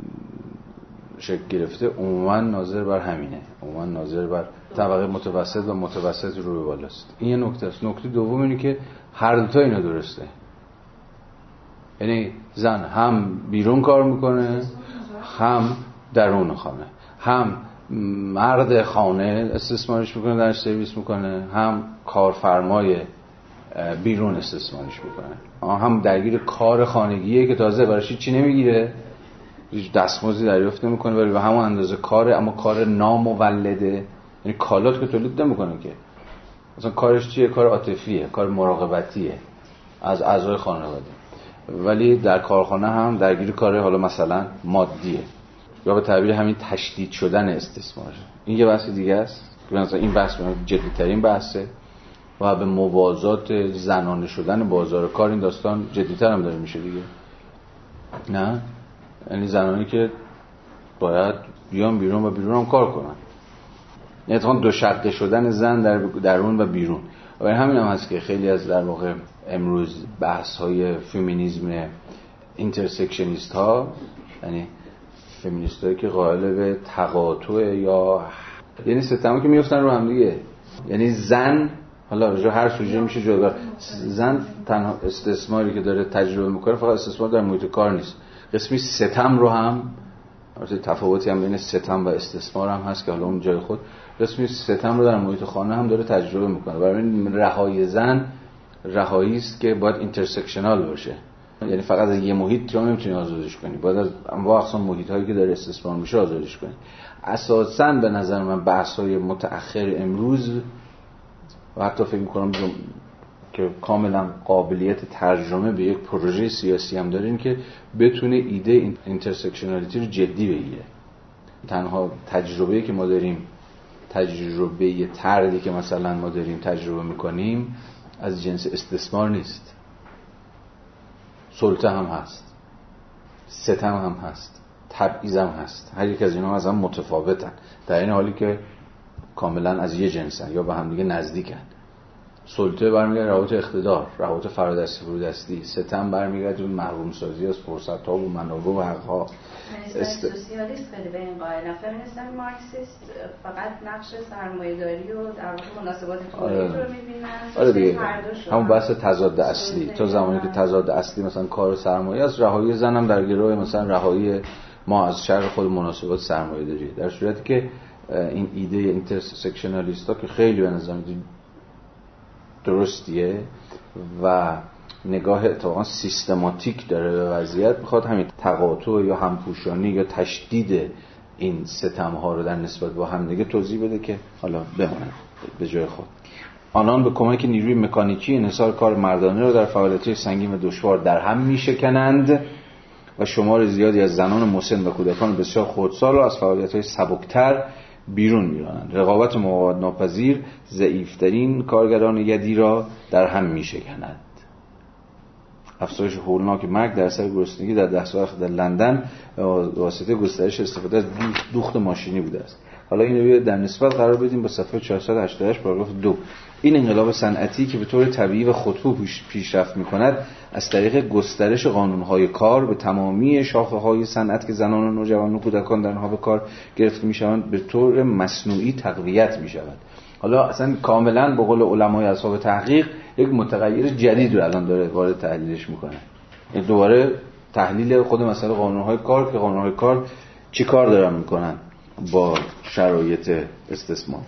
شکل گرفته عموما ناظر بر همینه. عموما ناظر بر طبقه متوسط و متوسط رو به بالاست. این یه نکته است. نکته دوم اینه که هر دو تا اینا درسته. یعنی زن هم بیرون کار می‌کنه هم درون خانه. هم مرد خانه استثمارش می‌کنه در سرویس می‌کنه. هم کارفرمای بیرون استثمارش می‌کنه. هم درگیر کار خانگیه که تازه برایش چی نمی‌گیره. هیچ دستمزدی دریافت نمی‌کنه ولی به همون اندازه کاره اما کار نامولده یعنی کالات که تولید نمی‌کنه که. مثلا کارش چیه؟ کار عاطفیه کار مراقبتیه از اعضای خانواده. ولی در کارخانه هم درگیر کار حالا مثلا مادیه. یا به تعبیر همین تشدید شدن استثمار. این یه بحث دیگه است. مثلا این بحث جدیترین بحثه. و به موازات زنانه شدن بازار کار این داستان جدیتر هم داره میشه دیگه. نه؟ یعنی زنانی که باید بیان بیرون و بیرون هم کار کنن. یعنی دو شقه شدن زن در درون و بیرون. و همین هم هست که خیلی از در واقع امروز بحث های فمینیزم intersectionist ها یعنی فمینیست هایی که قائل به تقاطع یا یعنی ستمه که میفتن رو هم دیگه. یعنی زن حالا رجوع هر سوژه میشه جدا. زن تنها استثماری که داره تجربه می‌کنه فقط استثمار در محیط کار نیست. قسمی ستم رو هم تفاوتی هم بین ستم و استثمار هم هست که حالا اون جای خود. قسمی ستم رو در محیط خانه هم داره تجربه می‌کنه. برای این رهایی زن رهایی است که باید intersectional باشه. یعنی فقط از یه محیط تو نمی‌تونی آزادش کنی. باید از انواع اقسام محیط هایی که داره استثمار میشه آزادش کنی. اساسا به نظر من بحث های متأخر امروز و حتی فکر می‌کنم که کاملا قابلیت ترجمه به یک پروژه سیاسی هم دارین که بتونه ایده intersectionality رو جدی بگیره. تنها تجربه که ما داریم تجربه طردی که مثلا ما داریم تجربه می‌کنیم از جنس استثمار نیست. سلطه هم هست. ستم هم هست. تبعیض هم هست. هر یک از اینا از هم متفاوتن. در این حالی که کاملا از یه جنسن یا به هم دیگه نزدیکن. سلطه برمیگرده روابط اقتدار روابط فرادستی فرودستی. ستم برمیگرده به محروم سازی از فرصت ها و منابع و حق ها است... سوسیالیست خیلی به این قائل فمینیستان مارکسیست فقط نقش سرمایه داری و در واقع مناسبات آره. رو می‌بینن آره دیگه. همون بحث تضاد اصلی. تا زمانی که تضاد اصلی مثلا کار سرمایه است رهایی زنم در گروه مثلا رهایی ما از شر خود مناسبات سرمایه داری در صورتی که این ایده اینترسکشنالیست ها که خیلی به نظر درستیه و نگاه اتفاقا سیستماتیک داره به وضعیت. می‌خواد همین تقاطع یا همپوشانی یا تشدید این ستم ها رو در نسبت با هم دیگه توضیح بده که حالا بمونه به جای خود. آنان به کمک نیروی مکانیکی انحصار کار مردانه رو در فعالیت سنگین و دشوار در هم میشکنند و شمار زیادی از زنان مسن و کودکان بسیار خودسال رو از فعالیت های سبکتر بیرون میرانند رقابت مقاومت ناپذیر ضعیفترین کارگران یدی را در هم میشکنند افزایش هولناک مرگ در اثر گرسنگی در ده سال در لندن واسطه گسترش استفاده از دوخت ماشینی بوده است. حالا این رو در نسبت قرار بدیم با صفحه 488 پاراگراف دو. این انقلاب صنعتی که به طور طبیعی و خطو پیشرفت می کند از طریق گسترش قانونهای کار به تمامی شاخه های صنعت که زنان و نوجوانان و کودکان در به کار گرفته می شوند به طور مصنوعی تقویت می شود حالا اصلا کاملا به قول علمای اصحاب تحقیق یک متغیر جدید رو الان داره وارد تحلیلش می‌کنه. یعنی دوباره تحلیل خود مسئله قانونهای کار که قانونهای کار چی کار دارن می‌کنن با شرایط استثمار؟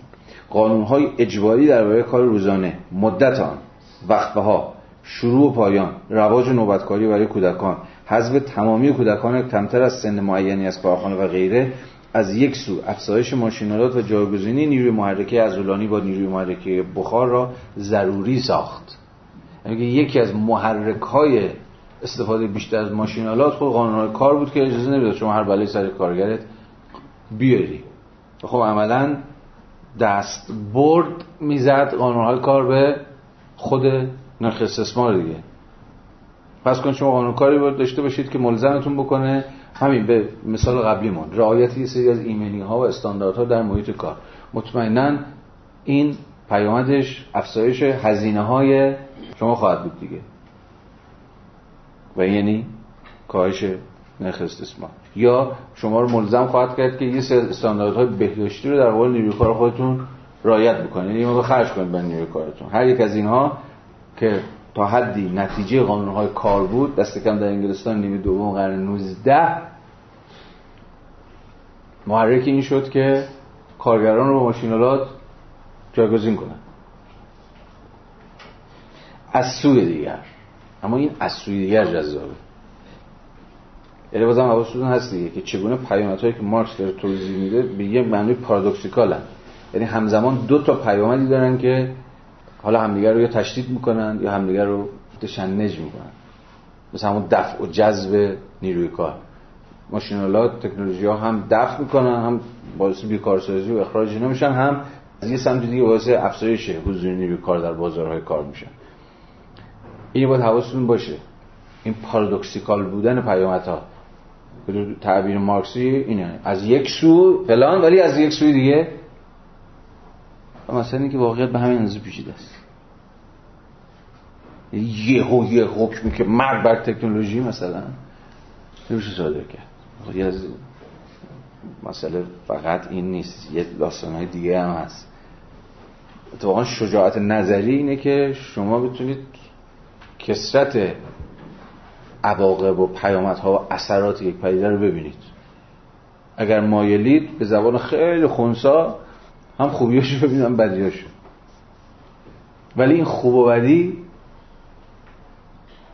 قانونهای اجباری درباره کار روزانه مدت آن وقفه ها شروع و پایان رواج نوبتکاری برای کودکان حذف تمامی کودکان کمتر از سن معینی از کارخانه و غیره از یک سو افزایش ماشینالات و جایگزینی نیروی محرکه عضلانی با نیروی محرکه بخار را ضروری ساخت. یعنی یکی از محرک های استفاده بیشتر از ماشینالات خود قانون کار بود که اجازه نمی‌داد شما هر بلای سر کارگرت بیاری. خب عملا دست برد می‌زد قانون های کار به خود نرخ استثمار دیگه. پس کن شما قانون کاری باید داشته باشید که ملزمتون بکنه. همین به مثال قبلیمون رعایت یه سری از ایمنی ها و استانداردها در محیط کار. مطمئنا این پیامدش افزایش هزینه های شما خواهد بود دیگه. و یعنی کاهش نرخ استثمار. یا شما رو ملزم خواهد کرد که یه استانداردهای بهداشتی رو در قبال نیروی کار خودتون رعایت بکنید. یعنی رو خرج کنید به نیروی کارتون. هر یک از اینها که تا حدی نتیجه قانونهای کار بود دست کم در انگلستان نیمه دوم قرن 19 محرک این شد که کارگران رو با ماشینالات جایگزین کنن از سوی دیگر. اما این از سوی دیگر جذابه. یعنی بازم حواستون هست دیگه که چگونه پیامدهایی که مارکس داره توضیح میده به یه معنی پارادوکسیکالن. یعنی همزمان دو تا پیامدی دارن که حالا همدیگر رو یا تشدید می‌کنن یا همدیگر رو تشنج می‌کنن. مثل همون دفع و جذب نیروی کار. ماشینالات تکنولوژی ها هم دفع می‌کنن هم باعث بیکارسازی و اخراج نمیشن هم از یه سمت دیگه باعث افزایش حضور نیروی کار در بازارهای کار میشن. این باید حواستون باشه. این پارادوکسیکال بودن پیامدها. تعبیر مارکسی اینه. از یک سو فلان ولی از یک سوی دیگه. مثلا اینکه واقعیت به همین اندازه پیچیده است. یه یه حکمی که مرد بر تکنولوژی مثلا نمیشه صادر کرد. خودی از مسئله فقط این نیست. یه های دیگه هم هست. اتفاقا شجاعت نظری اینه که شما بتونید کسرت عواقب و پیامدها و اثرات یک پدیده رو ببینید. اگر مایلید به زبان خیلی خونسا هم خوبیاشو ببینم بدیاشو. ولی این خوب و بدی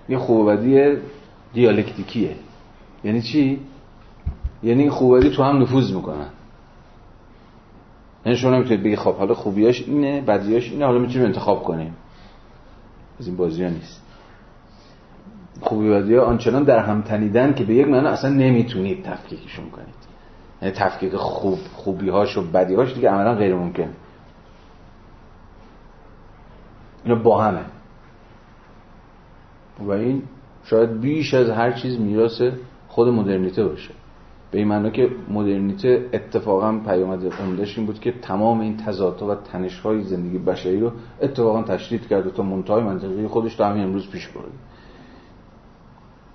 یه خوب و بدی دیالکتیکیه. یعنی چی؟ یعنی این خوب و بدی تو هم نفوذ می‌کنن. یعنی شما نمی‌تونید بگی خب حالا خوبیاش اینه بدیاش اینه حالا می‌تونیم انتخاب کنیم. از این بازی نیست. خوبی بدی آنچنان در هم تنیدن که به یک معنا اصلا نمی‌تونید تفکیکشون کنید. یعنی تفکیک خوب خوبی هاش و بدی هاش دیگه عملا غیر ممکن. اینا با همه. و این شاید بیش از هر چیز میراث خود مدرنیته باشه. به این معنی که مدرنیته اتفاقا پیامد عمدهش این بود که تمام این تضادها و تنشهای زندگی بشری رو اتفاقا تشدید کرد و تا منتهای منطقی خودش تا همین امروز پیش برد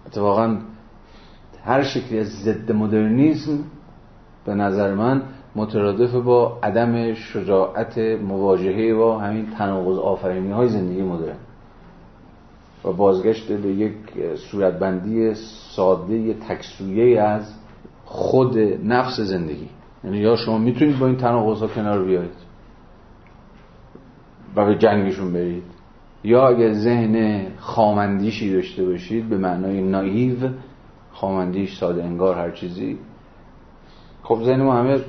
اتفاقا هر شکلی از ضد مدرنیسم به نظر من مترادف با عدم شجاعت مواجهه با همین تناقض آفرینی های زندگی مدرن و بازگشت به یک صورتبندی ساده تکسویه از خود نفس زندگی. یعنی یا شما می‌تونید با این تناقض ها کنار بیایید و به جنگشون برید. یا اگر ذهن خامندیشی داشته باشید به معنای نایو خامندیش ساده انگار هر چیزی. خب ذهن ما همه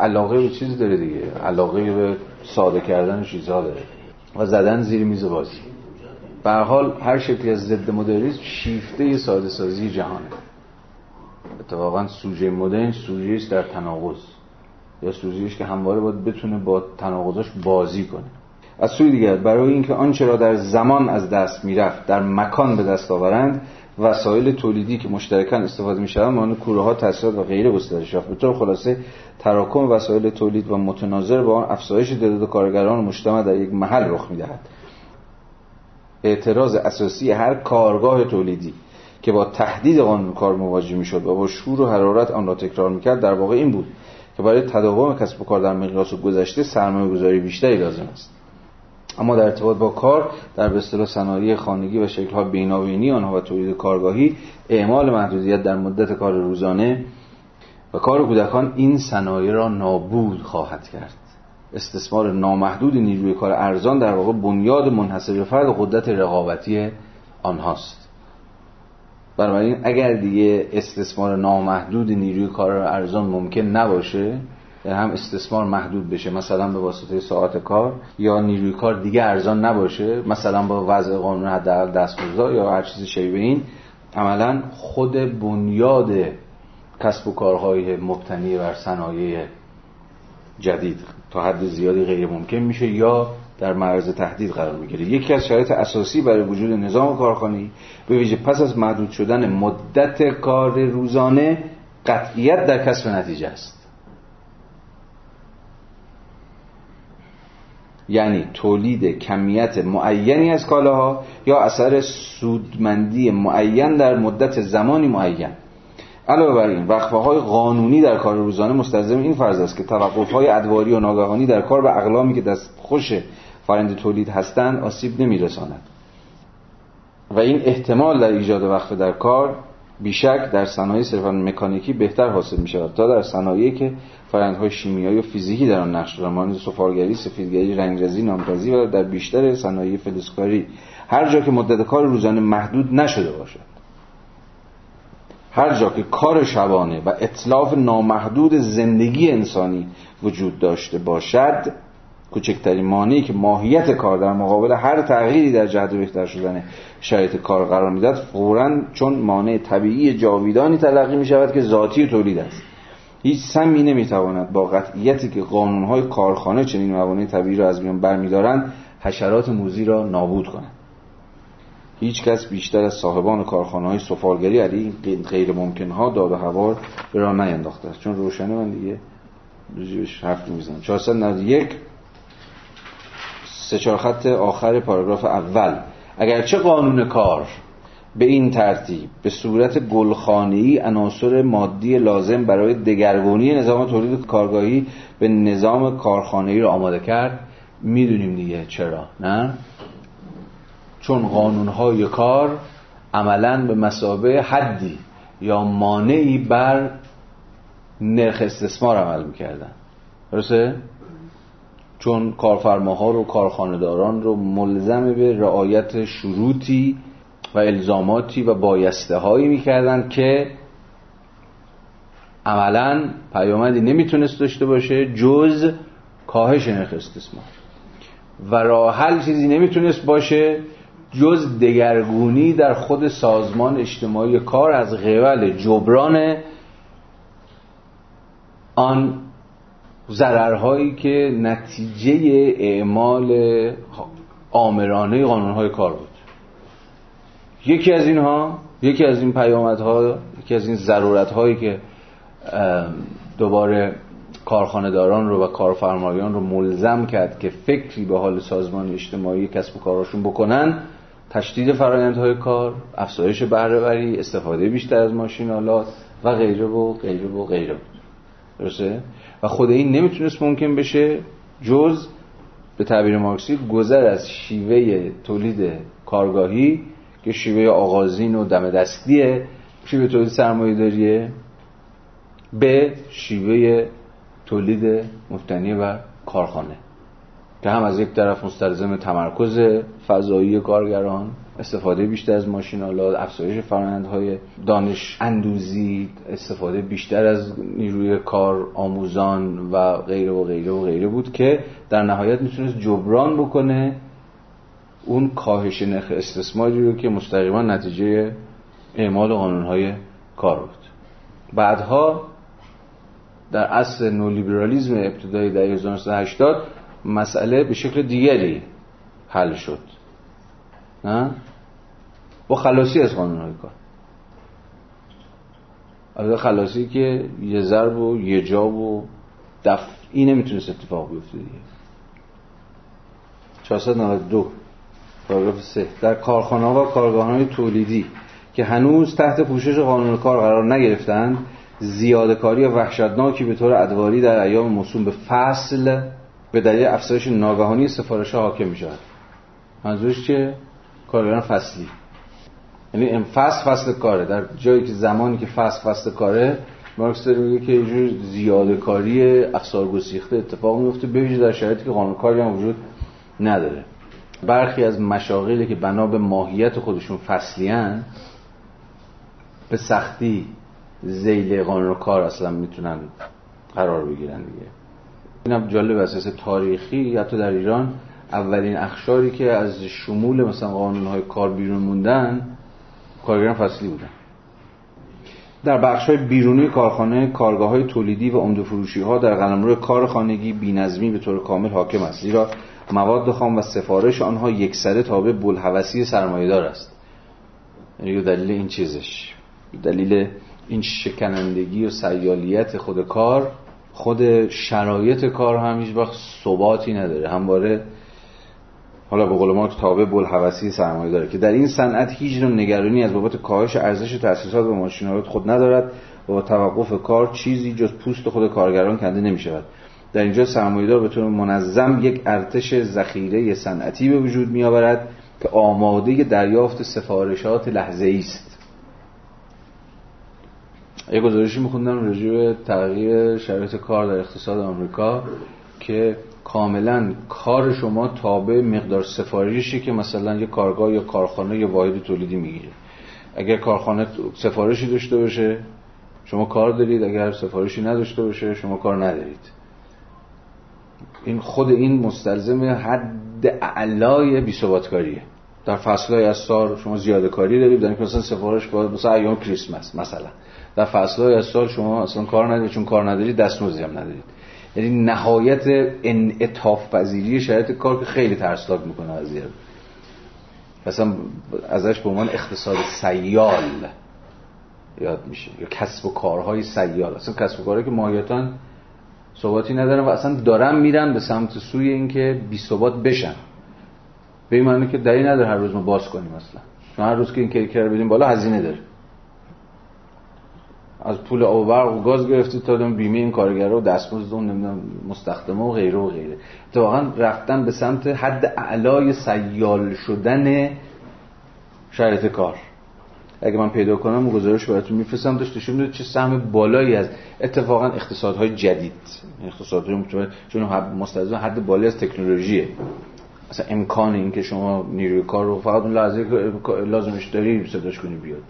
علاقه به چیز داره دیگه. علاقه به ساده کردن چیزها داره. و زدن زیر میز بازی. به حال هر شکلی از ضد مدرنیسم شیفته ساده سازی جهانه. اتفاقا سوژه مدرن سوژه است در تناقض. یا سوژه که همواره باید بتونه با تناقضاش بازی کنه. از سوی دیگر برای اینکه آنچه را در زمان از دست می‌رفت در مکان به دست آورند وسایل تولیدی که مشترکان استفاده می‌شوند مانند کوره ها تسهیلات و غیره گسترش یافت. به طور خلاصه تراکم وسایل تولید و متناظر با آن افزایش تعداد کارگران مجتمع در یک محل رخ می‌دهد. اعتراض اساسی هر کارگاه تولیدی که با تهدید قانون کار مواجه می‌شد و با شور و حرارت آن را تکرار می‌کرد در واقع این بود که برای تداوم کسب و کار در مقیاس گذشته سرمایه گذاری بیشتری لازم است. اما در ارتباط با کار در به اصطلاح صنایع خانگی و شکل‌ها بینابینی آنها و تولید کارگاهی اعمال محدودیت در مدت کار روزانه و کار کودکان این صنایع را نابود خواهد کرد. استثمار نامحدود نیروی کار ارزان در واقع بنیاد منحصر به فرد قدرت رقابتی آنهاست. بنابراین اگر دیگه استثمار نامحدود نیروی کار ارزان ممکن نباشه هم استثمار محدود بشه مثلا به واسطه ساعت کار یا نیروی کار دیگه ارزان نباشه مثلا با وضع قانون حداقل دستمزد یا هر چیزی شبیه این عملا خود بنیاد کسب و کارهای مبتنی بر صنایع جدید تا حد زیادی غیر ممکن میشه یا در معرض تهدید قرار می‌گیره. یکی از شرایط اساسی برای وجود نظام کارخانی به ویژه پس از محدود شدن مدت کار روزانه قطعیت در کسب نتیجه است. یعنی تولید کمیت معینی از کالاها یا اثر سودمندی معین در مدت زمانی معین. علاوه بر این وقفه های قانونی در کار روزانه مستلزم این فرض است که توقف های ادواری و ناگهانی در کار به اقلامی که دست خوش فرند تولید هستند آسیب نمیرساند. و این احتمال در ایجاد وقفه در کار بیشک در صنایع صرفا مکانیکی بهتر حاصل می شود تا در صنایعی که فرآیندهای شیمیایی و فیزیکی در آن نقش دارند مانند سفالگری، سفیدگری، رنگرزی، نامرزی و در بیشتر صنایع فلزکاری. هر جا که مدت کار روزانه محدود نشده باشد. هر جا که کار شبانه و اطلاف نامحدود زندگی انسانی وجود داشته باشد کوچکترین مانعی که ماهیت کار در مقابل هر تغییری در جهت بهتر شدن شرایط کار قرار می‌داد فورا چون مانع طبیعی جاویدانی تلقی می شود که ذاتی تولید است. هیچ سمی نمی‌تواند با قطعیتی که قانونهای کارخانه چنین موانع طبیعی را از میان برمیدارند حشرات موزی را نابود کنند. هیچ کس بیشتر از صاحبان کارخانه های سفالگری علی غیر ممکن ها داد و هوار به راه نینداخته است. چون روشنه من دیگه. روزیش حرف نمی‌زنم. 491 سه چهار خط آخر پاراگراف اول. اگرچه قانون کار به این ترتیب به صورت گلخانه‌ای عناصر مادی لازم برای دگرگونی نظام تولید کارگاهی به نظام کارخانه‌ای را آماده کرد. می‌دونیم دیگه چرا نه؟ چون قانونهای کار عملا به مسابه حدی یا مانعی بر نرخ استثمار عمل می‌کردن. درسته؟ چون کارفرماها رو کارخانهداران رو ملزم به رعایت شروطی و الزاماتی و بایسته هایی می‌کردن که عملا پیامدی نمی‌تونست داشته باشه جز کاهش نرخ استثمار. و راه حل چیزی نمی‌تونست باشه جز دگرگونی در خود سازمان اجتماعی کار از قبل جبران آن ضررهایی که نتیجه اعمال آمرانه قانونهای کار بود. یکی از اینها یکی از این پیامدها یکی از این ضرورتهایی که دوباره کارخانهداران رو و کارفرمایان رو ملزم کرد که فکری به حال سازمان اجتماعی کسب و کاراشون بکنن تشدید فرایندهای کار افزایش بهرهوری استفاده بیشتر از ماشینالات و غیره و غیره و غیره. بود درسته؟ و خود این نمی‌تونست ممکن بشه جز به تعبیر مارکسی گذر از شیوه تولید کارگاهی که شیوه آغازین و دم دستیه شیوه تولید سرمایه داریه به شیوه تولید مفتنی و کارخانه. که هم از یک طرف مستلزم تمرکز فضایی کارگران استفاده بیشتر از ماشینالات افزایش فرآیندهای دانش اندوزی استفاده بیشتر از نیروی کار آموزان و غیره و غیره و غیره بود که در نهایت می‌تونست جبران بکنه اون کاهش نرخ استثماری رو که مستقیما نتیجه اعمال قانونهای کار بود. بعدها در اصل نولیبرالیزم ابتدایی در 1980 مسئله به شکل دیگری حل شد. نه؟ با خلاصی از قانون های کار. البته خلاصی که یه ضرب و یه جا و دفعی نمی‌تونست اتفاق بیفته دیگه. 492 پاراگراف 3 در کارخانه و کارگاه های تولیدی که هنوز تحت پوشش قانون کار قرار نگرفتند زیاده کاری وحشتناکی به طور ادواری در ایام موسوم به فصل به دلیل افزایش ناگهانی سفارش حاکم می شود منظورش؟ کارگران فصلی. یعنی فصل فصل کاره. در جایی که زمانی که فصل فصل کاره مارکس داره میگه که یه زیاده کاری افسار گسیخته اتفاق میفته بویژه در شرایطی که قانون کاری هم وجود نداره. برخی از مشاغلی که بنا به ماهیت خودشون فصلیان به سختی زیل قانون کار اصلا می‌تونن قرار بگیرن دیگه. اینم جالب اساس تاریخی حتی در ایران اولین اخشاری که از شمول مثلا قانون های کار بیرون موندن کارگران فصلی بودن. در بخش های بیرونی کارخانه کارگاه های تولیدی و عمده فروشی ها در قلمرو کار خانگی بینظمی به طور کامل حاکم است. زیرا مواد خام و سفارش آنها یکسره تابع بلحوثی سرمایه‌دار است. یعنی دلیل این چیزش. دلیل این شکنندگی و سیالیت خود کار خود شرایط کار هم هیچ وقت ثباتی نداره. همواره حالا به قول ما تابع بلحوثی سرمایه داره که در این صنعت هیچ نوع نگرانی از بابت کاهش ارزش تأسیسات و ماشینالات خود ندارد و توقف کار چیزی جز پوست خود کارگران کنده نمی شود در اینجا سرمایه‌دار به طور منظم یک ارتش ذخیره صنعتی به وجود می آورد که آماده دریافت سفارشات لحظه است. یه گزارشی میخوندم راجع به تغییر شرایط کار در اقتصاد آمریکا که کاملا کار شما تابع مقدار سفارشی که مثلا یه کارگاه یا کارخانه یا واحد تولیدی می‌گیره. اگر کارخانه سفارشی داشته باشه شما کار دارید اگر سفارشی نداشته باشه شما کار ندارید. این خود این مستلزم حد اعلای بی‌ثباتکاریه. در فصلهای از سال شما زیاده کاری دارید در مثلا سفارش باید مثلا ایام کریسمس مثلا. در فصلهای از سال شما اصلا کار ندارید چون کار ندارید دستمزدی هم ندارید. یعنی نهایت انعطاف پذیری شرایط کار که خیلی ترسناک می‌کنه قضیه. مثلا ازش به عنوان اقتصاد سیال یاد میشه یا کسب و کارهای سیال. اصلا کسب و کارهایی که ماهیتا ثباتی ندارن و اصلا دارن میرن به سمت سوی اینکه بی ثبات بشن به این معنی که دلیل نداره هر روز ما باز کنیم اصلا. هر روز که این کیکر بدیم بالا هزینه داره. از پول آب و برق و گاز گرفته تا بیمه این کارگرا و دستمزد اون نمی‌دونم مستخدمه و غیره و غیره. واقعا رفتن به سمت حد اعلای سیال شدن شرایط کار. اگه من پیدا کنم گزارش براتون میفرستم. داشت نشون میده چه سهم بالایی از اتفاقا اقتصادهای جدید. اقتصادهای متوجه چون مستلزم حد بالایی از تکنولوژیه. اصلا امکان این که شما نیروی کار رو فقط اون لحظه لازمش داری صداش کنی بیاد.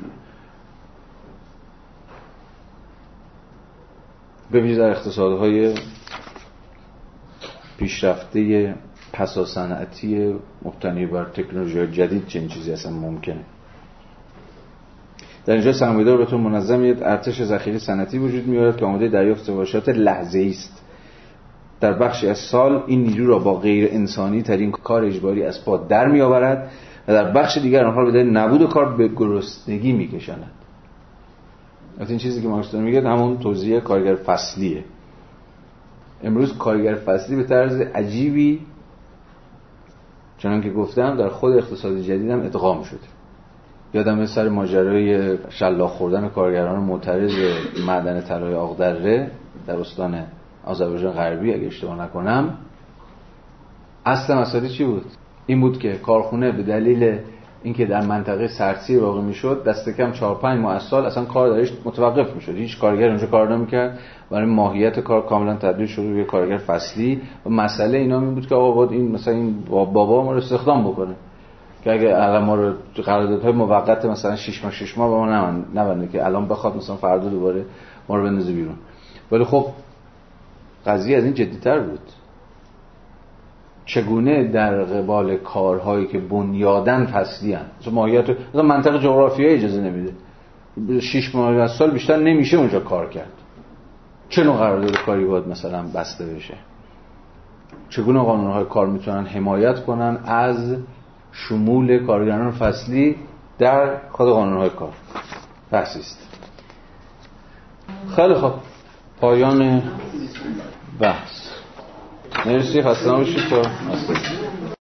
ببینید در اقتصادهای پیشرفته پسا صنعتی مبتنی بر تکنولوژی جدید چنین چیزی اصلا ممکنه. در اینجا سرمایه‌دار بهتون منظم یک ارتش ذخیره صنعتی وجود می‌آورد که آماده دریافت سفارشات لحظه‌ای است. در بخشی از سال این نیرو را با غیر انسانی ترین کار اجباری از پا در میآورد و در بخش دیگر آنها به نبود کار به گرسنگی میکشاند. این چیزی که مارکس میگه همون توضیح کارگر فصلیه. امروز کارگر فصلی به طرز عجیبی چنان که گفتم در خود اقتصاد جدید هم ادغام شده. یادم سر ماجرای شلاق خوردن کارگران معترض معدن طلای آقدره در استان آذربایجان غربی اگه اشتباه نکنم. اصلا مسئله چی بود؟ این بود که کارخونه به دلیل اینکه در منطقه سرسی واقع می‌شد دست کم 4 5 ماه سال اصلا کار درش متوقف می‌شد. هیچ کارگر اونجا کار نمی‌کرد. برای ماهیت کار کاملا تبدیل شد به کارگر فصلی. و مسئله اینا این بود که آقا باید این مثلا این بابا ما رو استخدام بکنه. که اگه الان ما رو قراردادهای موقت مثلا 6 ماه 6 ماه با ما نبنده که الان بخواد مثلا فردا دوباره ما رو بندازه بیرون. ولی خب قضیه از این جدیتر بود. چگونه در قبال کارهایی که بنیادن فصلی هن مثلا ماهیت منطقه جغرافیایی اجازه نمیده. شش ماه از سال بیشتر نمیشه اونجا کار کرد. چه نوع قرارداد کاری باید مثلا بسته بشه؟ چگونه قانونهای کار می‌تونن حمایت کنن از شمول کارگران فصلی در خود قانونهای کار. بحثی است. خیلی خوب. پایان بحث. مرسی. خسته نباشید. تا